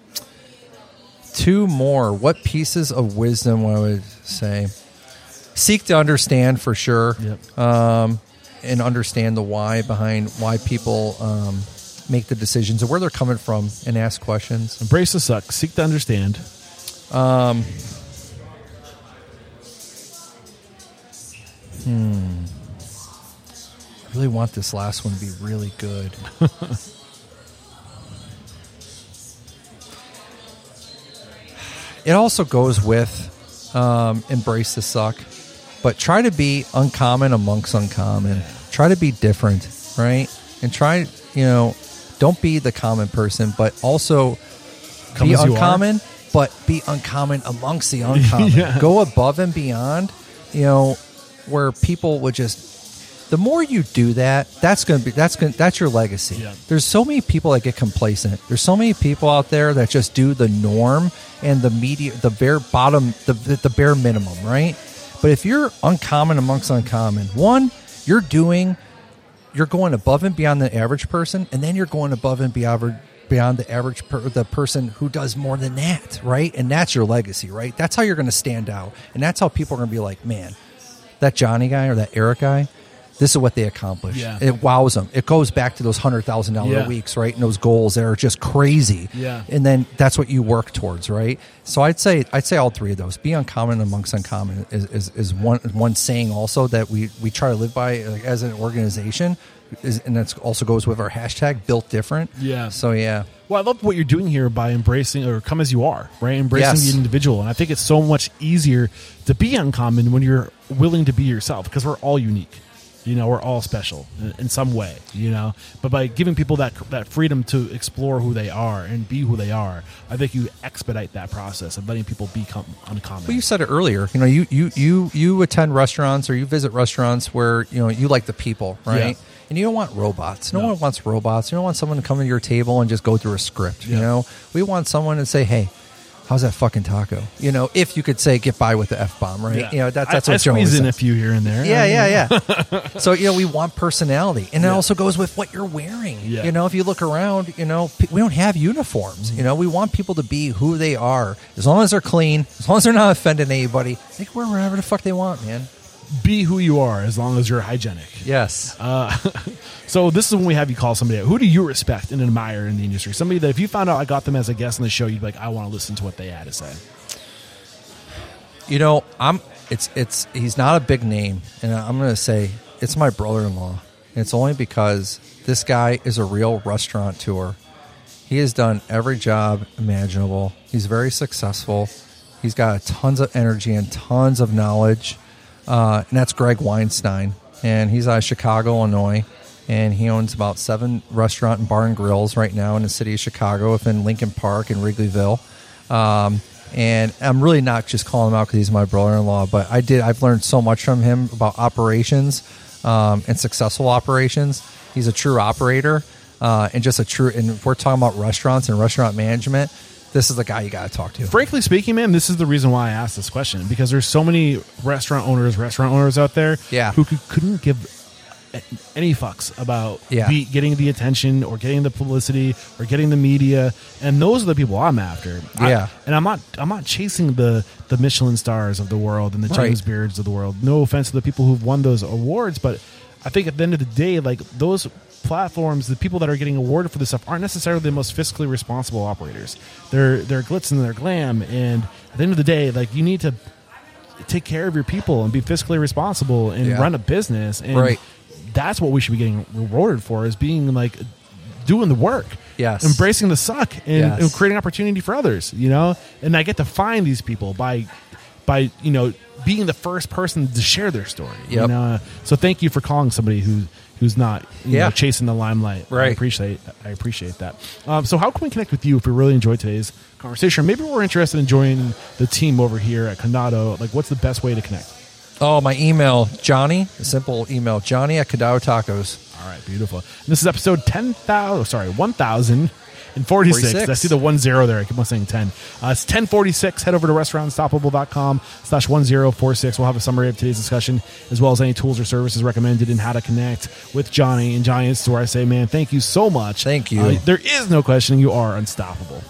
two more. What pieces of wisdom would I would say? Seek to understand for sure, Yep. um, and understand the why behind why people um, make the decisions and where they're coming from, and ask questions. Embrace the suck. Seek to understand. Hmm. I really want this last one to be really good. it also goes with um, embrace the suck, but try to be uncommon amongst uncommon. Try to be different, right? And try, you know, don't be the common person, but also Come be as you are. uncommon, but be uncommon amongst the uncommon. Yeah. Go above and beyond, you know, where people would just. The more you do that, that's gonna be that's gonna that's your legacy. Yeah. There's so many people that get complacent. There's so many people out there that just do the norm and the media, the bare bottom, the the bare minimum, right? But if you're uncommon amongst uncommon, one, you're doing you're going above and beyond the average person, and then you're going above and beyond beyond the average per, the person who does more than that, right? And that's your legacy, right? That's how you're going to stand out, and that's how people are going to be like, man, that Johnny guy or that Eric guy. This is what they accomplish. Yeah. It wows them. It goes back to those hundred thousand Yeah. dollar weeks, right? And those goals that are just crazy. Yeah. And then that's what you work towards, right? So I'd say I'd say all three of those. Be uncommon amongst uncommon is, is, is one one saying also that we we try to live by like, as an organization, is, and that also goes with our hashtag built different. Yeah. So yeah. Well, I love what you're doing here by embracing or come as you are, right? Embracing Yes. the individual. And I think it's so much easier to be uncommon when you're willing to be yourself because we're all unique. You know, we're all special in, in some way, you know. But by giving people that that freedom to explore who they are and be who they are, I think you expedite that process of letting people become uncommon. Well, you said it earlier. You know, you you you you attend restaurants or you visit restaurants where you know you like the people, right? Yeah. And you don't want robots. No, No. one wants robots. You don't want someone to come to your table and just go through a script. You know, we want someone to say, "Hey, how's that fucking taco?" You know, if you could say get by with the f bomb, right? Yeah. You know, that, that's I, what I Joe squeeze in said. a few here and there. Yeah, I yeah, yeah. so you know, we want personality, and it Yeah. also goes with what you're wearing. Yeah. You know, if you look around, you know, we don't have uniforms. Mm-hmm. You know, we want people to be who they are, as long as they're clean, as long as they're not offending anybody. They can wear whatever the fuck they want, man. Be who you are as long as you're hygienic. Yes. Uh, so this is when we have you call somebody. Out. Who do you respect and admire in the industry? Somebody that if you found out I got them as a guest on the show, you'd be like, I want to listen to what they had to say. You know, I'm. It's it's. He's not a big name, and I'm going to say it's my brother-in-law. And it's only because this guy is a real restaurateur. He has done every job imaginable. He's very successful. He's got tons of energy and tons of knowledge, uh, and that's Greg Weinstein. And he's out of Chicago, Illinois, and he owns about seven restaurant and bar and grills right now in the city of Chicago, within Lincoln Park and Wrigleyville. Um, and I'm really not just calling him out because he's my brother-in-law, but I did. I've learned so much from him about operations um, and successful operations. He's a true operator uh, and just a true. And if we're talking about restaurants and restaurant management, this is the guy you got to talk to. Frankly speaking, man, this is the reason why I asked this question because there's so many restaurant owners, restaurant owners out there, Yeah. who could, couldn't give any fucks about Yeah. be, getting the attention or getting the publicity or getting the media, and those are the people I'm after. I- Yeah. and I'm not I'm not chasing the the Michelin stars of the world and the Right. James Beards of the world. No offense to the people who've won those awards, but I think at the end of the day, like those platforms, the people that are getting awarded for this stuff aren't necessarily the most fiscally responsible operators. They're they're glitz and they're glam, and at the end of the day, like you need to take care of your people and be fiscally responsible and Yeah. run a business and Right. that's what we should be getting rewarded for is being like doing the work Yes. embracing the suck and, Yes. and creating opportunity for others you know and i get to find these people by by you know being the first person to share their story you Yep. know? so thank you for calling somebody who who's not you Yeah. know chasing the limelight Right. i appreciate i appreciate that um, so how can we connect with you if we really enjoyed today's conversation maybe we're interested in joining the team over here at condado like what's the best way to connect Oh, my email, Johnny, a simple email, Johnny at Condado Tacos. All right, beautiful. And this is episode 10,000, sorry, 1,046. 46. I see the one zero there. I keep on saying 10. Uh, it's 1046. Head over to restaurantunstoppable.com slash 1046. We'll have a summary of today's discussion as well as any tools or services recommended and how to connect with Johnny. And Johnny, this is where I say, man, thank you so much. Thank you. Uh, there is no question you are unstoppable.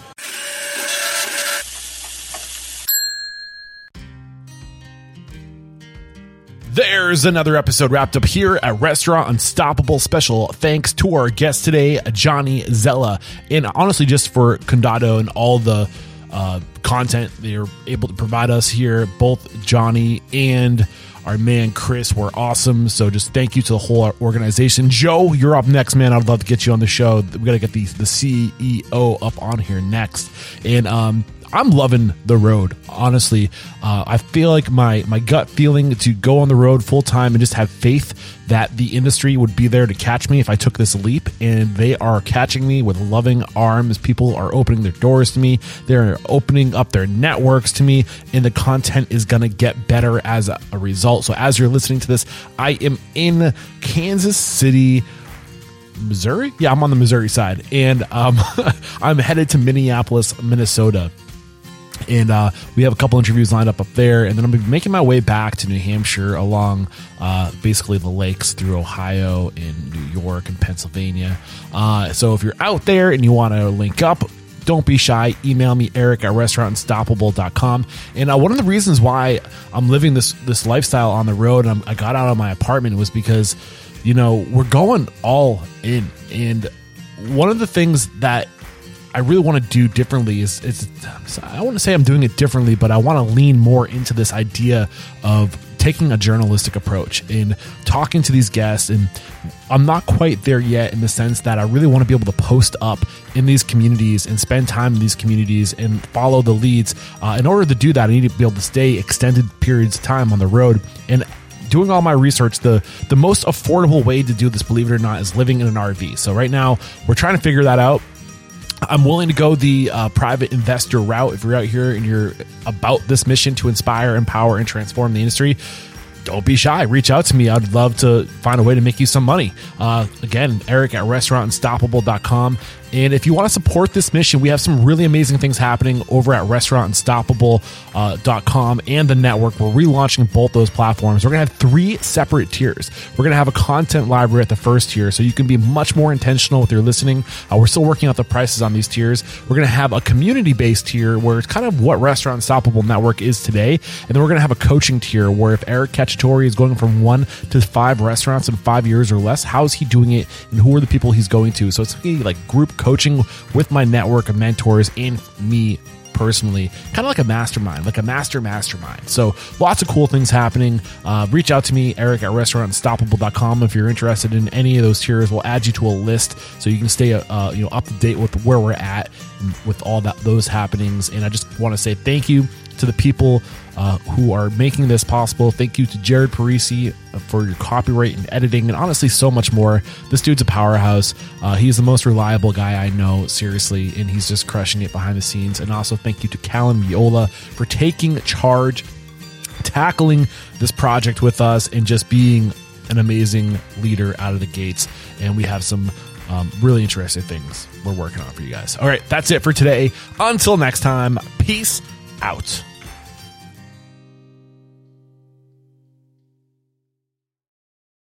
There's another episode wrapped up here at Restaurant Unstoppable. Special thanks to our guest today, Johnny Zela. And honestly, just for Condado and all the uh, content they're able to provide us here, both Johnny and our man Chris were awesome. So just thank you to the whole organization. Joe, you're up next, man. I'd love to get you on the show. We got to get the, the CEO up on here next. And, um, I'm loving the road. Honestly, uh, I feel like my my gut feeling to go on the road full time and just have faith that the industry would be there to catch me if I took this leap, and they are catching me with loving arms. People are opening their doors to me. They're opening up their networks to me, and the content is gonna get better as a, a result. So as you're listening to this, I am in Kansas City. Missouri? Yeah, I'm on the Missouri side, and um, I'm headed to Minneapolis, Minnesota and uh, we have a couple interviews lined up up there. And then i'm making my way back to new hampshire along uh, basically the lakes through ohio and new york and pennsylvania. Uh, so if you're out there and you want to link up don't be shy. Email me eric at restaurantunstoppable.com and uh, one of the reasons why i'm living this this lifestyle on the road and I'm, i got out of my apartment was because you know we're going all in. And one of the things that I really want to do differently is, is I want to say I'm doing it differently, but I want to lean more into this idea of taking a journalistic approach in talking to these guests. And I'm not quite there yet in the sense that I really want to be able to post up in these communities and spend time in these communities and follow the leads. Uh, in order to do that, I need to be able to stay extended periods of time on the road and doing all my research, the the most affordable way to do this, believe it or not, is living in an RV. So right now, we're trying to figure that out. I'm willing to go the uh, private investor route if you're out here and you're about this mission to inspire, empower, and transform the industry. Don't be shy. Reach out to me. I'd love to find a way to make you some money. Uh, again, Eric at restaurantunstoppable.com. And if you want to support this mission, we have some really amazing things happening over at restaurantunstoppable.com and the network. We're relaunching both those platforms. We're going to have three separate tiers. We're going to have a content library at the first tier so you can be much more intentional with your listening. Uh, we're still working out the prices on these tiers. We're going to have a community based tier where it's kind of what Restaurant Unstoppable Network is today. And then we're going to have a coaching tier where if Eric Cacciatore is going from one to five restaurants in five years or less. How is he doing it, and who are the people he's going to? So it's like group coaching with my network of mentors and me personally, kind of like a mastermind, like a master mastermind. So lots of cool things happening. Uh, reach out to me, Eric at restaurantunstoppable.com if you're interested in any of those tiers. We'll add you to a list so you can stay uh, you know up to date with where we're at with all that those happenings. And I just want to say thank you to the people uh, who are making this possible. Thank you to Jared Parisi for your copyright and editing, and honestly, so much more. This dude's a powerhouse. Uh, he's the most reliable guy I know, seriously, and he's just crushing it behind the scenes. And also, thank you to Callan Viola for taking charge, tackling this project with us, and just being an amazing leader out of the gates. And we have some um, really interesting things we're working on for you guys. All right, that's it for today. Until next time, peace out.